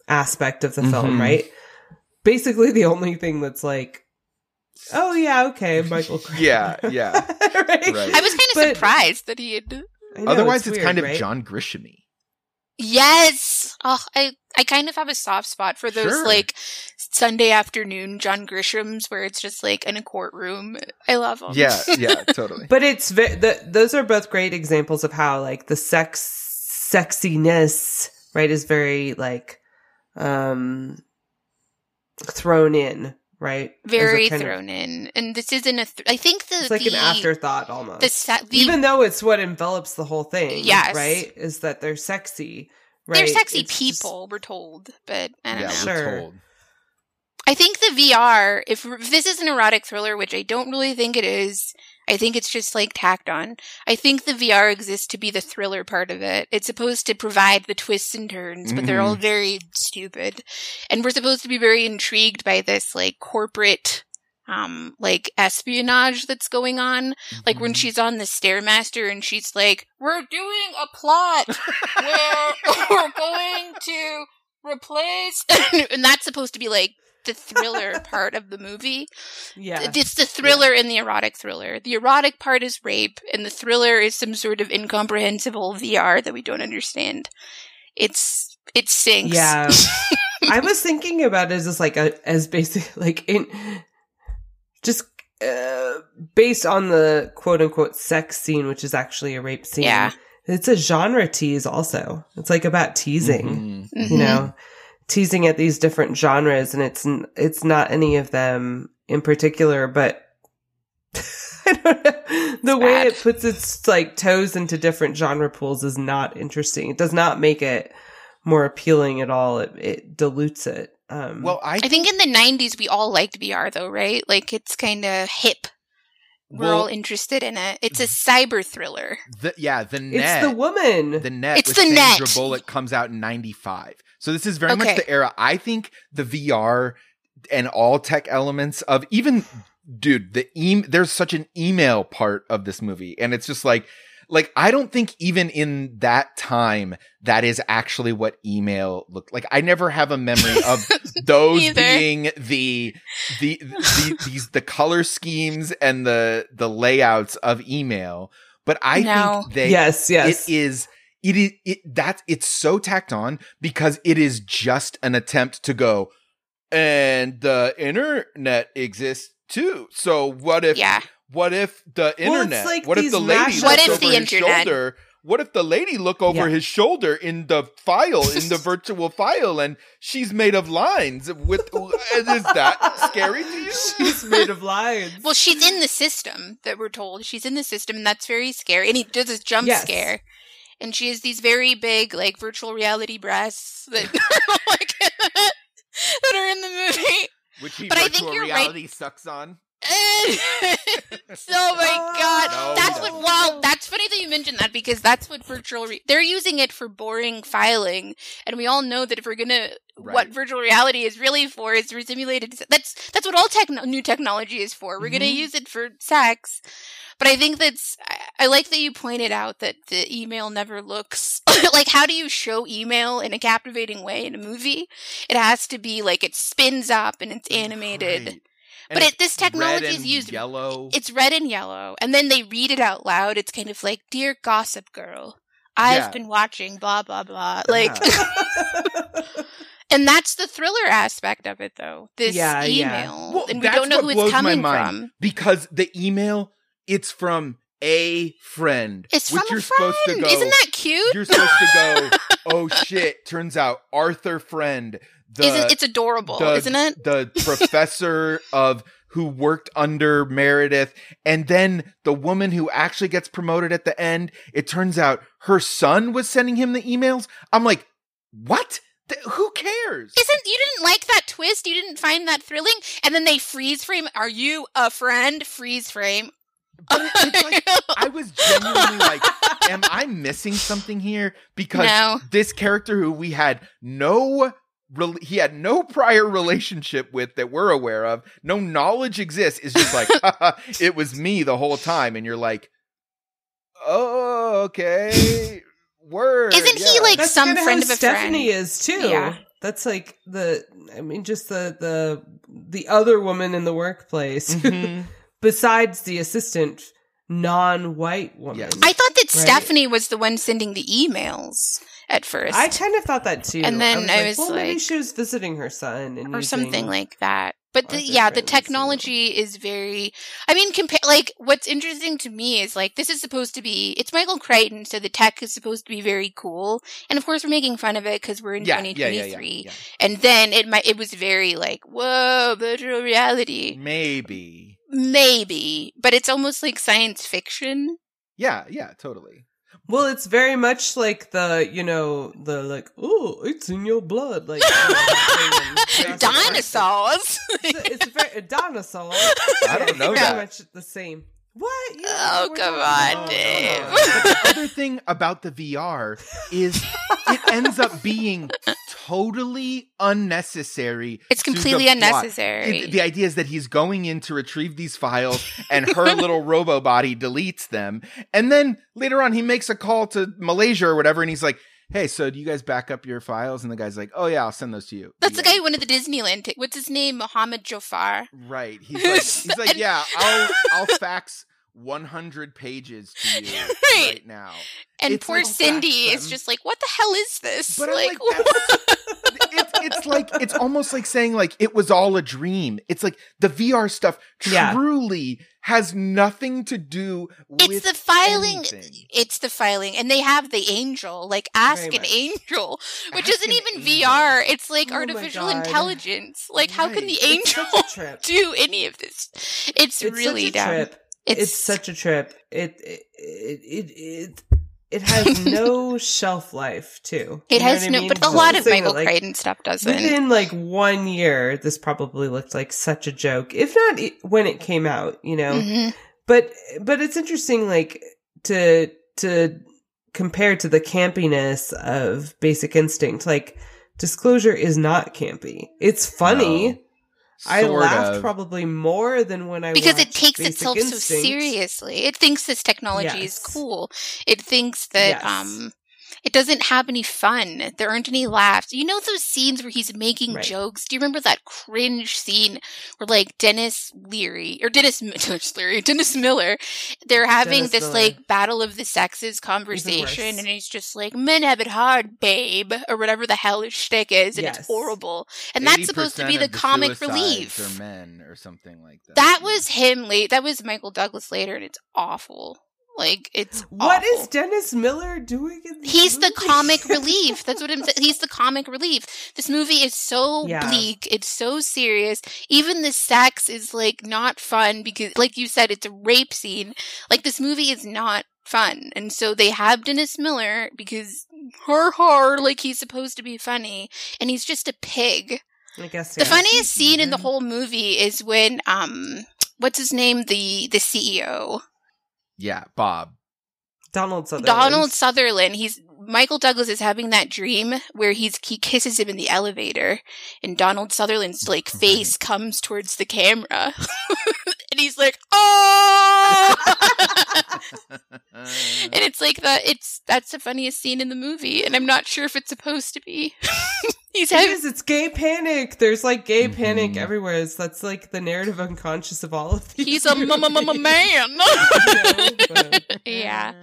aspect of the film, Mhm. right? Basically, the only thing that's like, oh yeah, okay, *laughs* Michael Crichton. Yeah, yeah. *laughs* right? Right. I was kind of surprised that he had. Know, Otherwise, it's, weird, kind of right? John Grishamy. Yes. Oh, I I kind of have a soft spot for those Sure. like Sunday afternoon John Grishams where it's just like in a courtroom. I love them. Yeah, *laughs* yeah, totally. But it's ve- the, those are both great examples of how like the sex sexiness, right, is very like um thrown in, right? Very kind of- thrown in, and this isn't a. Th- I think the it's like the, an afterthought almost. The, sa- the Even though it's what envelops the whole thing, Yes. right? Is that they're sexy, right? they're sexy It's just- people, we're told, but I don't yeah, know. we're Sure. told. I think the VR, if, if this is an erotic thriller, which I don't really think it is, I think it's just like tacked on. I think the VR exists to be the thriller part of it. It's supposed to provide the twists and turns, but they're all very stupid. And we're supposed to be very intrigued by this like corporate um like espionage that's going on. Like when Mhm. she's on the Stairmaster and she's like, We're doing a plot where *laughs* *laughs* we're going to replace *laughs* and that's supposed to be like the thriller *laughs* part of the movie. Yeah, It's the thriller and the erotic thriller. The erotic part is rape, and the thriller is some sort of incomprehensible VR that we don't understand. It's it sinks. Yeah. *laughs* I was thinking about it as just like a as basic *laughs* like in just uh, based on the quote unquote sex scene, which is actually a rape scene. Yeah. It's a genre tease also. It's like about teasing, Mhm. Mhm. you know, teasing at these different genres and it's it's not any of them in particular, but *laughs* I don't. The way bad. it puts its like toes into different genre pools is not interesting. It does not make it more appealing at all. It, it dilutes it. Um, Well, I, I think in the '90s we all liked VR, though, right? Like it's kind of hip. We're well, all interested in it. It's a cyber thriller. the, yeah, the net. it's the woman. The net It's with the Sandra net. Bullock comes out in 95. So this is very much the era. I think the VR and all tech elements of even dude, the e- there's such an email part of this movie and it's just like like I don't think even in that time that is actually what email looked like. I never have a memory of *laughs* those Either. being the, the the these the color schemes and the the layouts of email. But I No. think they yes, yes. it is it is it that it's so tacked on because it is just an attempt to go and the internet exists too. So what if Yeah. what if the Well, internet like what if the lady mashups- What looks if over the his internet- shoulder? What if the lady look over Yeah. his shoulder in the file in the *laughs* virtual file and she's made of lines with *laughs* is that scary to you? She's made of lines Well, she's in the system that we're told. She's in the system, and that's very scary. And he does a jump Yes. scare. And she has these very big like virtual reality breasts that *laughs* are like *laughs* that are in the movie. Which But I think you're right. sucks on. *laughs* oh my god, No, that's no. what. Well, that's funny that you mentioned that because that's what virtual. Re- they're using it for boring filing, and we all know that if we're gonna, what virtual reality is really for is for simulated. That's that's what all techno- new technology is for. We're gonna Mhm. use it for sex. But I think that's. I, I like that you pointed out that the email never looks *laughs* like. How do you show email in a captivating way in a movie? It has to be like it spins up and it's animated. Right. But it, this technology is used yellow. it's red and yellow, and then they read it out loud. It's kind of like, "Dear Gossip Girl, I've Yeah. been watching blah blah blah." Like, *laughs* and that's the thriller aspect of it, though. This Yeah, yeah. email, Well, and we don't know who it's coming from. because the email it's from a friend. It's which from you're a friend. to go. Isn't that cute? You're supposed to go. *laughs* Oh shit! Turns out Arthur Friend, the Isn't it's adorable? the, isn't it? the *laughs* professor of who worked under Meredith, and then the woman who actually gets promoted at the end. It turns out her son was sending him the emails. I'm like, what? Th- who cares? Isn't you didn't like that twist? You didn't find that thrilling? And then they freeze frame. Are you a friend? Freeze frame. But it's like *laughs* I was genuinely like, am I missing something here? Because No. this character who we had no rel- he had no prior relationship with that we're aware of, no knowledge exists, is just like *laughs* it was me the whole time, and you're like, oh, okay, word. Isn't he, like, That's some kinda friend how of a friend? Stephanie friend. is too. Yeah. That's like the I mean just the the the other woman in the workplace Mhm. *laughs* besides the assistant non-white woman. Yes. I thought that Right. Stephanie was the one sending the emails at first. I kind of thought that too. And then I was like well, maybe she was visiting her son and or something like that. But the, yeah, the Friend's technology is very. I mean, compare like what's interesting to me is like this is supposed to be. It's Michael Crichton, so the tech is supposed to be very cool, and of course we're making fun of it because we're in yeah, yeah, yeah, 2023. yeah, And then it might it was very like whoa virtual reality Maybe. Maybe, but it's almost like science fiction. Yeah, yeah, totally. Well, it's very much like the, you know, the like, oh, it's in your blood, like you know, that *laughs* thing in Jurassic Park. Dinosaurs. It's, it's very dinosaur. *laughs* I don't know It's that. Very much the same. What? You Oh, come talking on, about- Dave. No, no, no. But the other thing about the VR is it ends up being totally unnecessary. It's completely unnecessary. It- the idea is that he's going in to retrieve these files and her *laughs* little robo body deletes them. And then later on, he makes a call to Malaysia or whatever. And he's like, Hey, so do you guys back up your files? And the guy's like, Oh, yeah, I'll send those to you. That's the guy who went to the Disneyland. T- What's his name? Mohammed Jafar. Right. He's *laughs* like, he's like Yeah, I'll, I'll fax 100 pages to *laughs* you Right. right now. And It's poor like, Cindy fax is just like, what the hell is this? But I'm like, like, *laughs* it's, it's like it's almost like saying like it was all a dream. It's like the VR stuff Yeah. truly has nothing to do with it's the filing. anything. It's the filing, and they have the angel. Like, ask Very an angel, which Ask isn't even angel. VR. It's like Oh artificial intelligence. Like, how can the angel such a *laughs* trip. do any of this? It's, It's really such a dumb. trip. It's, It's, such a trip. It it it it it, it has *laughs* no shelf life too. It has what I no, mean? but a lot of Michael that, like, Crichton stuff doesn't. Within like one year, this probably looked like such a joke, if not when it came out. You know, Mhm. but but it's interesting, like to to compare to the campiness of Basic Instinct. Like Disclosure is not campy. It's funny. No. I laughed of. probably more than when I was. because it takes Basic itself Instinct. so seriously. It thinks this technology is cool. It thinks that Yes. um it doesn't have any fun. There aren't any laughs. You know those scenes where he's making Right. jokes? Do you remember that cringe scene where like Dennis Leary or Dennis, *laughs* Dennis Leary, Dennis Miller, they're having Dennis this Miller. like battle of the sexes conversation and he's just like, men have it hard, babe, or whatever the hell his shtick is, and Yes. it's horrible. And that's supposed to be 80% the comic relief. Are men or something like that. That Yeah. was him late. That was Michael Douglas later, and it's awful. Like it's What awful. is Dennis Miller doing in this He's the movie? comic *laughs* relief. That's what I'm saying. He's the comic relief. This movie is so Yeah. bleak. It's so serious. Even the sex is like not fun because, like you said, it's a rape scene. Like this movie is not fun. And so they have Dennis Miller because har har, like he's supposed to be funny, and he's just a pig. I guess The funniest scene in the whole movie is when um what's his name? The the CEO. Yeah, Bob. Donald Sutherland. Donald Sutherland, he's Michael Douglas is having that dream where he's he kisses him in the elevator, and Donald Sutherland's like *laughs* face comes towards the camera, *laughs* and he's like, "Oh!" And it's like that. It's that's the funniest scene in the movie, and I'm not sure if it's supposed to be. *laughs* he's having is. It's gay panic. There's like gay panic Mhm. everywhere. It's, that's like the narrative unconscious of all of these. he's a m- m- m- movies. man. *laughs* Know, but- *laughs* yeah,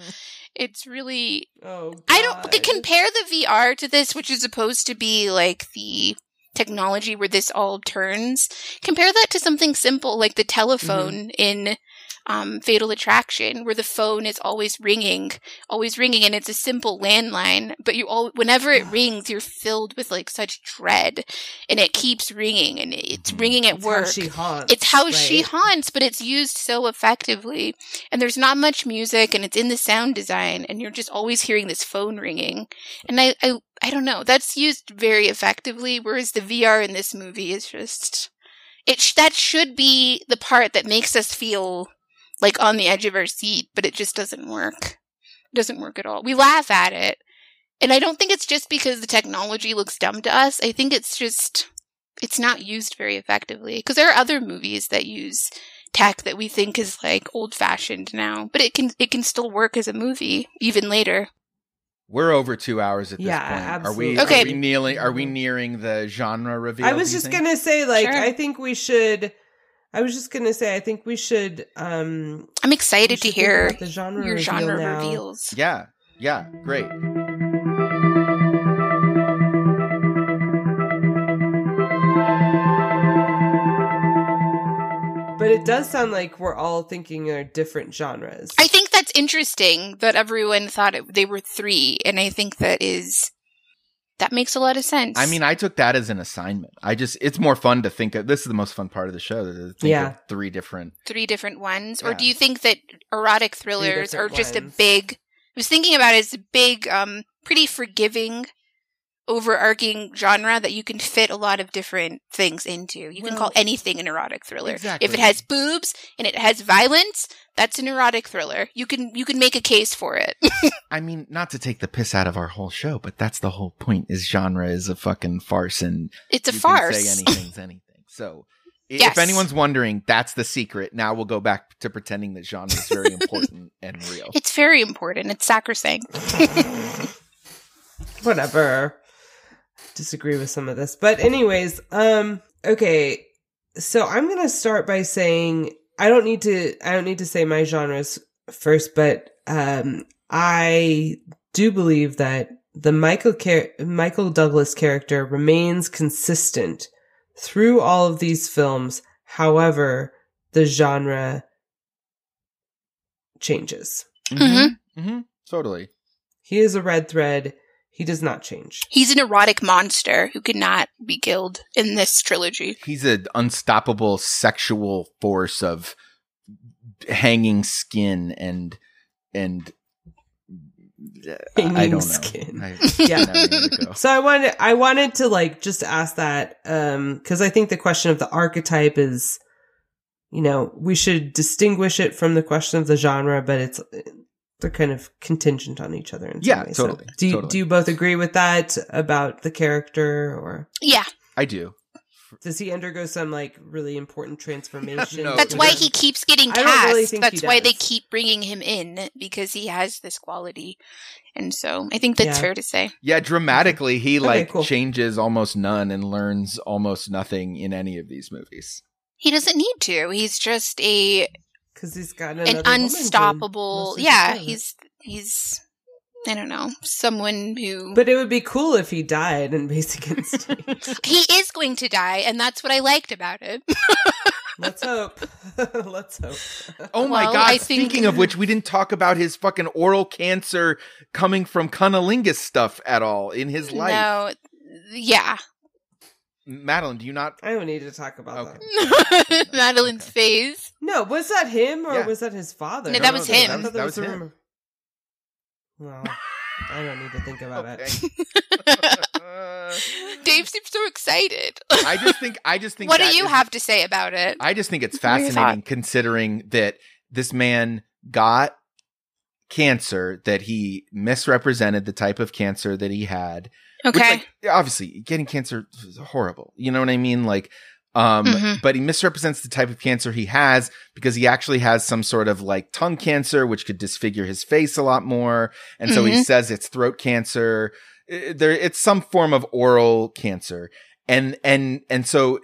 it's really Oh, I don't God. compare the VR to this, which is supposed to be like the technology where this all turns. Compare that to something simple like the telephone in um, Fatal Attraction, where the phone is always ringing, always ringing, and it's a simple landline. But you all, whenever it rings, you're filled with like such dread, and it keeps ringing, and it's Mhm. ringing at It's work. how she haunts. It's how she haunts, but it's used so effectively. And there's not much music and it's in the sound design and you're just always hearing this phone ringing. And I, I, I don't know. That's used very effectively, whereas the VR in this movie is just, it, sh- that should be the part that makes us feel like on the edge of our seat, but it just doesn't work. It doesn't work at all. We laugh at it. And I don't think it's just because the technology looks dumb to us. I think it's just, it's not used very effectively because there are other movies that use tech that we think is like old fashioned now, but it can it can still work as a movie even later. We're over two hours at this Yeah, point. Are we? Okay. Are we kneeling? Are we mm-hmm. nearing the genre reveal? I was just think? gonna say, like, Sure. I think we should. I was just gonna say, I think we should. um I'm excited to hear the genre your reveal genre now. reveals. Yeah. Yeah. Great. But it does sound like we're all thinking are different genres. I think that's interesting that everyone thought it, they were three, and I think that is that makes a lot of sense. I mean, I took that as an assignment. I just, it's more fun to think of. This is the most fun part of the show. To think Yeah. of three different. three different ones, or do you think that erotic thrillers are different just a big? I was thinking about it as a big, um, pretty forgiving, overarching genre that you can fit a lot of different things into. You can call anything an erotic thriller. Exactly. If it has boobs and it has violence, that's an erotic thriller. You can you can make a case for it. *laughs* I mean, not to take the piss out of our whole show, but that's the whole point. Is genre is a fucking farce, and it's a you farce. Can say anything's *laughs* anything. So, i- Yes. if anyone's wondering, that's the secret. Now we'll go back to pretending that genre is very important *laughs* and real. It's very important. It's sacrosanct. Whatever. Disagree with some of this, but anyways, um, okay. So I'm gonna start by saying I don't need to. I don't need to say my genres first, but um, I do believe that the Michael char- Michael Douglas character remains consistent through all of these films. However, the genre changes. Mm-hmm. hmm Totally. He is a red thread. He does not change. He's an erotic monster who cannot be killed in this trilogy. He's an unstoppable sexual force of hanging skin and and uh, I don't know. skin. I, *laughs* Yeah. I don't know where to go. So I wanted I wanted to like just ask that um cuz I think the question of the archetype is you know, we should distinguish it from the question of the genre, but it's they're kind of contingent on each other in some Yeah, way. So totally, do you, totally. do you both agree with that about the character or Yeah, I do. does he undergo some like really important transformation? *laughs* No, that's why he keeps getting I don't cast. really think that's he why they keep bringing him in because he has this quality. And so I think that's Yeah. fair to say. Yeah, dramatically, he Okay, like cool. changes almost none and learns almost nothing in any of these movies. He doesn't need to. He's just a cuz he's got an another woman unstoppable. mostly Yeah, he's he's I don't know someone who. But it would be cool if he died in Basic Instinct. he is going to die, and that's what I liked about it. *laughs* Let's hope. *laughs* Let's hope. Oh my Well, god! I think- Speaking of which, we didn't talk about his fucking oral cancer coming from cunnilingus stuff at all in his life. No, yeah, Madeline, do you not? I don't need to talk about Okay. that. *laughs* Madeline's Okay. phase. No, was that him or Yeah. was that his father? No, that was no, him. That was, that was a him. rumor. Well, I don't need to think about it. *laughs* *laughs* Dave seems so excited. I just think I just think what do you is- have to say about it? I just think it's What are your fascinating considering that this man got cancer that he misrepresented the type of cancer that he had. Which, okay. like, obviously, getting cancer is horrible. You know what I mean? Like, um, Mhm. but he misrepresents the type of cancer he has because he actually has some sort of like tongue cancer, which could disfigure his face a lot more. And so he Mhm. says it's throat cancer. There, it's some form of oral cancer. And, and, and so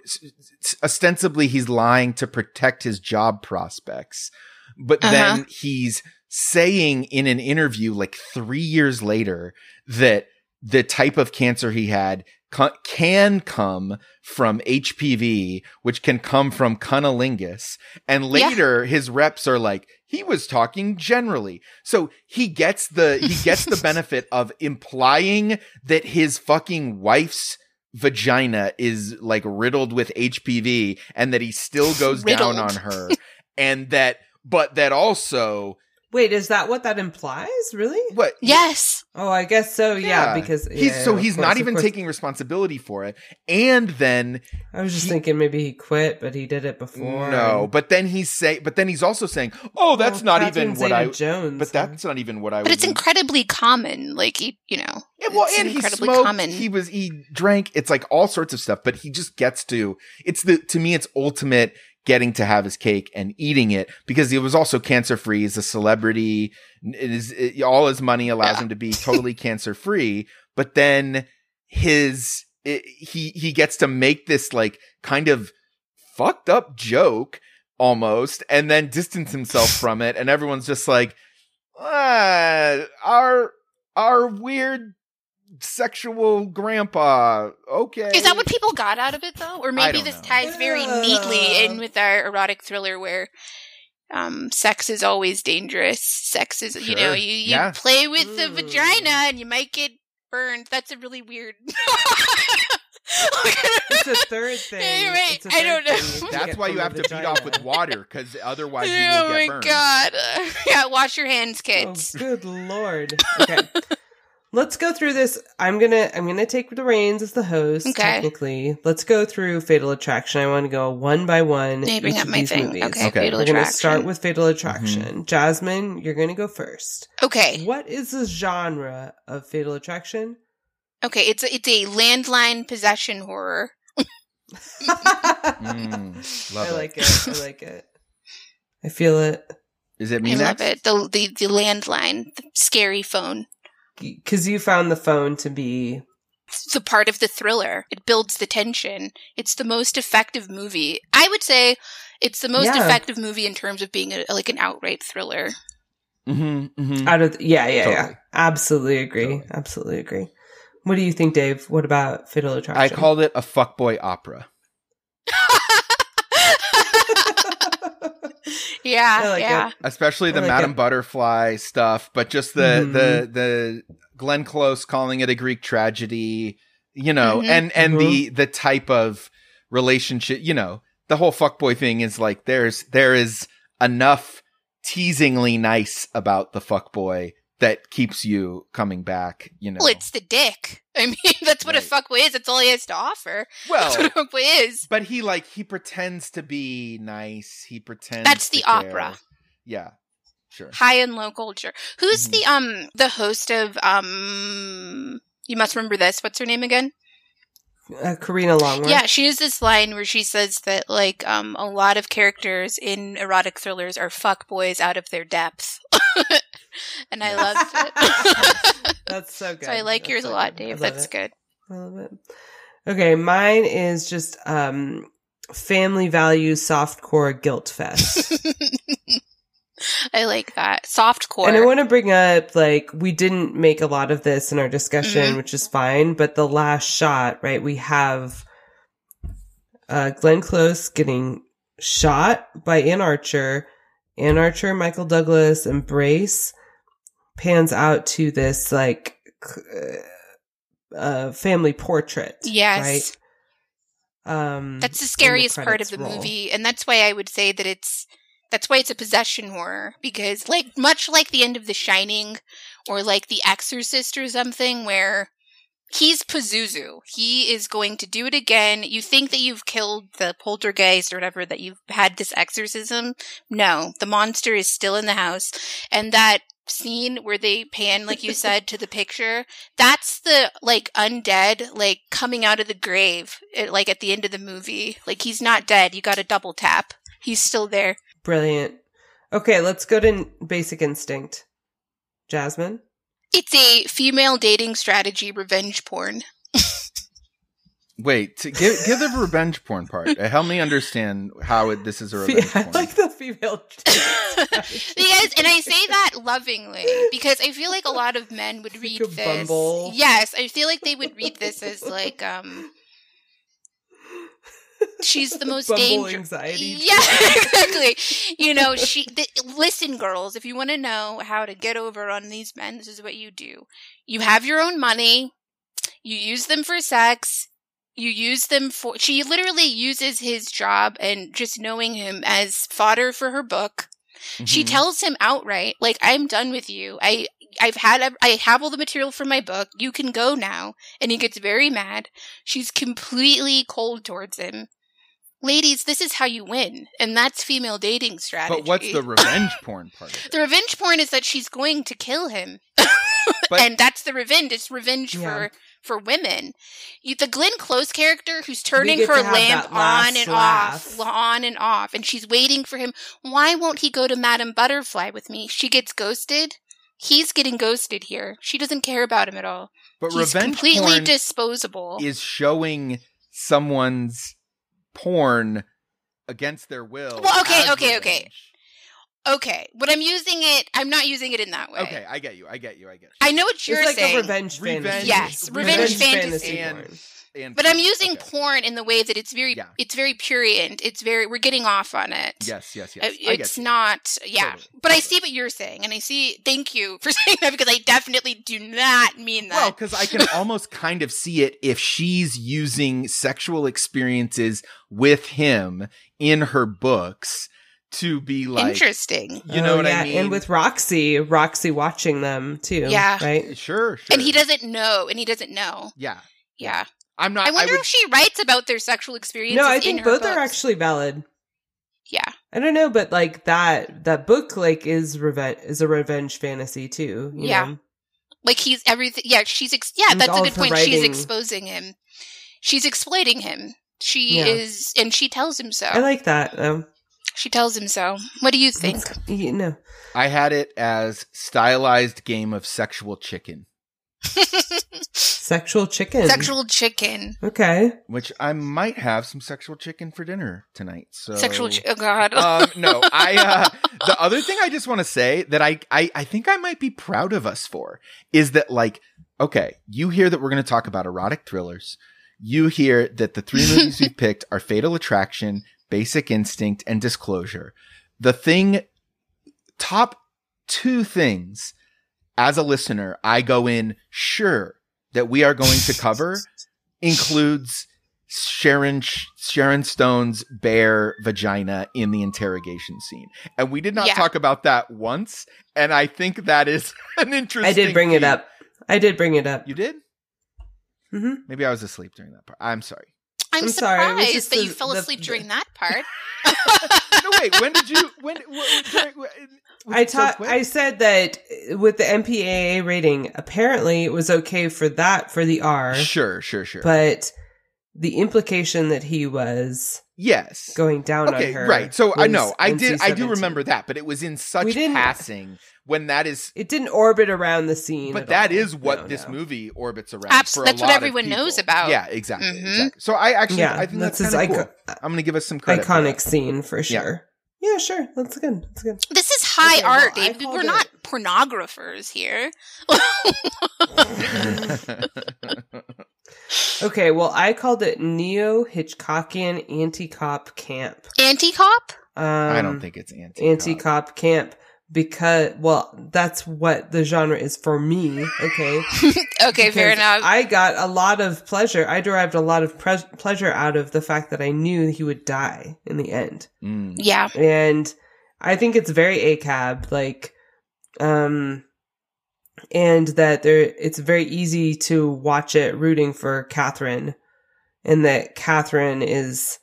ostensibly he's lying to protect his job prospects. But Uh-huh. then he's saying in an interview like three years later that the type of cancer he had co- can come from HPV, which can come from cunnilingus. And Yeah. later his reps are like, he was talking generally. So he gets the, he gets the *laughs* benefit of implying that his fucking wife's vagina is like riddled with HPV and that he still goes down on her. and that, but that also, Wait, is that what that implies? Really? what? yes. Oh, I guess so. Yeah, because he's so he's course, not even taking responsibility for it. And then I was just he- thinking maybe he quit, but he did it before. no, and- but then he's say, but then he's also saying, "Oh, that's Well, not Catherine even what I." Zeta-Jones, But that's not even what I. But would it's incredibly common. Like, you, you know. Yeah, well, it's and he smoked. common. He was he drank. It's like all sorts of stuff. But he just gets to. It's the to me. It's ultimate getting to have his cake and eating it because he was also cancer free. He's a celebrity. It is it, all his money allows Yeah. him to be *laughs* totally cancer free. But then his it, he he gets to make this like kind of fucked up joke almost, and then distance himself from it, and everyone's just like, ah, our our weird sexual grandpa. Okay. Is that what people got out of it, though? Or maybe this know. ties very neatly in with our erotic thriller where um, sex is always dangerous. Sex is, you know, you, you Yeah. play with the Mm. vagina and you might get burned. That's a really weird. *laughs* It's a third *laughs* thing. You're right. It's a I third don't know. That's why you have to beat off with water, because otherwise you oh will get burned. god. *laughs* yeah, wash your hands, Oh, kids. good lord. Okay. Let's go through this. I'm gonna I'm gonna take the reins as the host. Okay. Technically, let's go through Fatal Attraction. I want to go one by one. Let me each up of my these thing. movies. Okay, Okay. Fatal We're gonna start with Fatal Attraction. Jasmine, you're gonna go first. okay. What is the genre of Fatal Attraction? Okay, it's a, it's a landline possession horror. *laughs* Mm, love I it. like it. I like it. I feel it Is it me I next? love it. The, the the landline, the scary phone. Because you found the phone to be It's a part of the thriller. It builds the tension. It's the most effective movie. I would say it's the most Yeah. effective movie in terms of being a, like an outright thriller. Mm-hmm, mm-hmm. out of yeah yeah yeah. Totally. Absolutely agree. Totally. Absolutely agree. What do you think, Dave? What about Fatal Attraction? I called it a fuckboy opera. Yeah, like yeah. it. especially the I like Madame it. Butterfly stuff, but just the Mhm. the the Glenn Close calling it a Greek tragedy, you know, Mhm. and and Mhm. the the type of relationship, you know, the whole fuckboy thing is like there's there is enough teasingly nice about the fuckboy that keeps you coming back, you know. Well, it's the dick. *laughs* I mean, that's what Right. a fuckboy is. That's all he has to offer. *laughs* Well, That's what a fuckboy is. but he like he pretends to be nice. He pretends That's the opera. Yeah. Sure. High and low culture. Who's Mhm. the um the host of um? You must remember this. What's her name again? Uh, Karina Longworth. Yeah, she has this line where she says that like um a lot of characters in erotic thrillers are fuck boys out of their depth. *laughs* and I loved it. *laughs* That's so good. so I like That's yours so a lot, good. Dave. That's it. good. I love it. Okay, mine is just um family values softcore guilt fest. *laughs* *laughs* I like that. Soft core. And I want to bring up, like, we didn't make a lot of this in our discussion, Mhm. which is fine, but the last shot, right? We have uh, Glenn Close getting shot by Anne Archer. Anne Archer, Michael Douglas, embrace pans out to this, like, uh, uh, family portrait. yes. Right? Um, That's the scariest part of the roll. movie, and that's why I would say that it's That's why it's a possession horror because like much like the end of The Shining or like The Exorcist or something where he's Pazuzu. He is going to do it again. You think that you've killed the poltergeist or whatever, that you've had this exorcism. No, the monster is still in the house. And that scene where they pan, like you said, to the picture, that's the like undead, like coming out of the grave, it, like at the end of the movie. Like he's not dead. You got a double tap. He's still there. Brilliant. Okay, let's go to Basic Instinct. Jasmine? It's a female dating strategy revenge porn. *laughs* Wait, give give the revenge porn part. Uh, Help me understand how it, this is a revenge I porn. like the female. *laughs* because and I say that lovingly because I feel like a lot of men would read a this. Bumble. Yes, I feel like they would read this as like um she's the *laughs* most dangerous. anxiety. Yeah, *laughs* exactly. *laughs* You know, she th- listen girls, if you want to know how to get over on these men, this is what you do. You have your own money. You use them for sex. You use them for she literally uses his job and just knowing him as fodder for her book. She Mhm. tells him outright, like, I'm done with you. I, I've had, I have all the material for my book. You can go now. And he gets very mad. She's completely cold towards him. Ladies, this is how you win. And that's female dating strategy. But what's the *laughs* revenge porn part? Of it? The revenge porn is that she's going to kill him. But- and that's the revenge. It's revenge Yeah. for for women. You, the Glenn Close character who's turning her lamp on and laugh. off, on and off, and she's waiting for him. Why won't he go to Madame Butterfly with me? She gets ghosted. He's getting ghosted here. She doesn't care about him at all. But He's revenge completely porn disposable. is showing someone's porn against their will. Well, okay, okay, okay. okay, but I'm using it. I'm not using it in that way. Okay, I get you. I get you. I get you. I know what you're it's like saying. a revenge, Revenge- fantasy. Yes, revenge fantasy. And- porn. And But I'm using Okay. porn in the way that it's very, Yeah. it's very purient. It's very, we're getting off on it. Yes, yes, Uh, yes. It's not, yeah. Totally, But I see what you're saying, and I see. Thank you for *laughs* saying that because I definitely do not mean that. Well, because I can *laughs* almost kind of see it if she's using sexual experiences with him in her books to be like, Interesting. you know Oh, what yeah, I mean? And with Roxy, Roxy watching them too. Yeah. Right? sure, sure. And he doesn't know, and he doesn't know. Yeah, Yeah. I'm not. I wonder would, if she writes about their sexual experiences. No, I in think her both are actually valid. Yeah. I don't know, but like that that book like is revenge is a revenge fantasy too. you Yeah. know? Like he's everything. Yeah, she's. Ex- yeah, And that's a good of her point. She's exposing him. She's exploiting him. She Yeah. is, and she tells him so. I like that. Um, she tells him so. What do you think? it's- you know, I had it as stylized game of sexual chicken, *laughs* sexual chicken. Sexual chicken. Okay. which I might have some sexual chicken for dinner tonight. So Sexual. Chi- oh God. um, no, *laughs* I. Uh, the other thing I just want to say that I, I, I think I might be proud of us for is that like, okay, you hear that we're going to talk about erotic thrillers. You hear that the three movies we've *laughs* picked are Fatal Attraction, Basic Instinct, and Disclosure. The thing, top two things as a listener, I go in sure that we are going to cover *laughs* includes Sharon Sharon Stone's bare vagina in the interrogation scene, and we did not Yeah. talk about that once. And I think that is *laughs* an interesting. I did bring it up. I did bring it up. You did? hmm Maybe I was asleep during that part. I'm sorry. I'm, I'm sorry, it was surprised just that the- you fell asleep the- during that part. *laughs* Wait. When did you? When? wh- during- was I it so I said that with the MPAA rating, apparently it was okay for that for the R, Sure, sure, sure. but the implication that he was yes. going down okay, on her. right. So I know I did. I do remember that, but it was in such passing when that is. It didn't orbit around the scene. But at that all. is what No, this no. movie orbits around. Abs- for a that's what lot of everyone knows about. Yeah, exactly, Mhm. exactly. So I actually, Yeah, I think that's, his kind of ico- cool. I'm going to give us some credit. for iconic that. scene for sure. Yeah. sure. That's good. That's good. This is high Okay, art, I Dave. We're it- not pornographers here. *laughs* Okay, well, I called it neo Hitchcockian anti cop camp. Anti cop? Um, I don't think it's anti anti cop camp because, well, that's what the genre is for me. Okay, *laughs* Okay, fair enough. I got a lot of pleasure. I derived a lot of pre- pleasure out of the fact that I knew he would die in the end, Mm. yeah. and I think it's very ACAB, like, um, and that there, it's very easy to watch it rooting for Catherine, and that Catherine is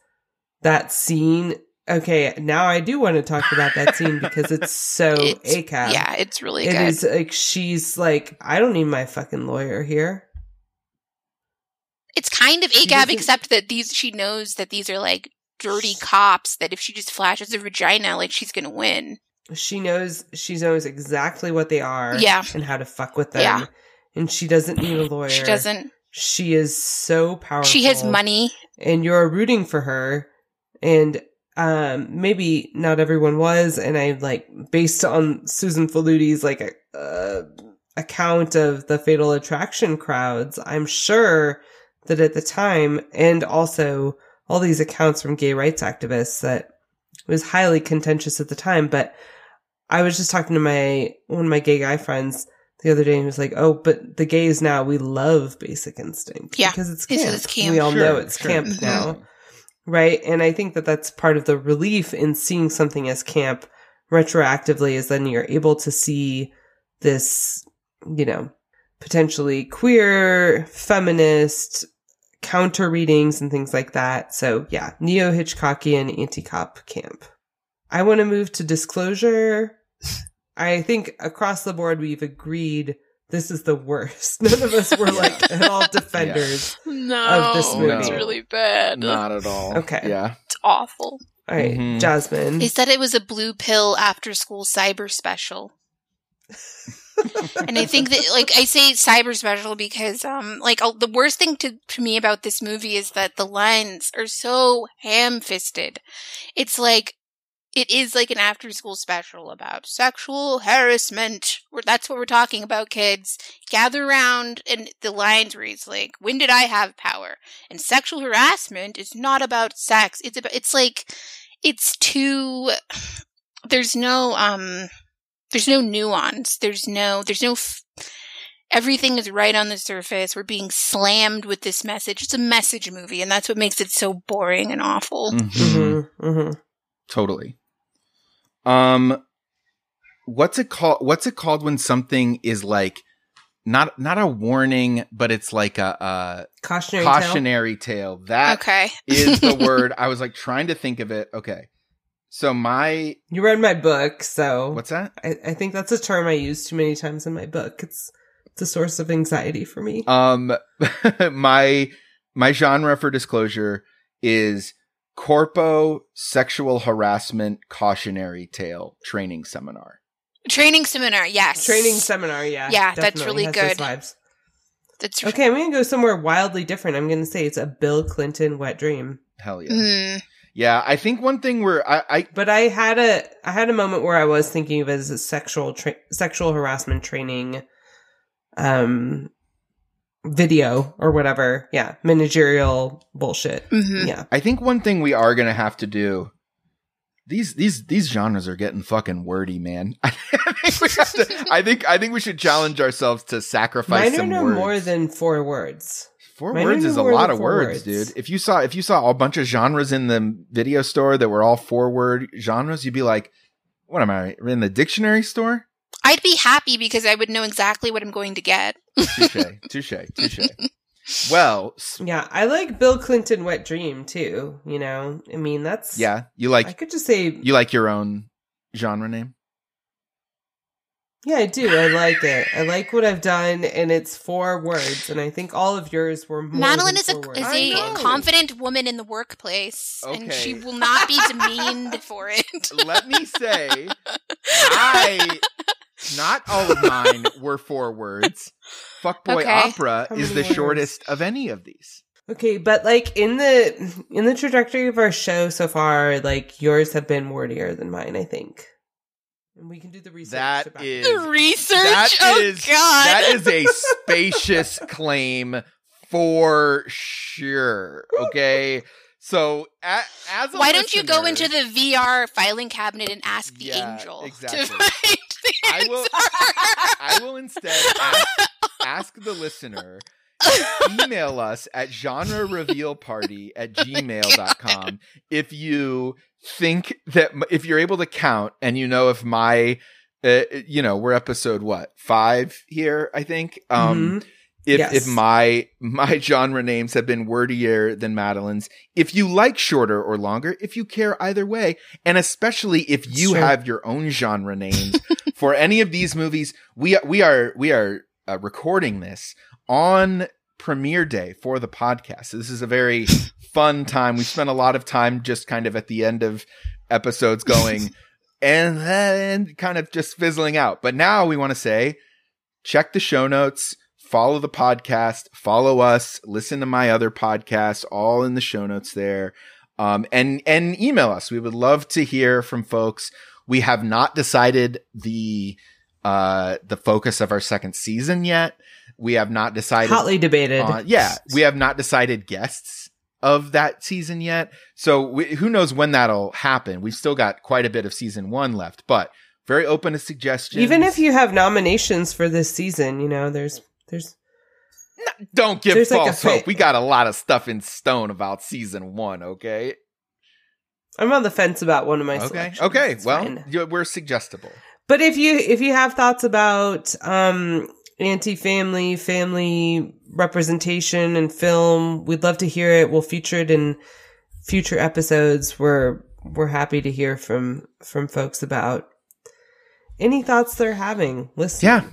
that scene. Okay, now I do want to talk about that scene *laughs* because it's so It's- ACAB. Yeah, it's really It good. is like she's like, I don't need my fucking lawyer here. It's kind of ACAB, except that these she knows that these are like dirty cops. That if she just flashes her vagina, like she's gonna win. She knows she knows exactly what they are, Yeah. and how to fuck with them. Yeah. And she doesn't need a lawyer. She doesn't. She is so powerful. She has money. and you're rooting for her. And um, maybe not everyone was. And I like based on Susan Faludi's like uh, account of the Fatal Attraction crowds. I'm sure that at the time, and also all these accounts from gay rights activists, that it was highly contentious at the time. But I was just talking to my one of my gay guy friends the other day, and he was like, "Oh, but the gays now we love Basic Instinct, Yeah, because it's it's- camp. it's camp. We all Sure, know it's sure. camp Mhm. now." Right? And I think that that's part of the relief in seeing something as camp retroactively is then you're able to see this, you know, potentially queer, feminist counter readings and things like that. So yeah, neo Hitchcockian anti cop camp. I want to move to disclosure. I think across the board we've agreed this is the worst. *laughs* None of us were like *laughs* at all defenders. No, Of this movie. it's really bad. Not at all. Okay. Yeah. It's awful. All right, Mhm. Jasmine. They said it was a blue pill after school cyber special. and I think that, like, I say cyber special because, um, like, uh, the worst thing to, to me about this movie is that the lines are so ham fisted. It's like, it is like an after school special about sexual harassment. That's what we're talking about, kids. Gather around, and the lines reads like, "When did I have power?" And sexual harassment is not about sex. It's about. It's like, it's too. There's no um. There's no nuance. There's no. There's no. F- Everything is right on the surface. We're being slammed with this message. It's a message movie, and that's what makes it so boring and awful. Mhm. Mm-hmm, mm-hmm. Totally. Um, what's it called? What's it called when something is like not not a warning, but it's like a, a Cautionary, tale. cautionary tale. That okay. is the *laughs* word. I was like trying to think of it. Okay, so my You read my book, so what's that? I, I think that's a term I use too many times in my book. It's it's a source of anxiety for me. Um, *laughs* my my genre for disclosure is corpo sexual harassment cautionary tale training seminar. Training seminar, yes. Training seminar, yeah, Yeah, that's really good. Vibes. That's Okay, I'm gonna go somewhere wildly different. I'm gonna say it's a Bill Clinton wet dream. Hell yeah. Mm. Yeah, I think one thing where I, I But I had a I had a moment where I was thinking of it as a sexual tra- sexual harassment training, um, video or whatever. Yeah, managerial bullshit. Mhm. Yeah. I think one thing we are gonna have to do. These these these genres are getting fucking wordy, man. *laughs* I think we have to. I think I think we should challenge ourselves to sacrifice Mine are some no words. more than four words. Four mine words no is a lot of words, words. dude. If you saw if you saw a bunch of genres in the video store that were all four word genres, you'd be like, "What am I in the dictionary store?" I'd be happy because I would know exactly what I'm going to get. Touche, touche, touche. *laughs* Well, Yeah, I like Bill Clinton wet dream too. You know, I mean that's yeah, you like? I could just say you like your own genre name. yeah, I do. I like it. I like what I've done, and it's four words. And I think all of yours were more Madeline than is a words. is I a know. confident woman in the workplace, and she will not be demeaned for it. *laughs* Let me say, I *laughs* not all of mine *laughs* were four words. Fuckboy Okay. opera How is the words? shortest of any of these. Okay, but like in the in the trajectory of our show so far, like yours have been wordier than mine. I think, and we can do the research. That to back- is The research. That oh is- God. that is a *laughs* spacious claim for sure. Okay. So a, as a Why don't you go into the VR filing cabinet and ask the Yeah, angel exactly. to *laughs* find the *laughs* I will- I will instead ask, ask the listener email us at genre reveal party at *laughs* gmail.com if you think that if you're able to count and you know if my uh, you know we're episode what five here i think? Um Mhm. If Yes. if my my *laughs* genre names have been wordier than madeline's if you like shorter or longer if you care either way and especially if you Sure. have your own genre names *laughs* for any of these movies we we are we are uh, recording this on premiere day for the podcast so this is a very *laughs* fun time we spent a lot of time just kind of at the end of episodes going and then kind of just fizzling out but now we want to say check the show notes, follow the podcast, follow us, listen to my other podcasts, all in the show notes there. Um, and, and email us. We would love to hear from folks. We have not decided the, uh, the focus of our second season yet. We have not decided. Hotly debated. Uh, yeah, we have not decided guests of that season yet. So we, who knows when that'll happen? We've still got quite a bit of season one left, but very open to suggestions. Even if you have nominations for this season, you know, there's there's Don't give There's like false hope. we got a lot of stuff in stone about season one. Okay. I'm on the fence about one of my Okay. Okay. It's well, you- we're suggestible. But if you if you have thoughts about um anti-family family representation in film, we'd love to hear it. We'll feature it in future episodes. We're we're happy to hear from from folks about any thoughts they're having. Listening. Yeah.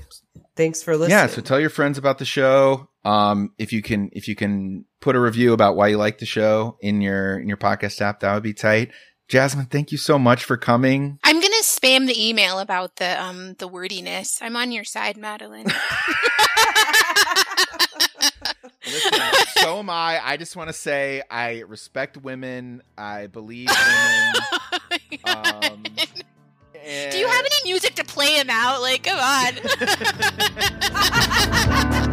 Thanks for listening. Yeah. So tell your friends about the show. Um, if you can, if you can put a review about why you like the show in your in your podcast app, that would be tight. Jasmine, thank you so much for coming. I'm gonna spam the email about the um the wordiness. I'm on your side, Madeline. *laughs* Listen, so am I. I just want to say I respect women. I believe women. *laughs* Um, Do you have any music to play him out? Like, come on. *laughs* *laughs*